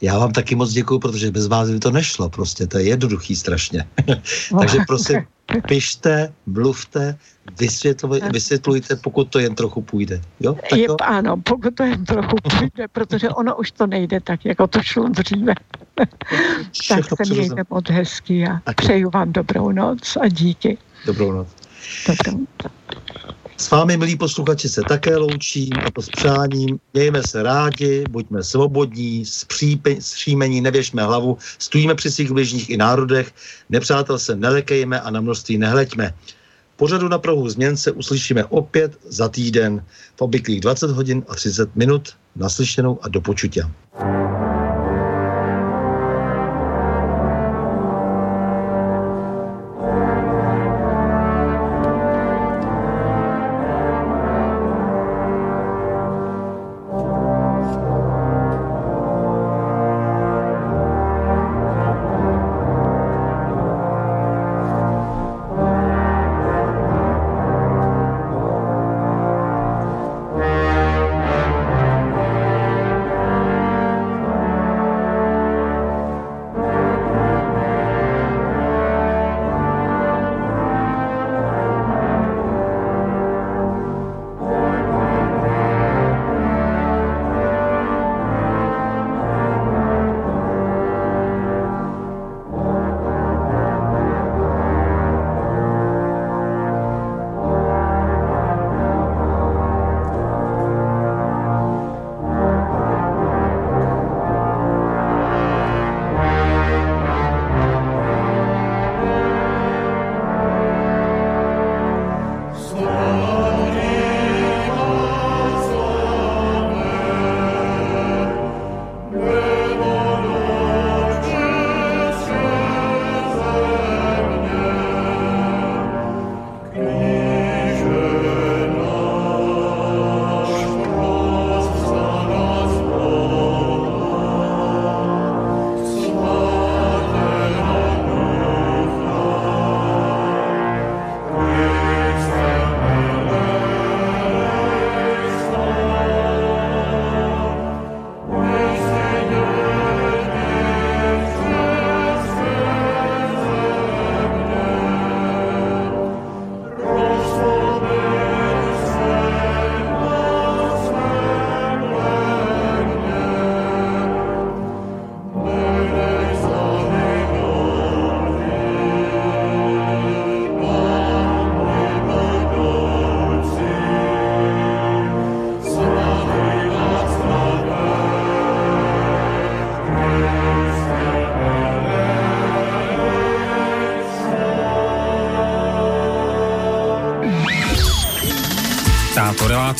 Já vám taky moc děkuji, protože bez vás by to nešlo. Prostě to je jednoduchý strašně. Takže prosím, pište, mluvte, vysvětlujte, pokud to jen trochu půjde. Jo? Tak je, ano, pokud to jen trochu půjde, protože ono už to nejde tak, jako to šlo dříve. tak se mějte moc hezky a tak. přeju vám dobrou noc a díky. Dobrou noc. Dobrou noc. S vámi, milí posluchači, se také loučím a to s přáním. Mějme se rádi, buďme svobodní, zpříjmení, nevěšme hlavu, stojíme při svých bližních i národech, nepřátel se nelekejme a na množství nehleďme. Pořadu na Prahu změn se uslyšíme opět za týden v obvyklých 20 hodin a 30 minut naslyšenou a do počutě.